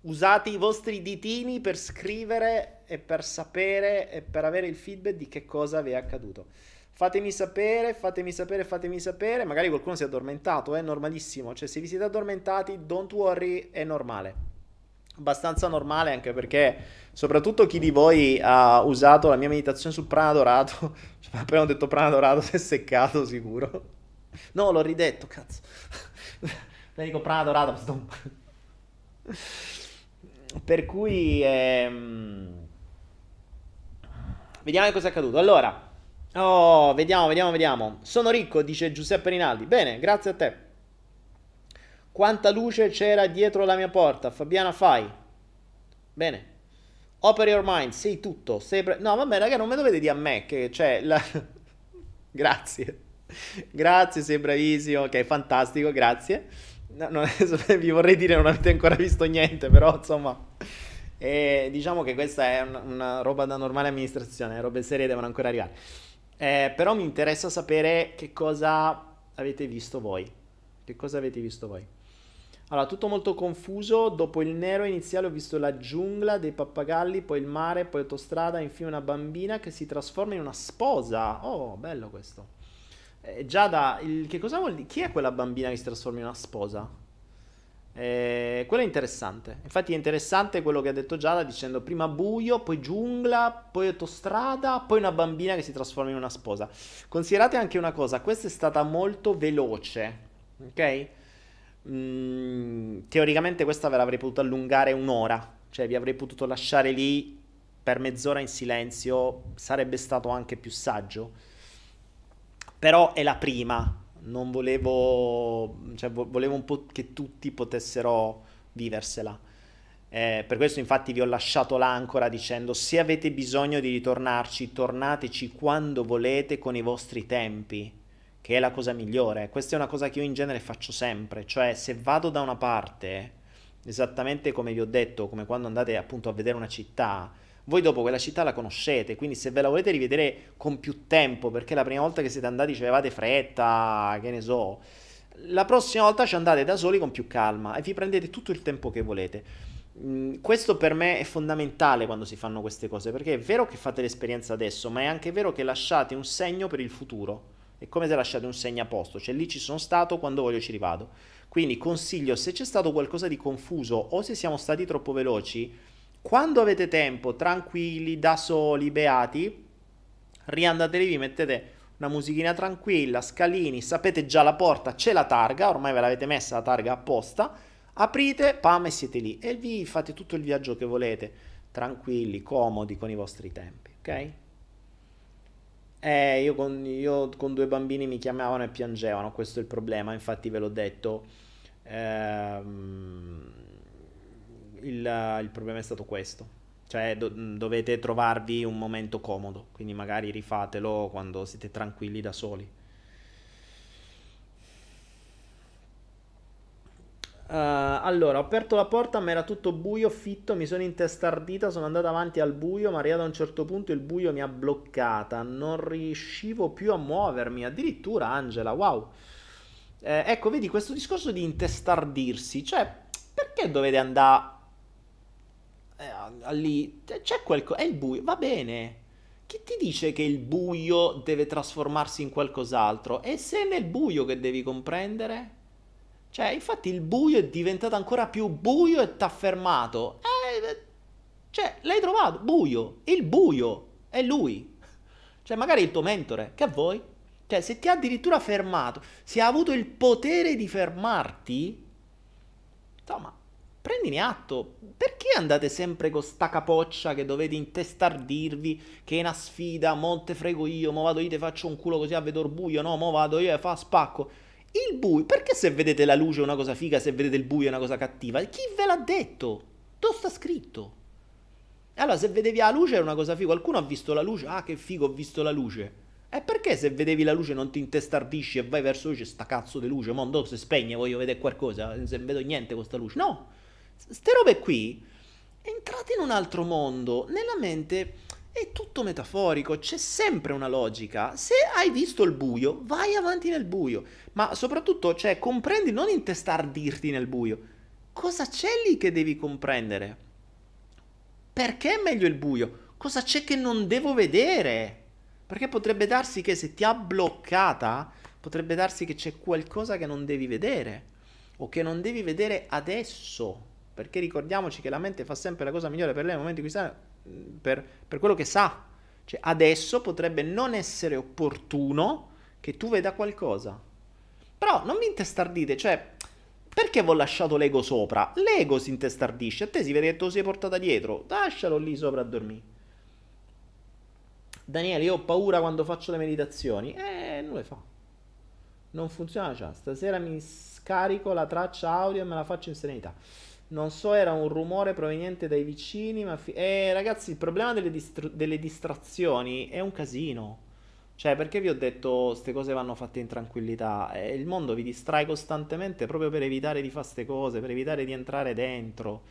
Usate i vostri ditini per scrivere e per sapere e per avere il feedback di che cosa vi è accaduto. Fatemi sapere, fatemi sapere, fatemi sapere. Magari qualcuno si è addormentato, è normalissimo. Cioè, se vi siete addormentati, don't worry, è normale. Abbastanza normale anche perché, soprattutto chi di voi ha usato la mia meditazione sul prana dorato, cioè, appena ho detto prana dorato, si è seccato sicuro. No, l'ho ridetto, cazzo. Le dico prana dorato. Per cui... Ehm Vediamo cosa è accaduto. Allora, oh, vediamo, vediamo, vediamo. Sono ricco, dice Giuseppe Rinaldi. Bene, grazie a te. Quanta luce c'era dietro la mia porta? Fabiana Fai. Bene. Open your mind, sei tutto. Sei pre- no, vabbè, raga, non me dovete dire a me che c'è la... grazie. Grazie, sei bravissimo. Ok, fantastico, grazie. No, no, vi vorrei dire non avete ancora visto niente, però insomma e diciamo che questa è una, una roba da normale amministrazione, robe serie devono ancora arrivare. Eh, però mi interessa sapere che cosa avete visto voi. Che cosa avete visto voi? Allora, tutto molto confuso. Dopo il nero iniziale ho visto la giungla dei pappagalli, poi il mare, poi autostrada, infine una bambina che si trasforma in una sposa. Oh, bello questo. Eh, Giada, il, che cosa vuol dire? Chi è quella bambina che si trasforma in una sposa? Eh, quello è interessante. Infatti è interessante quello che ha detto Giada dicendo prima buio, poi giungla, poi autostrada, poi una bambina che si trasforma in una sposa. Considerate anche una cosa, questa è stata molto veloce, ok? Mm, teoricamente questa ve l'avrei potuto allungare un'ora, cioè vi avrei potuto lasciare lì per mezz'ora in silenzio, sarebbe stato anche più saggio. Però è la prima, non volevo, cioè volevo un po' che tutti potessero viversela. Eh, per questo infatti vi ho lasciato l'ancora dicendo se avete bisogno di ritornarci, tornateci quando volete con i vostri tempi, che è la cosa migliore. Questa è una cosa che io in genere faccio sempre, cioè se vado da una parte, esattamente come vi ho detto, come quando andate appunto a vedere una città, voi dopo quella città la conoscete, quindi se ve la volete rivedere con più tempo, perché la prima volta che siete andati ci avevate fretta, che ne so, la prossima volta ci andate da soli con più calma e vi prendete tutto il tempo che volete. Mm, questo per me è fondamentale quando si fanno queste cose, perché è vero che fate l'esperienza adesso, ma è anche vero che lasciate un segno per il futuro. È come se lasciate un segno a posto, cioè lì ci sono stato, quando voglio ci rivado. Quindi consiglio, se c'è stato qualcosa di confuso o se siamo stati troppo veloci, quando avete tempo, tranquilli, da soli, beati, riandatevi, mettete una musichina tranquilla, scalini, sapete già la porta, c'è la targa, ormai ve l'avete messa la targa apposta, aprite, pam e siete lì e vi fate tutto il viaggio che volete, tranquilli, comodi con i vostri tempi, ok? Eh, io con, io con due bambini mi chiamavano e piangevano, questo è il problema, infatti ve l'ho detto. Ehm, il, il problema è stato questo. Cioè do, dovete trovarvi un momento comodo, quindi magari rifatelo quando siete tranquilli da soli. Allora, ho aperto la porta, ma era tutto buio, fitto, mi sono intestardita, sono andata avanti al buio, ma arrivato a un certo punto il buio mi ha bloccata, non riuscivo più a muovermi, addirittura Angela, wow. Eh, ecco, vedi, questo discorso di intestardirsi, cioè, perché dovete andare eh, lì c'è qualcosa, è il buio, va bene. Chi ti dice che il buio deve trasformarsi in qualcos'altro? E se è nel buio che devi comprendere? Cioè, infatti il buio è diventato ancora più buio e t'ha fermato. Eh, cioè, l'hai trovato, buio, il buio, è lui. Cioè, magari il tuo mentore, che a voi? Cioè, se ti ha addirittura fermato, se ha avuto il potere di fermarti, insomma, prendine atto. Perché andate sempre con sta capoccia che dovete intestardirvi che è una sfida, mo te frego io, mo vado io te faccio un culo così a vedere buio, no, mo vado io e fa spacco. Il buio, perché se vedete la luce è una cosa figa, se vedete il buio è una cosa cattiva? Chi ve l'ha detto? Dove sta scritto? Allora, se vedevi la luce era una cosa figa, qualcuno ha visto la luce, ah che figo, ho visto la luce. E perché se vedevi la luce non ti intestardisci e vai verso luce, sta cazzo di luce, mondo se spegne, voglio vedere qualcosa, se vedo niente con questa luce. No, Ste robe qui, entrate in un altro mondo, nella mente è tutto metaforico, c'è sempre una logica. Se hai visto il buio, vai avanti nel buio, ma soprattutto, cioè, comprendi, non intestardirti nel buio. Cosa c'è lì che devi comprendere? Perché è meglio il buio? Cosa c'è che non devo vedere? Perché potrebbe darsi che se ti ha bloccata, potrebbe darsi che c'è qualcosa che non devi vedere o che non devi vedere adesso perché ricordiamoci che la mente fa sempre la cosa migliore per lei nel momento in cui sa, per, per quello che sa. Cioè, adesso potrebbe non essere opportuno che tu veda qualcosa. Però non vi intestardite, cioè, perché vi ho lasciato l'ego sopra? L'ego si intestardisce, a te si vede che tu sei portata dietro, lascialo lì sopra a dormire. Daniele, io ho paura quando faccio le meditazioni. Eh, non le fa. Non funziona, cioè, stasera mi scarico la traccia audio e me la faccio in serenità. Non so, era un rumore proveniente dai vicini, ma... Fi- eh, ragazzi, il problema delle, distru- delle distrazioni è un casino. Cioè, perché vi ho detto queste cose vanno fatte in tranquillità? Eh, il mondo vi distrae costantemente proprio per evitare di fare queste cose, per evitare di entrare dentro.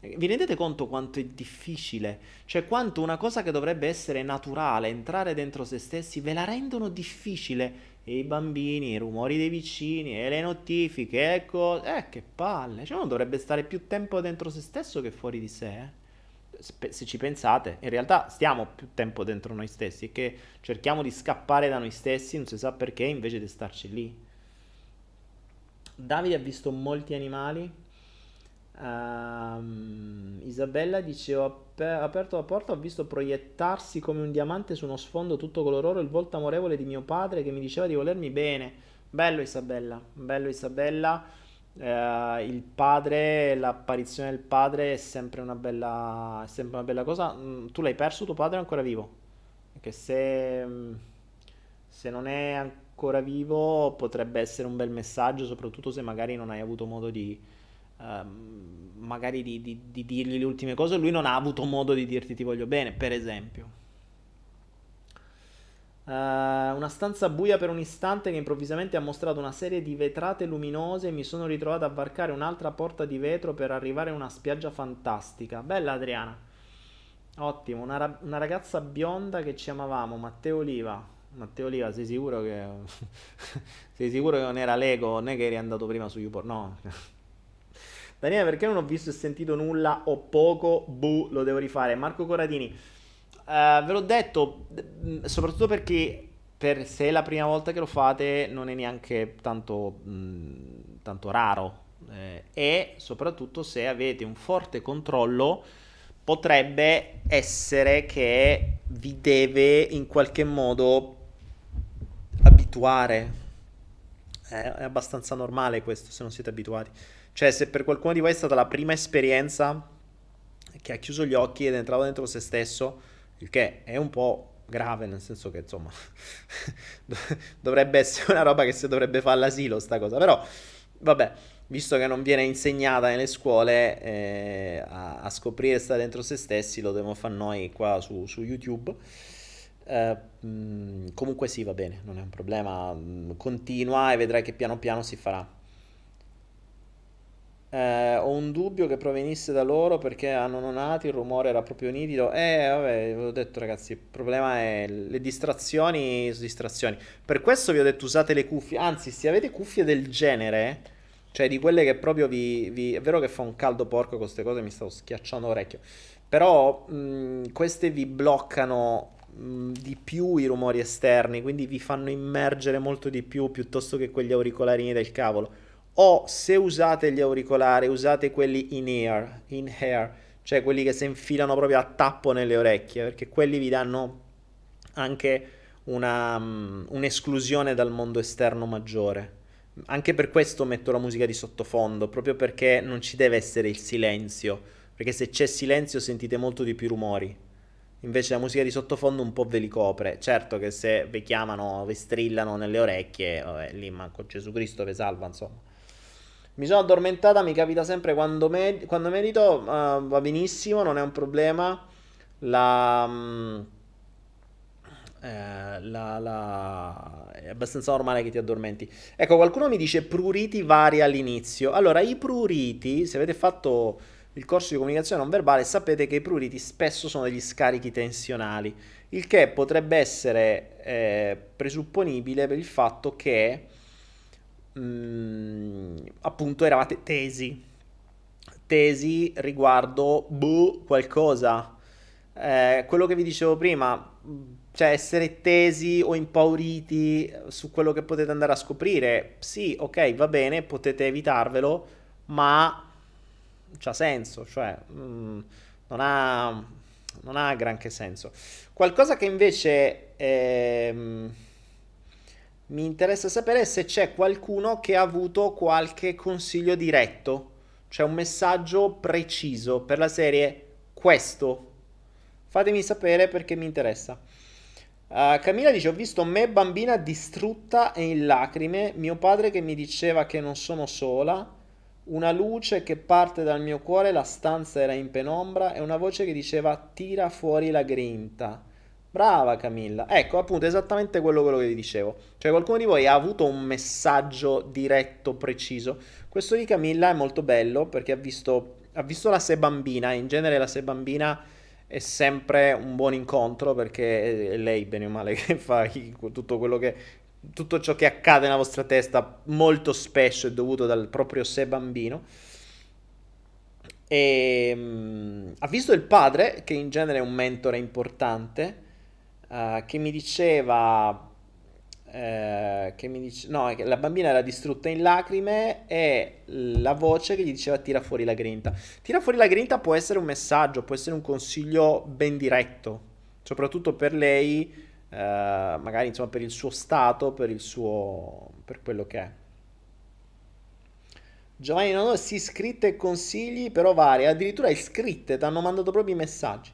Vi rendete conto quanto è difficile? Cioè quanto una cosa che dovrebbe essere naturale, entrare dentro se stessi, ve la rendono difficile. E i bambini, i rumori dei vicini, e le notifiche, ecco, eh che palle. Cioè uno dovrebbe stare più tempo dentro se stesso che fuori di sé. Eh? se ci pensate, in realtà stiamo più tempo dentro noi stessi, che cerchiamo di scappare da noi stessi, non si sa perché, invece di starci lì. Davide ha visto molti animali. Uh, Isabella dice: Ho ap- aperto la porta, ho visto proiettarsi come un diamante su uno sfondo tutto coloroso il volto amorevole di mio padre che mi diceva di volermi bene. Bello Isabella, bello Isabella. Uh, il padre, l'apparizione del padre è sempre una bella, sempre una bella cosa. Mm, tu l'hai perso, tuo padre è ancora vivo. Perché se, mm, se non è ancora vivo potrebbe essere un bel messaggio, soprattutto se magari non hai avuto modo di, uh, magari di, di, di dirgli le ultime cose, lui non ha avuto modo di dirti ti voglio bene, per esempio. Uh, una stanza buia per un istante che improvvisamente ha mostrato una serie di vetrate luminose e mi sono ritrovato a varcare un'altra porta di vetro per arrivare a una spiaggia fantastica. Bella Adriana. Ottimo, una, ra- una ragazza bionda che ci amavamo, Matteo Oliva. Matteo Oliva, sei sicuro che... sei sicuro che non era Lego, non è che eri andato prima su YouPorn? No. Daniele, perché non ho visto e sentito nulla o poco? Buh, lo devo rifare. Marco Corradini, uh, ve l'ho detto, mm, soprattutto perché per, se è la prima volta che lo fate non è neanche tanto, mh, mm, tanto raro. Eh, e soprattutto se avete un forte controllo potrebbe essere che vi deve in qualche modo abituare. È, abbastanza normale questo se non siete abituati. Cioè, se per qualcuno di voi è stata la prima esperienza che ha chiuso gli occhi ed è entrato dentro se stesso, il che è un po' grave, nel senso che insomma dovrebbe essere una roba che si dovrebbe fare all'asilo, sta cosa. Però, vabbè, visto che non viene insegnata nelle scuole eh, a, a, scoprire stare dentro se stessi, lo dobbiamo fare noi qua su, su YouTube. Eh, mh, comunque sì, va bene, non è un problema. Mh, continua e vedrai che piano piano si farà. Eh, ho un dubbio che provenisse da loro perché hanno nonati, il rumore era proprio nitido. Eh, vabbè, vi ho detto ragazzi, il problema è le distrazioni, distrazioni. Per questo vi ho detto usate le cuffie. Anzi, se avete cuffie del genere, cioè di quelle che proprio vi... vi... È vero che fa un caldo porco con queste cose, mi stavo schiacciando l'orecchio. Però mh, queste vi bloccano di più i rumori esterni, quindi vi fanno immergere molto di più piuttosto che quegli auricolarini del cavolo. O se usate gli auricolari, usate quelli in ear, in hair, cioè quelli che si infilano proprio a tappo nelle orecchie, perché quelli vi danno anche una, um, un'esclusione dal mondo esterno maggiore. Anche per questo metto la musica di sottofondo, proprio perché non ci deve essere il silenzio, perché se c'è silenzio sentite molto di più rumori. Invece la musica di sottofondo un po' ve li copre. Certo che se vi chiamano, vi strillano nelle orecchie, vabbè, lì manco Gesù Cristo vi salva, insomma. Mi sono addormentata, mi capita sempre quando, med- quando medito, uh, va benissimo, non è un problema. La, um, eh, la, la... è abbastanza normale che ti addormenti. Ecco, qualcuno mi dice pruriti vari all'inizio. Allora, i pruriti, se avete fatto il corso di comunicazione non verbale, sapete che i pruriti spesso sono degli scarichi tensionali, il che potrebbe essere eh, presupponibile per il fatto che mh, mm, appunto eravate tesi, tesi riguardo boh, qualcosa. Eh, quello che vi dicevo prima, cioè essere tesi o impauriti su quello che potete andare a scoprire, sì, ok, va bene, potete evitarvelo, ma c'ha senso, cioè mm, non, ha, non, ha, granché senso. Qualcosa che invece ehm, mi interessa sapere se c'è qualcuno che ha avuto qualche consiglio diretto, cioè un messaggio preciso per la serie questo. Fatemi sapere perché mi interessa. Uh, Camilla dice: Ho visto me bambina distrutta e in lacrime, mio padre che mi diceva che non sono sola una luce che parte dal mio cuore, la stanza era in penombra e una voce che diceva tira fuori la grinta. Brava Camilla. Ecco, appunto, esattamente quello, quello che vi dicevo. Cioè, qualcuno di voi ha avuto un messaggio diretto, preciso. Questo di Camilla è molto bello perché ha visto ha visto la Se Bambina, in genere la Se Bambina è sempre un buon incontro perché è lei, bene o male, che fa tutto quello che... Tutto ciò che accade nella vostra testa molto spesso è dovuto dal proprio sé bambino. E um, ha visto il padre, che in genere è un mentore importante, uh, che mi diceva eh, che mi dice no, la bambina era distrutta in lacrime e la voce che gli diceva tira fuori la grinta. Tira fuori la grinta può essere un messaggio, può essere un consiglio ben diretto, soprattutto per lei, eh, magari insomma per il suo stato, per il suo per quello che è. Giovanni non ho sì scritte e consigli, però varie, addirittura iscritte, ti hanno mandato proprio i messaggi.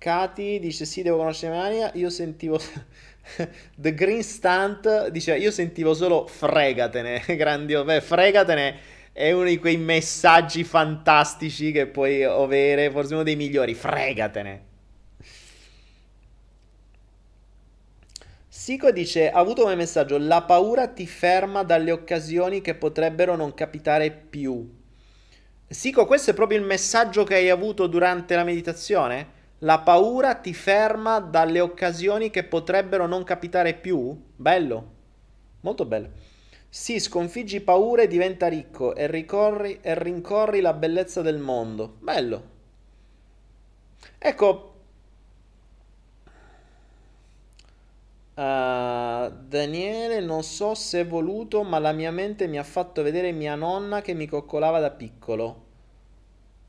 Cati dice sì, devo conoscere Maria, io sentivo The Green Stunt dice io sentivo solo fregatene, grandio, beh, fregatene è uno di quei messaggi fantastici che puoi avere, forse uno dei migliori, fregatene. Sico dice, ha avuto come messaggio, la paura ti ferma dalle occasioni che potrebbero non capitare più. Sico, questo è proprio il messaggio che hai avuto durante la meditazione? La paura ti ferma dalle occasioni che potrebbero non capitare più? Bello, molto bello. Sì, sconfiggi paure e diventa ricco e, ricorri, e rincorri la bellezza del mondo. Bello. Ecco, Uh, Daniele, non so se è voluto, ma la mia mente mi ha fatto vedere mia nonna che mi coccolava da piccolo.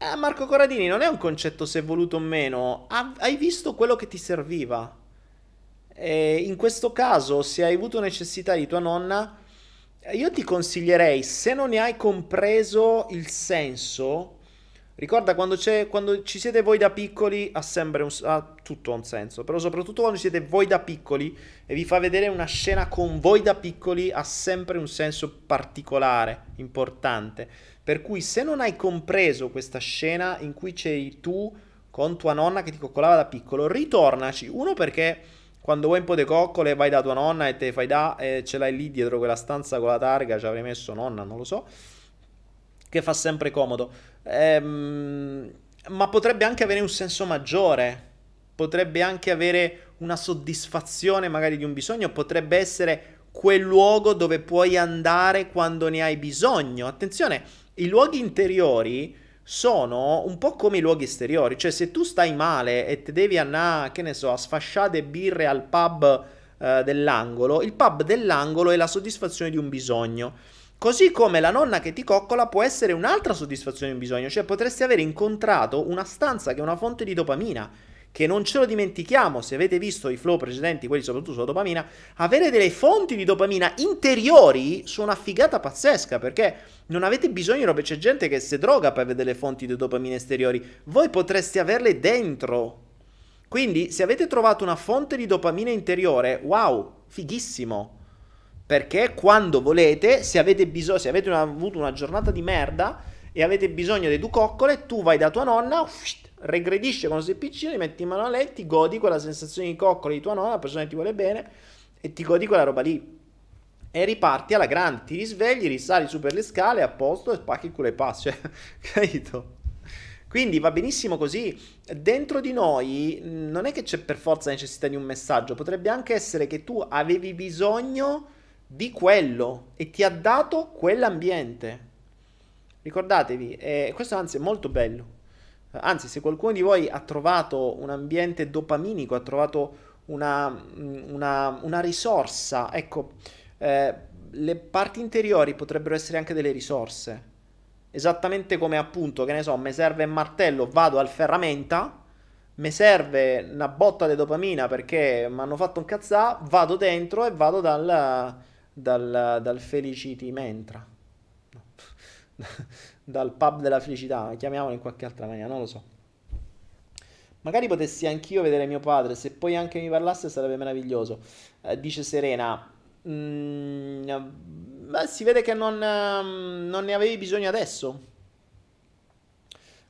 Eh, Marco Corradini, non è un concetto se voluto o meno, hai visto quello che ti serviva. E in questo caso, se hai avuto necessità di tua nonna, io ti consiglierei, se non ne hai compreso il senso, ricorda quando, quando ci siete voi da piccoli ha sempre un, ha tutto un senso, però soprattutto quando siete voi da piccoli e vi fa vedere una scena con voi da piccoli ha sempre un senso particolare, importante. Per cui se non hai compreso questa scena in cui c'eri tu con tua nonna che ti coccolava da piccolo, ritornaci. Uno perché quando vuoi un po' di coccole vai da tua nonna e te fai da e ce l'hai lì dietro quella stanza con la targa, ci avrei messo nonna, non lo so, che fa sempre comodo. Ehm, ma potrebbe anche avere un senso maggiore, potrebbe anche avere una soddisfazione magari di un bisogno, potrebbe essere quel luogo dove puoi andare quando ne hai bisogno. Attenzione, i luoghi interiori sono un po' come i luoghi esteriori, cioè se tu stai male e ti devi andare, che ne so, a sfasciate birre al pub eh, dell'angolo, il pub dell'angolo è la soddisfazione di un bisogno. Così come la nonna che ti coccola può essere un'altra soddisfazione di un bisogno, cioè potresti aver incontrato una stanza che è una fonte di dopamina che non ce lo dimentichiamo, se avete visto i flow precedenti, quelli soprattutto sulla dopamina, avere delle fonti di dopamina interiori su una figata pazzesca, perché non avete bisogno, c'è gente che si droga per avere delle fonti di dopamina esteriori, voi potreste averle dentro. Quindi, se avete trovato una fonte di dopamina interiore, wow, fighissimo. Perché quando volete, se avete bisogno, se avete una, avuto una giornata di merda e avete bisogno di due coccole, tu vai da tua nonna, regredisce quando sei piccino, ti metti in mano a lei, ti godi quella sensazione di coccole di tua nonna, la persona che ti vuole bene, e ti godi quella roba lì. E riparti alla grande, ti risvegli, risali su per le scale, a posto, e spacchi il culo e passi, cioè, capito? Quindi va benissimo così. Dentro di noi non è che c'è per forza necessità di un messaggio, potrebbe anche essere che tu avevi bisogno di quello e ti ha dato quell'ambiente. Ricordatevi, eh, questo anzi è molto bello. Anzi, se qualcuno di voi ha trovato un ambiente dopaminico, ha trovato una, una, una risorsa, ecco, eh, le parti interiori potrebbero essere anche delle risorse. Esattamente come appunto, che ne so, mi serve un martello, vado al ferramenta, mi serve una botta di dopamina perché mi hanno fatto un cazzà, vado dentro e vado dal, dal, dal Felicity Mentra. Dal pub della felicità, chiamiamolo in qualche altra maniera, non lo so. Magari potessi anch'io vedere mio padre, se poi anche mi parlasse sarebbe meraviglioso. Eh, dice Serena, mm, beh, si vede che non, mm, non ne avevi bisogno adesso.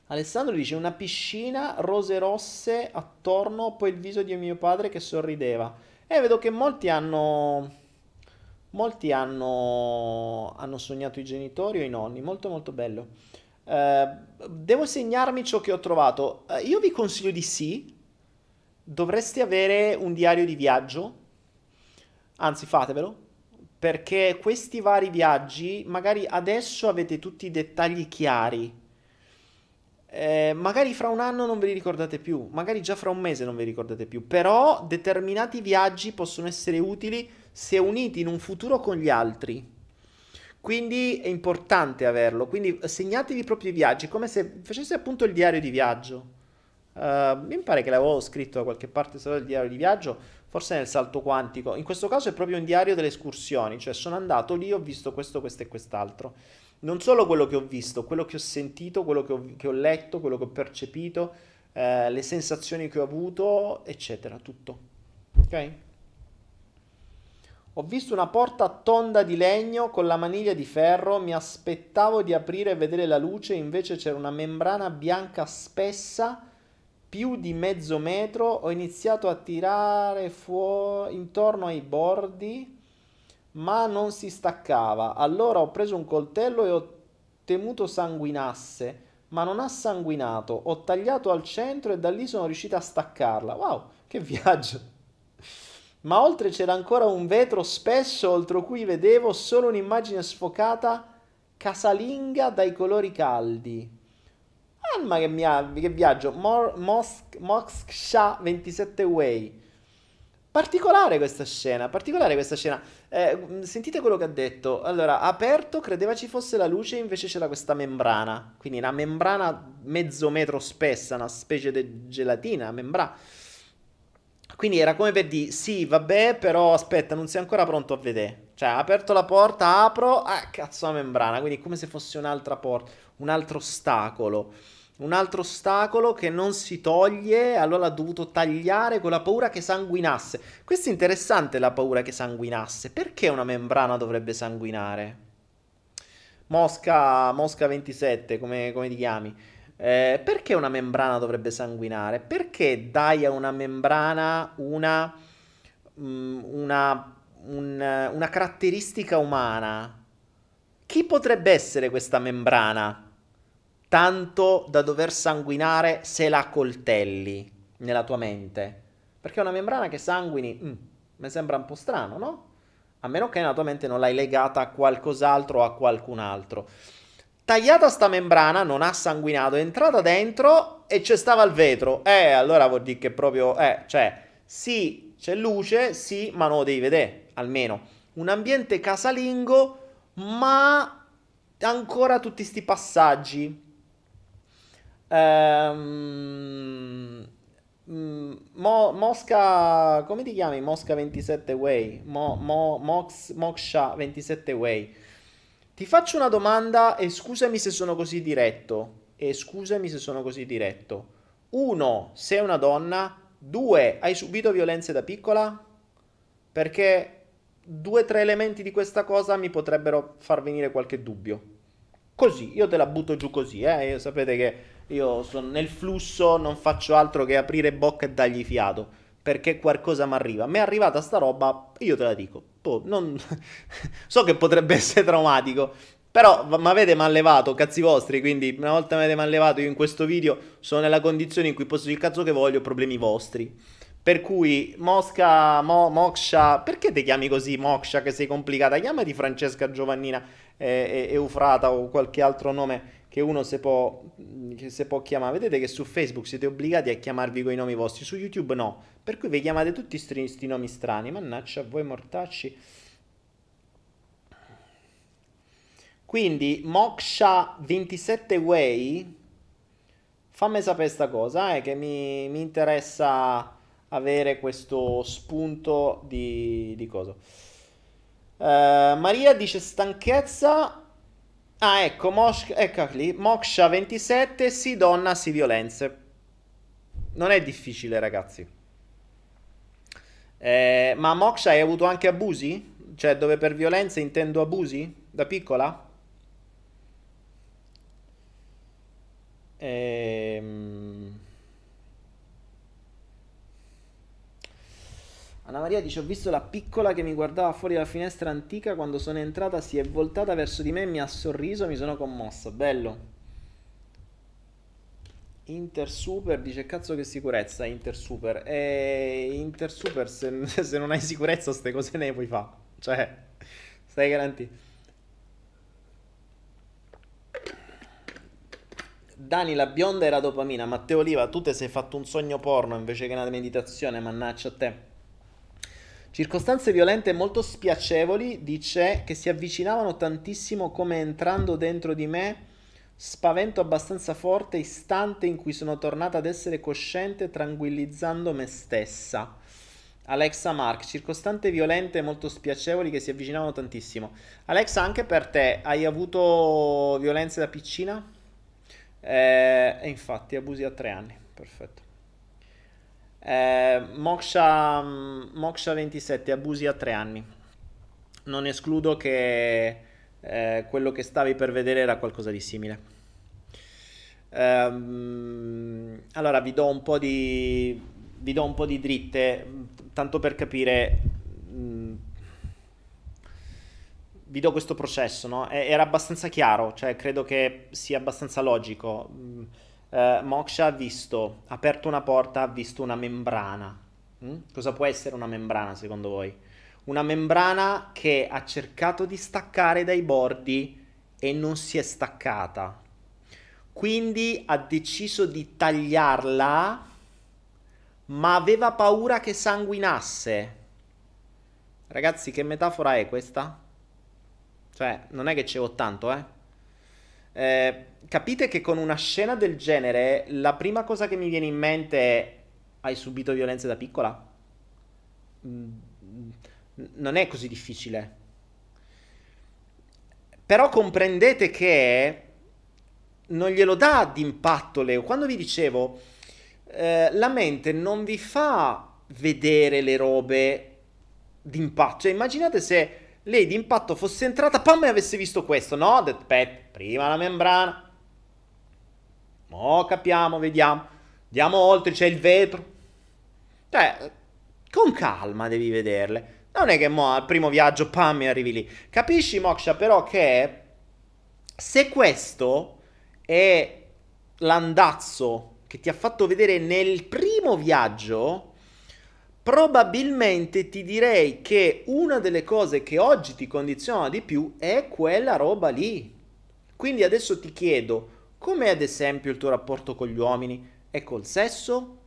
Alessandro dice una piscina, rose rosse attorno, poi il viso di mio padre che sorrideva. E vedo che molti hanno Molti hanno, hanno sognato i genitori o i nonni, molto molto bello. Eh, devo segnarmi ciò che ho trovato. Eh, io vi consiglio di sì. Dovreste avere un diario di viaggio. Anzi, fatevelo. Perché questi vari viaggi, magari adesso avete tutti i dettagli chiari. Eh, magari fra un anno non ve li ricordate più, magari già fra un mese non ve li ricordate più, però determinati viaggi possono essere utili se uniti in un futuro con gli altri. Quindi è importante averlo. Quindi segnatevi i propri viaggi, come se faceste appunto il diario di viaggio. Uh, mi pare che l'avevo scritto da qualche parte solo il diario di viaggio, forse nel salto quantico. In questo caso è proprio un diario delle escursioni, cioè sono andato lì, ho visto questo, questo e quest'altro. Non solo quello che ho visto, quello che ho sentito, quello che ho, che ho letto, quello che ho percepito, eh, le sensazioni che ho avuto, eccetera, tutto. Ok? Ho visto una porta tonda di legno con la maniglia di ferro, mi aspettavo di aprire e vedere la luce, invece c'era una membrana bianca spessa, più di mezzo metro, ho iniziato a tirare fuori intorno ai bordi, ma non si staccava. Allora ho preso un coltello e ho temuto sanguinasse, ma non ha sanguinato. Ho tagliato al centro e da lì sono riuscito a staccarla. Wow, che viaggio! Ma oltre c'era ancora un vetro spesso oltre cui vedevo solo un'immagine sfocata casalinga dai colori caldi. Alma che, mia, che viaggio, Mosk, Moksha 27 Way. Particolare questa scena, particolare questa scena. Eh, sentite quello che ha detto. Allora, aperto, credeva ci fosse la luce, invece c'era questa membrana. Quindi una membrana mezzo metro spessa, una specie di gelatina, membrana quindi era come per dire, sì, vabbè, però aspetta, non sei ancora pronto a vedere. Cioè, ha aperto la porta, apro, ah, cazzo la membrana. Quindi come se fosse un'altra porta, un altro ostacolo. Un altro ostacolo che non si toglie, allora ha dovuto tagliare con la paura che sanguinasse. Questo è interessante, la paura che sanguinasse. Perché una membrana dovrebbe sanguinare? Mosca, Mosca 27, come, come ti chiami? Eh, perché una membrana dovrebbe sanguinare? Perché dai a una membrana una, um, una, un, una caratteristica umana? Chi potrebbe essere questa membrana? Tanto da dover sanguinare se la coltelli nella tua mente. Perché una membrana che sanguini mm, mi sembra un po' strano, no? A meno che nella tua mente non l'hai legata a qualcos'altro o a qualcun altro. Tagliata sta membrana, non ha sanguinato, è entrata dentro e c'è stava il vetro. Eh, allora vuol dire che proprio, eh, cioè, sì, c'è luce, sì, ma non lo devi vedere, almeno. Un ambiente casalingo, ma ancora tutti sti passaggi. Ehm... Mo, Mosca, come ti chiami? Mosca 27 Way, Mo, Mo, Mox, Moksha 27 Way. Ti faccio una domanda e scusami se sono così diretto. E scusami se sono così diretto. Uno, sei una donna. Due, hai subito violenze da piccola? Perché due o tre elementi di questa cosa mi potrebbero far venire qualche dubbio. Così, io te la butto giù così, eh? sapete che io sono nel flusso, non faccio altro che aprire bocca e dargli fiato, perché qualcosa mi arriva. Mi è arrivata sta roba, io te la dico boh, non... so che potrebbe essere traumatico, però mi avete manlevato, cazzi vostri, quindi una volta mi avete manlevato io in questo video sono nella condizione in cui posso dire il cazzo che voglio, problemi vostri. Per cui Mosca, Mo, Moksha, perché ti chiami così Moksha che sei complicata? Chiamati Francesca Giovannina e, e, Eufrata o qualche altro nome che uno si può, si può chiamare. Vedete che su Facebook siete obbligati a chiamarvi con i nomi vostri, su YouTube no. Per cui vi chiamate tutti questi nomi strani. Mannaggia voi mortacci. Quindi Moksha 27 Way, fammi sapere questa cosa, eh, che mi, mi, interessa avere questo spunto di, di cosa. Uh, Maria dice stanchezza Ah, ecco, Mosh- ecco lì, Moksha 27, sì donna, sì violenze. Non è difficile, ragazzi. Eh, ma Moksha hai avuto anche abusi? Cioè, dove per violenze intendo abusi? Da piccola? Ehm... Anna Maria dice: Ho visto la piccola che mi guardava fuori dalla finestra antica. Quando sono entrata, si è voltata verso di me, mi ha sorriso, mi sono commossa. Bello. Inter Super dice cazzo che sicurezza Inter Super e Inter Super se, se non hai sicurezza queste cose ne puoi fare cioè stai garantito Dani la bionda era dopamina Matteo Oliva tu ti sei fatto un sogno porno invece che una meditazione mannaccia a te circostanze violente molto spiacevoli dice che si avvicinavano tantissimo come entrando dentro di me Spavento abbastanza forte, istante in cui sono tornata ad essere cosciente, tranquillizzando me stessa. Alexa Mark, circostanze violente molto spiacevoli che si avvicinavano tantissimo. Alexa, anche per te hai avuto violenze da piccina? Eh, e infatti abusi a tre anni, perfetto. Eh, Moksha, Moksha 27, abusi a tre anni. Non escludo che eh, quello che stavi per vedere era qualcosa di simile. Um, allora vi do un po' di vi do un po' di dritte tanto per capire mh, vi do questo processo no? era abbastanza chiaro cioè credo che sia abbastanza logico uh, Moksha ha visto aperto una porta ha visto una membrana mm? cosa può essere una membrana secondo voi una membrana che ha cercato di staccare dai bordi e non si è staccata quindi ha deciso di tagliarla, ma aveva paura che sanguinasse. Ragazzi, che metafora è questa? Cioè, non è che c'è tanto, eh? Eh? Capite che con una scena del genere, la prima cosa che mi viene in mente è: hai subito violenze da piccola? Mm, non è così difficile. Però comprendete che non glielo dà d'impatto Leo. Quando vi dicevo, eh, la mente non vi fa vedere le robe d'impatto. Cioè, immaginate se lei d'impatto fosse entrata, pam, e avesse visto questo, no? Dead Pet, prima la membrana. Mo capiamo, vediamo. Andiamo oltre, c'è il vetro. Cioè, con calma devi vederle. Non è che mo al primo viaggio, pam, e arrivi lì. Capisci, Moksha, però che se questo è l'andazzo che ti ha fatto vedere nel primo viaggio, probabilmente ti direi che una delle cose che oggi ti condiziona di più è quella roba lì. Quindi adesso ti chiedo, com'è ad esempio il tuo rapporto con gli uomini e col sesso?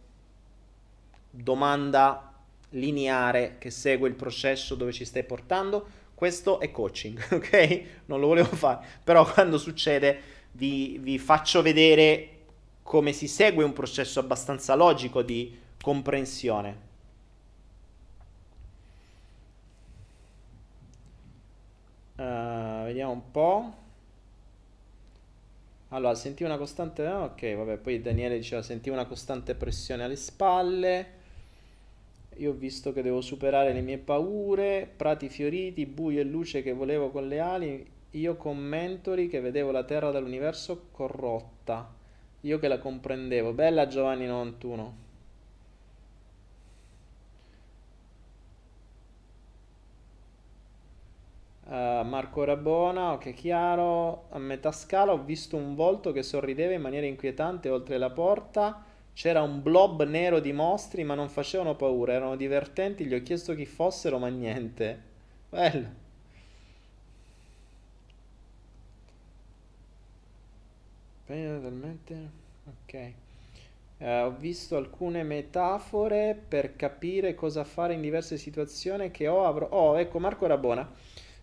Domanda lineare che segue il processo dove ci stai portando. Questo è coaching, ok? Non lo volevo fare, però quando succede vi, vi faccio vedere come si segue un processo abbastanza logico di comprensione. Uh, vediamo un po'. Allora, senti una costante... Ah, ok, vabbè, poi Daniele diceva senti una costante pressione alle spalle. Io ho visto che devo superare le mie paure, prati fioriti, buio e luce che volevo con le ali, io con mentori che vedevo la Terra dall'universo corrotta. Io che la comprendevo. Bella Giovanni 91. Eh, Marco Rabona, ok chiaro, a metà scala ho visto un volto che sorrideva in maniera inquietante oltre la porta, c'era un blob nero di mostri ma non facevano paura, erano divertenti, gli ho chiesto chi fossero ma niente. Bello. ok. Uh, ho visto alcune metafore per capire cosa fare in diverse situazioni che ho avrò oh ecco Marco Rabona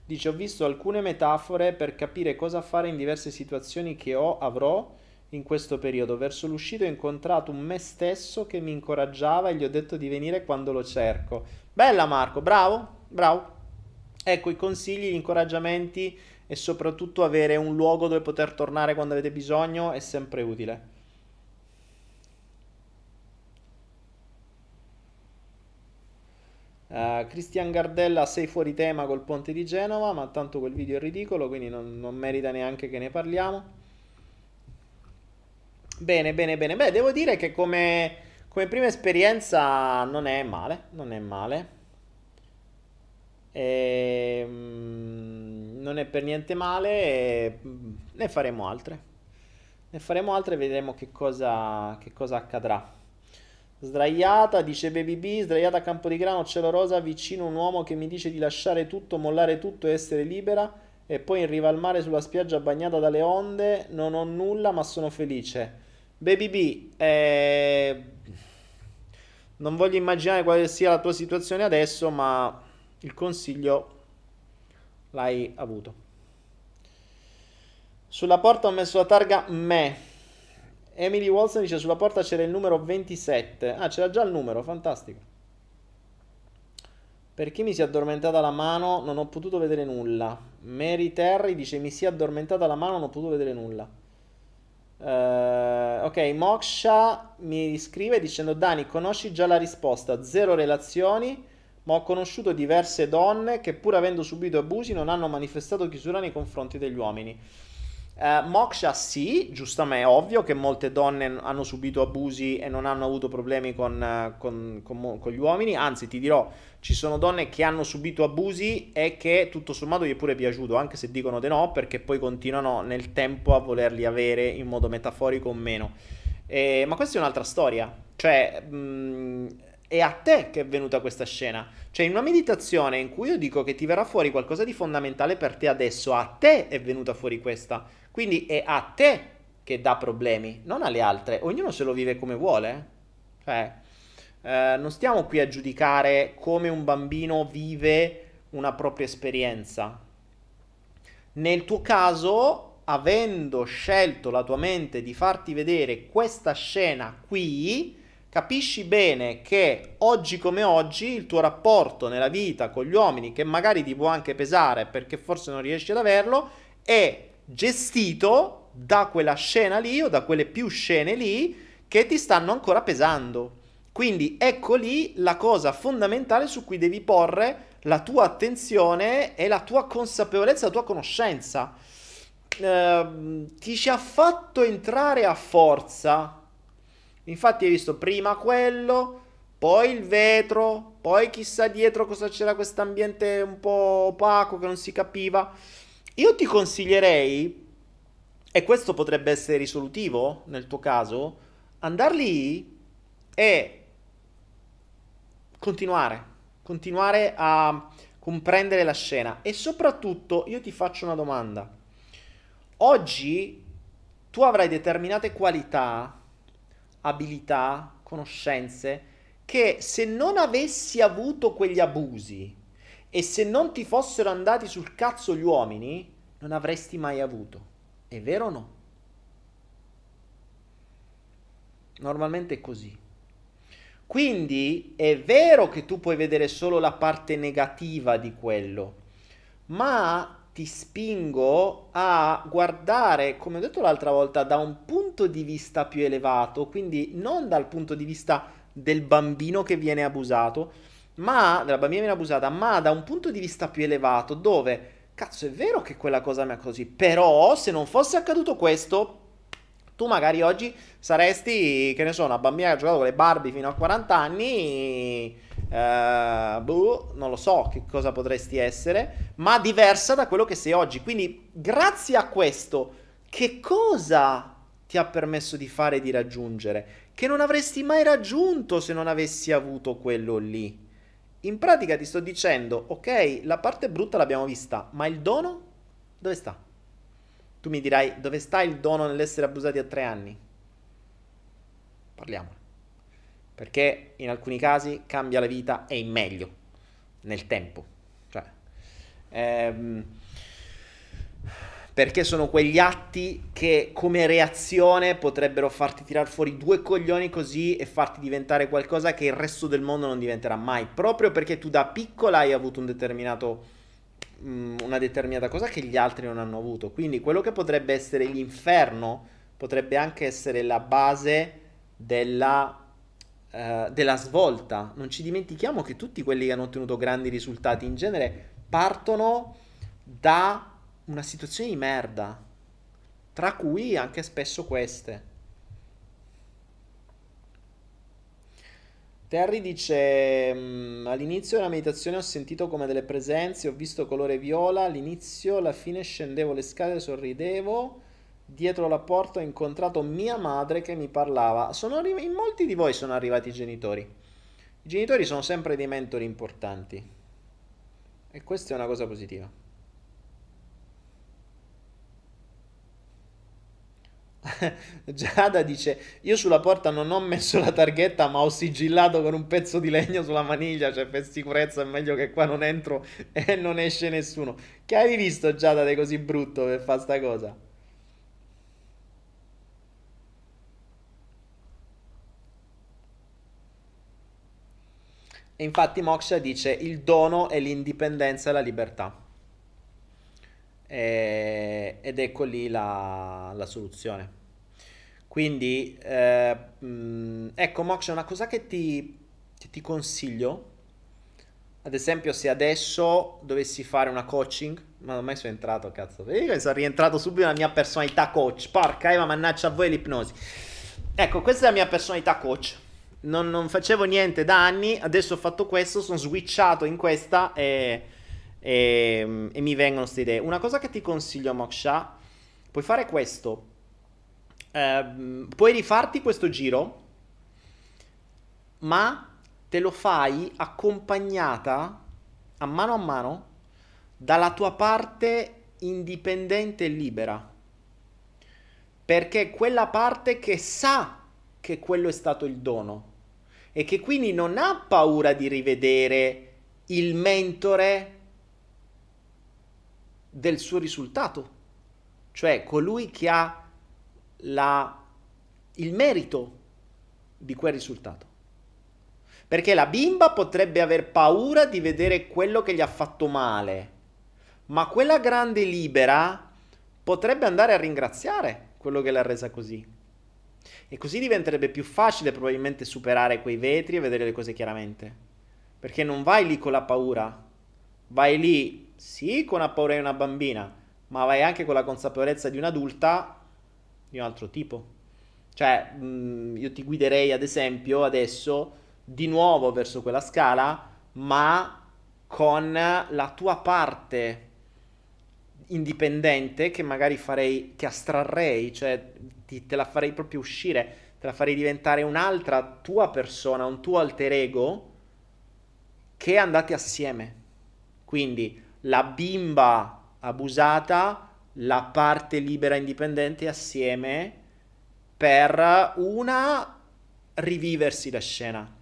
dice ho visto alcune metafore per capire cosa fare in diverse situazioni che ho avrò in questo periodo. Verso l'uscita ho incontrato un me stesso che mi incoraggiava e gli ho detto di venire quando lo cerco. Bella Marco bravo bravo. Ecco i consigli gli incoraggiamenti e soprattutto avere un luogo dove poter tornare quando avete bisogno è sempre utile. Uh, Cristian Gardella sei fuori tema col ponte di Genova, ma tanto quel video è ridicolo, quindi non, non merita neanche che ne parliamo. Bene, bene, bene. Beh, devo dire che come, come prima esperienza non è male, non è male. Ehm non è per niente male e mm, ne faremo altre. Ne faremo altre e vedremo che cosa, che cosa accadrà. Sdraiata, dice Baby B, sdraiata a campo di grano, cielo rosa, vicino un uomo che mi dice di lasciare tutto, mollare tutto e essere libera. E poi in riva al mare sulla spiaggia bagnata dalle onde, non ho nulla ma sono felice. Baby B, eh... non voglio immaginare quale sia la tua situazione adesso, ma il consiglio l'hai avuto. Sulla porta ho messo la targa me. Emily Wilson dice sulla porta c'era il numero 27. Ah, c'era già il numero, fantastico. Per chi mi si è addormentata la mano non ho potuto vedere nulla. Mary Terry dice mi si è addormentata la mano non ho potuto vedere nulla. Uh, ok, Moksha mi scrive dicendo Dani conosci già la risposta, zero relazioni, ma ho conosciuto diverse donne che pur avendo subito abusi non hanno manifestato chiusura nei confronti degli uomini. Uh, Moksha sì, giustamente è ovvio che molte donne hanno subito abusi e non hanno avuto problemi con, uh, con, con, con, gli uomini, anzi ti dirò, ci sono donne che hanno subito abusi e che tutto sommato gli è pure piaciuto, anche se dicono di no, perché poi continuano nel tempo a volerli avere in modo metaforico o meno. Eh, ma questa è un'altra storia, cioè... Mh, è a te che è venuta questa scena. Cioè, in una meditazione in cui io dico che ti verrà fuori qualcosa di fondamentale per te adesso, a te è venuta fuori questa. Quindi è a te che dà problemi, non alle altre. Ognuno se lo vive come vuole. Cioè, eh, non stiamo qui a giudicare come un bambino vive una propria esperienza. Nel tuo caso, avendo scelto la tua mente di farti vedere questa scena qui, capisci bene che oggi come oggi il tuo rapporto nella vita con gli uomini, che magari ti può anche pesare perché forse non riesci ad averlo, è gestito da quella scena lì o da quelle più scene lì che ti stanno ancora pesando. Quindi ecco lì la cosa fondamentale su cui devi porre la tua attenzione e la tua consapevolezza, la tua conoscenza. Eh, ti ci ha fatto entrare a forza Infatti hai visto prima quello, poi il vetro, poi chissà dietro cosa c'era questo ambiente un po' opaco che non si capiva. Io ti consiglierei, e questo potrebbe essere risolutivo nel tuo caso, andare lì e continuare, continuare a comprendere la scena e soprattutto io ti faccio una domanda. Oggi tu avrai determinate qualità abilità, conoscenze, che se non avessi avuto quegli abusi e se non ti fossero andati sul cazzo gli uomini, non avresti mai avuto. È vero o no? Normalmente è così. Quindi è vero che tu puoi vedere solo la parte negativa di quello, ma ti spingo a guardare, come ho detto l'altra volta, da un punto di vista più elevato, quindi non dal punto di vista del bambino che viene abusato, ma della bambina viene abusata, ma da un punto di vista più elevato, dove cazzo è vero che quella cosa mi ha così, però se non fosse accaduto questo, tu magari oggi saresti, che ne so, una bambina che ha giocato con le Barbie fino a 40 anni Uh, boh, non lo so che cosa potresti essere, ma diversa da quello che sei oggi. Quindi, grazie a questo, che cosa ti ha permesso di fare e di raggiungere? Che non avresti mai raggiunto se non avessi avuto quello lì. In pratica ti sto dicendo, ok, la parte brutta l'abbiamo vista, ma il dono dove sta? Tu mi dirai, dove sta il dono nell'essere abusati a tre anni? Parliamone perché in alcuni casi cambia la vita e in meglio nel tempo. Cioè, ehm, perché sono quegli atti che come reazione potrebbero farti tirar fuori due coglioni così e farti diventare qualcosa che il resto del mondo non diventerà mai, proprio perché tu da piccola hai avuto un determinato mm, una determinata cosa che gli altri non hanno avuto. Quindi quello che potrebbe essere l'inferno potrebbe anche essere la base della eh, della svolta. Non ci dimentichiamo che tutti quelli che hanno ottenuto grandi risultati in genere partono da una situazione di merda, tra cui anche spesso queste. Terry dice: mm, All'inizio della meditazione ho sentito come delle presenze, ho visto colore viola. All'inizio, alla fine scendevo le scale, sorridevo Dietro la porta ho incontrato mia madre che mi parlava. Sono in molti di voi sono arrivati i genitori. I genitori sono sempre dei mentori importanti. E questa è una cosa positiva. Giada dice: Io sulla porta non ho messo la targhetta, ma ho sigillato con un pezzo di legno sulla maniglia. Cioè, per sicurezza è meglio che qua non entro e non esce nessuno. Che hai visto Giada di così brutto per fare sta cosa? E infatti Moksha dice il dono è l'indipendenza e la libertà. E, ed ecco lì la, la soluzione. Quindi, eh, mh, ecco Moksha, una cosa che ti, che ti consiglio, ad esempio se adesso dovessi fare una coaching, ma ormai sono entrato, cazzo, che sono rientrato subito nella mia personalità coach, porca Eva, mannaggia a voi l'ipnosi. Ecco, questa è la mia personalità coach non, non, facevo niente da anni, adesso ho fatto questo, sono switchato in questa e, e, e mi vengono queste idee. Una cosa che ti consiglio, Moksha, puoi fare questo. Eh, puoi rifarti questo giro, ma te lo fai accompagnata a mano a mano dalla tua parte indipendente e libera. Perché quella parte che sa che quello è stato il dono e che quindi non ha paura di rivedere il mentore del suo risultato, cioè colui che ha la, il merito di quel risultato. Perché la bimba potrebbe aver paura di vedere quello che gli ha fatto male, ma quella grande libera potrebbe andare a ringraziare quello che l'ha resa così. E così diventerebbe più facile probabilmente superare quei vetri e vedere le cose chiaramente. Perché non vai lì con la paura, vai lì sì con la paura di una bambina, ma vai anche con la consapevolezza di un'adulta di un altro tipo. Cioè, mh, mm, io ti guiderei ad esempio adesso di nuovo verso quella scala, ma con la tua parte indipendente che magari farei, che astrarrei, cioè ti, te la farei proprio uscire, te la farei diventare un'altra tua persona, un tuo alter ego che andate assieme. Quindi la bimba abusata, la parte libera indipendente assieme per una riviversi la scena.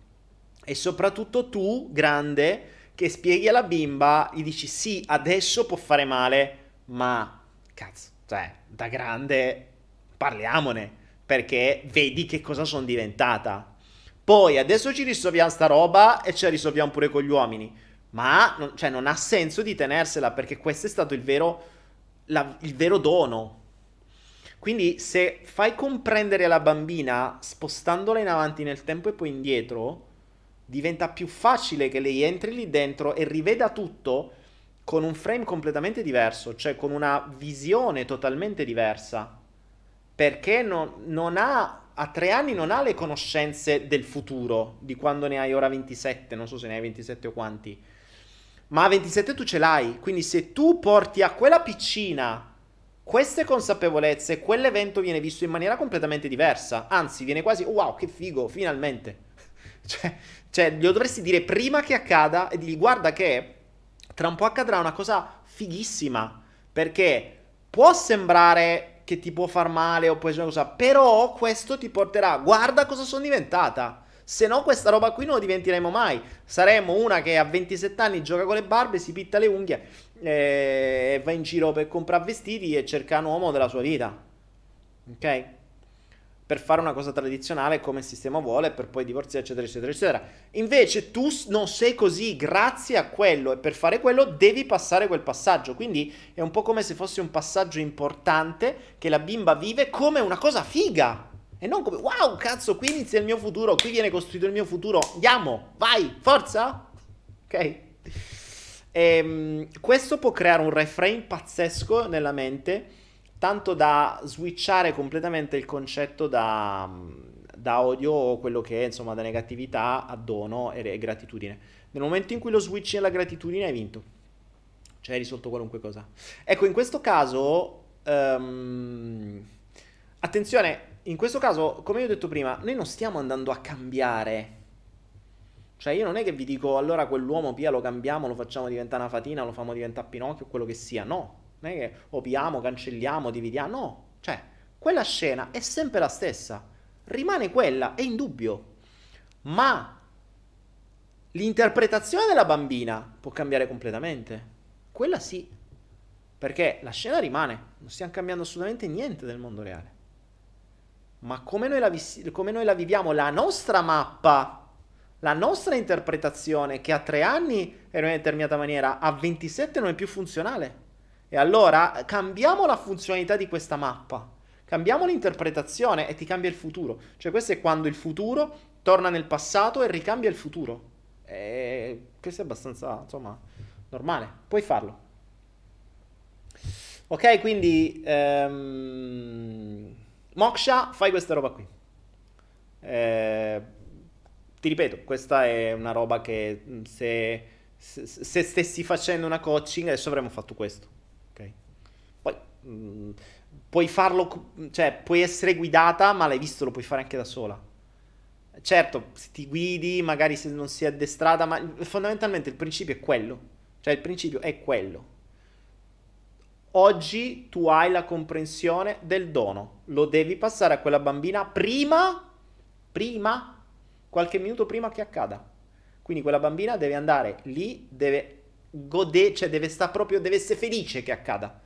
E soprattutto tu, grande, che spieghi alla bimba, gli dici sì, adesso può fare male, ma cazzo, cioè, da grande parliamone, perché vedi che cosa sono diventata. Poi adesso ci risolviamo sta roba e ce la risolviamo pure con gli uomini. Ma non, cioè, non ha senso di tenersela perché questo è stato il vero, la, il vero dono. Quindi se fai comprendere la bambina spostandola in avanti nel tempo e poi indietro, diventa più facile che lei entri lì dentro e riveda tutto con un frame completamente diverso, cioè con una visione totalmente diversa perché non, non ha a tre anni non ha le conoscenze del futuro, di quando ne hai ora 27, non so se ne hai 27 o quanti, ma a 27 tu ce l'hai, quindi se tu porti a quella piccina queste consapevolezze, quell'evento viene visto in maniera completamente diversa, anzi viene quasi, wow, che figo, finalmente. cioè, cioè, glielo dovresti dire prima che accada e digli guarda che tra un po' accadrà una cosa fighissima, perché può sembrare che ti può far male o può essere una cosa, però questo ti porterà, guarda cosa sono diventata. Se no questa roba qui non lo diventeremo mai. Saremo una che a 27 anni gioca con le barbe, si pitta le unghie eh, e va in giro per comprare vestiti e cerca un uomo della sua vita. Ok? per fare una cosa tradizionale come il sistema vuole, per poi divorziare, eccetera, eccetera, eccetera. Invece tu non sei così, grazie a quello, e per fare quello devi passare quel passaggio. Quindi è un po' come se fosse un passaggio importante che la bimba vive come una cosa figa. E non come, wow, cazzo, qui inizia il mio futuro, qui viene costruito il mio futuro, andiamo, vai, forza. Ok? E, ehm, questo può creare un refrain pazzesco nella mente tanto da switchare completamente il concetto da, da odio o quello che è insomma da negatività a dono e, e gratitudine. Nel momento in cui lo switchi alla gratitudine hai vinto, cioè hai risolto qualunque cosa. Ecco, in questo caso um, attenzione, in questo caso, come ho detto prima, noi non stiamo andando a cambiare. Cioè, io non è che vi dico allora quell'uomo Pia lo cambiamo, lo facciamo diventare una fatina, lo facciamo diventare Pinocchio, quello che sia. No, non è che opiamo, cancelliamo, dividiamo. No, cioè, quella scena è sempre la stessa. Rimane quella, è indubbio. Ma l'interpretazione della bambina può cambiare completamente. Quella sì. Perché la scena rimane, non stiamo cambiando assolutamente niente del mondo reale. Ma come noi la, come noi la viviamo, la nostra mappa, la nostra interpretazione, che a tre anni era in una determinata maniera, a 27 non è più funzionale. E allora cambiamo la funzionalità di questa mappa, cambiamo l'interpretazione e ti cambia il futuro. Cioè questo è quando il futuro torna nel passato e ricambia il futuro. E questo è abbastanza, insomma, normale. Puoi farlo. Ok, quindi um, Moksha, fai questa roba qui. Eh, ti ripeto, questa è una roba che mm, se, se, se, stessi facendo una coaching adesso avremmo fatto questo. Ok? Poi mh, mm, puoi farlo, cioè puoi essere guidata, ma l'hai visto, lo puoi fare anche da sola. Certo, se ti guidi, magari se non sei addestrata, ma fondamentalmente il principio è quello. Cioè il principio è quello oggi tu hai la comprensione del dono. Lo devi passare a quella bambina prima, prima, qualche minuto prima che accada. Quindi quella bambina deve andare lì, deve godere, cioè deve stare proprio, deve essere felice che accada.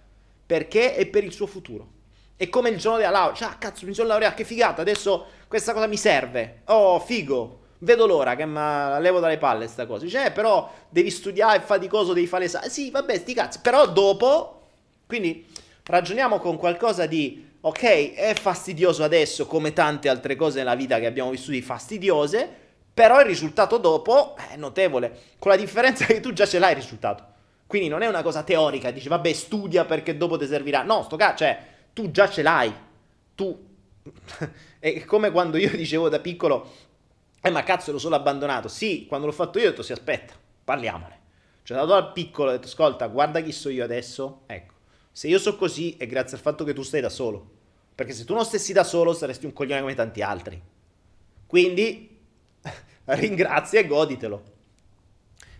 Perché è per il suo futuro. È come il giorno della laurea. Cioè, ah, cazzo, mi sono laureato, che figata, adesso questa cosa mi serve. Oh, figo. Vedo l'ora che mi levo dalle palle sta cosa. Dice, eh, però devi studiare, è faticoso, devi fare l'esame. Sì, vabbè, sti cazzi. Però dopo quindi ragioniamo con qualcosa di, ok, è fastidioso adesso come tante altre cose nella vita che abbiamo vissuto fastidiose, però il risultato dopo è notevole, con la differenza che tu già ce l'hai il risultato. Quindi non è una cosa teorica, dici vabbè studia perché dopo ti servirà. No, sto cazzo, cioè tu già ce l'hai. Tu... è come quando io dicevo da piccolo, eh ma cazzo l'ho solo abbandonato. Sì, quando l'ho fatto io ho detto sì aspetta, parliamone. Cioè dato al piccolo ho detto ascolta guarda chi so io adesso, ecco. Se io so così è grazie al fatto che tu stai da solo. Perché se tu non stessi da solo saresti un coglione come tanti altri. Quindi ringrazia e goditelo.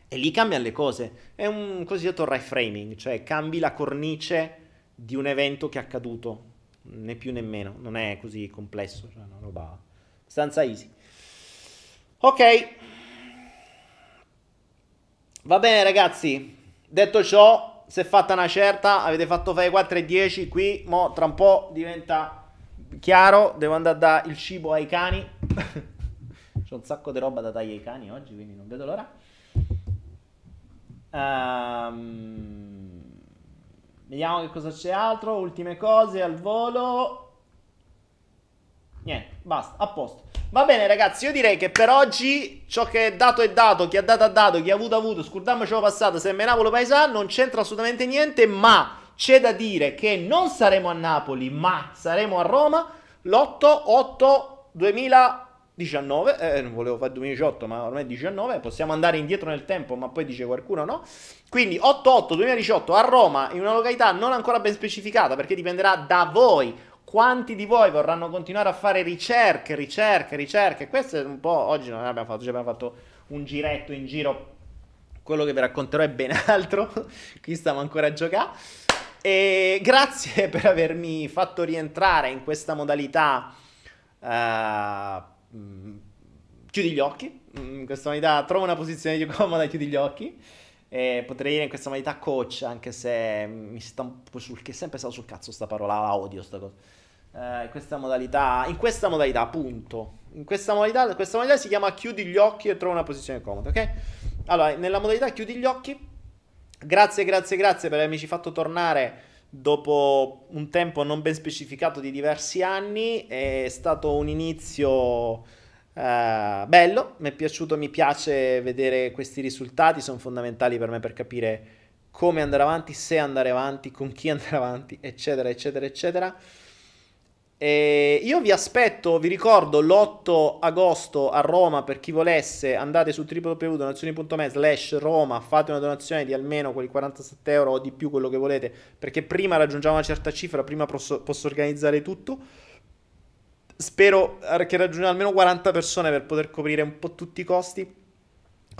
E lì cambiano le cose. È un cosiddetto reframing, cioè cambi la cornice di un evento che è accaduto. Né più né meno. Non è così complesso, cioè una roba abbastanza easy. Ok. Va bene ragazzi. Detto ciò, si è fatta una certa, avete fatto fare 4 e 10, qui mo tra un po' diventa chiaro, devo andare a dare il cibo ai cani. C'ho un sacco di roba da dare ai cani oggi, quindi non vedo l'ora. Um, vediamo che cosa c'è altro, ultime cose al volo. Niente, basta, a posto. Va bene ragazzi, io direi che per oggi ciò che è dato è dato, chi ha dato ha dato, chi ha avuto ha avuto, scordiamocelo passato, se è Napoli Paesano non c'entra assolutamente niente, ma c'è da dire che non saremo a Napoli, ma saremo a Roma l'8-8-2019, eh, non volevo fare 2018, ma ormai è 19, possiamo andare indietro nel tempo, ma poi dice qualcuno no. Quindi 8-8-2018 a Roma, in una località non ancora ben specificata, perché dipenderà da voi quanti di voi vorranno continuare a fare ricerche, ricerche, ricerche? Questo è un po'. Oggi non abbiamo fatto, abbiamo fatto un giretto in giro. Quello che vi racconterò è ben altro. Qui stiamo ancora a giocare. E grazie per avermi fatto rientrare in questa modalità. Uh, chiudi gli occhi. In questa modalità trovo una posizione di comoda e chiudi gli occhi. E potrei dire in questa modalità coach, anche se mi sta un po' sul che sempre stato sul cazzo sta parola, la odio sta cosa eh, questa modalità, in questa modalità, appunto. In questa modalità, questa modalità si chiama chiudi gli occhi e trova una posizione comoda, ok? Allora, nella modalità chiudi gli occhi, grazie, grazie, grazie per avermi fatto tornare dopo un tempo non ben specificato di diversi anni. È stato un inizio eh, bello, mi è piaciuto, mi piace vedere questi risultati, sono fondamentali per me per capire come andare avanti, se andare avanti, con chi andare avanti, eccetera, eccetera, eccetera. E io vi aspetto, vi ricordo l'8 agosto a Roma per chi volesse, andate su www.donazioni.me slash Roma, fate una donazione di almeno quei 47 euro o di più quello che volete, perché prima raggiungiamo una certa cifra, prima posso, posso organizzare tutto. spero che raggiungiamo almeno 40 persone per poter coprire un po' tutti i costi.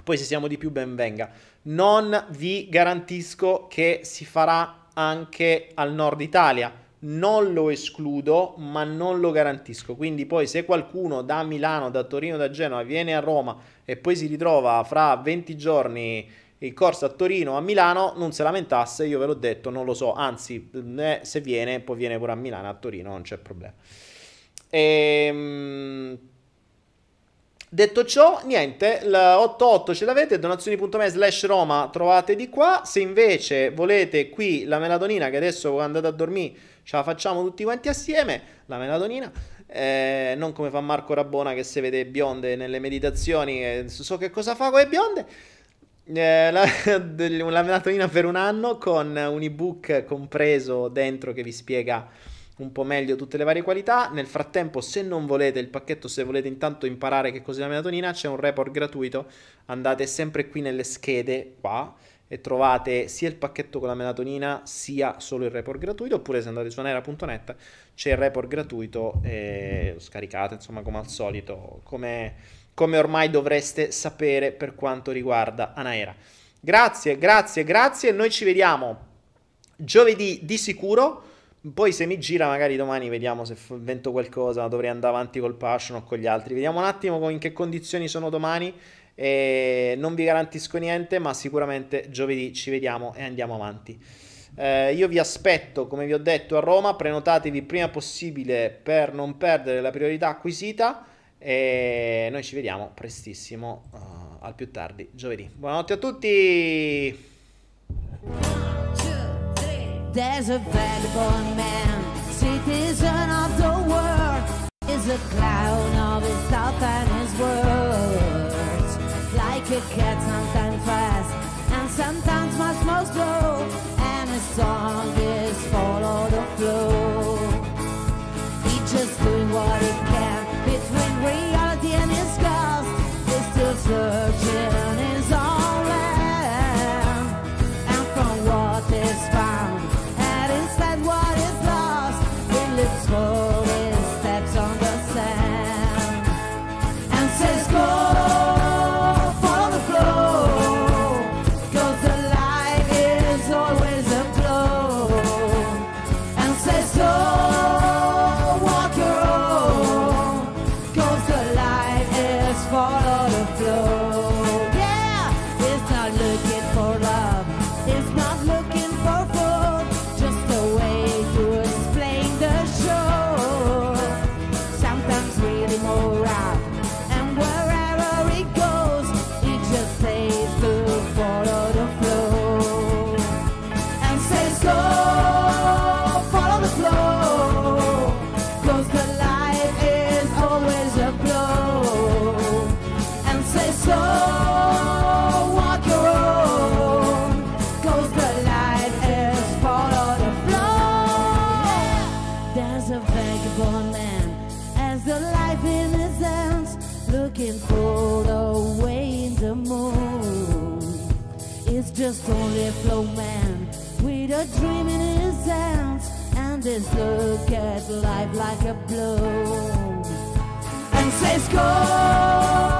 Poi se siamo di più ben venga. Non vi garantisco che si farà anche al nord Italia. Non lo escludo, ma non lo garantisco. Quindi poi se qualcuno da Milano, da Torino, da Genova viene a Roma e poi si ritrova fra 20 giorni il corso a Torino o a Milano, non se lamentasse, io ve l'ho detto, non lo so, anzi, eh, se viene, poi viene pure a Milano, a Torino, non c'è problema. Ehm... Detto ciò, niente, l'88 ce l'avete, donazioni.me slash Roma trovate di qua, se invece volete qui la melatonina che adesso andate a dormire ce la facciamo tutti quanti assieme, la melatonina, eh, non come fa Marco Rabona che se vede bionde nelle meditazioni, eh, so che cosa fa con le bionde, eh, la, la melatonina per un anno con un ebook compreso dentro che vi spiega un po' meglio tutte le varie qualità. Nel frattempo, se non volete il pacchetto, se volete intanto imparare che cos'è la melatonina, c'è un report gratuito. Andate sempre qui nelle schede qua e trovate sia il pacchetto con la melatonina sia solo il report gratuito. Oppure se andate su anera.net c'è il report gratuito e lo scaricate, insomma, come al solito, come, come ormai dovreste sapere per quanto riguarda Anaera. Grazie, grazie, grazie. Noi ci vediamo giovedì di sicuro poi se mi gira magari domani vediamo se invento qualcosa, dovrei andare avanti col passion o con gli altri. Vediamo un attimo in che condizioni sono domani. E non vi garantisco niente, ma sicuramente giovedì ci vediamo e andiamo avanti. Eh, io vi aspetto, come vi ho detto, a Roma. Prenotatevi prima possibile per non perdere la priorità acquisita. E noi ci vediamo prestissimo, uh, al più tardi, giovedì. Buonanotte a tutti! There's a A cat, sometimes fast and sometimes much more slow, and his song is follow the flow. He's just doing what he can between reality and his ghost. He's still searching This look at life like a blow and says go.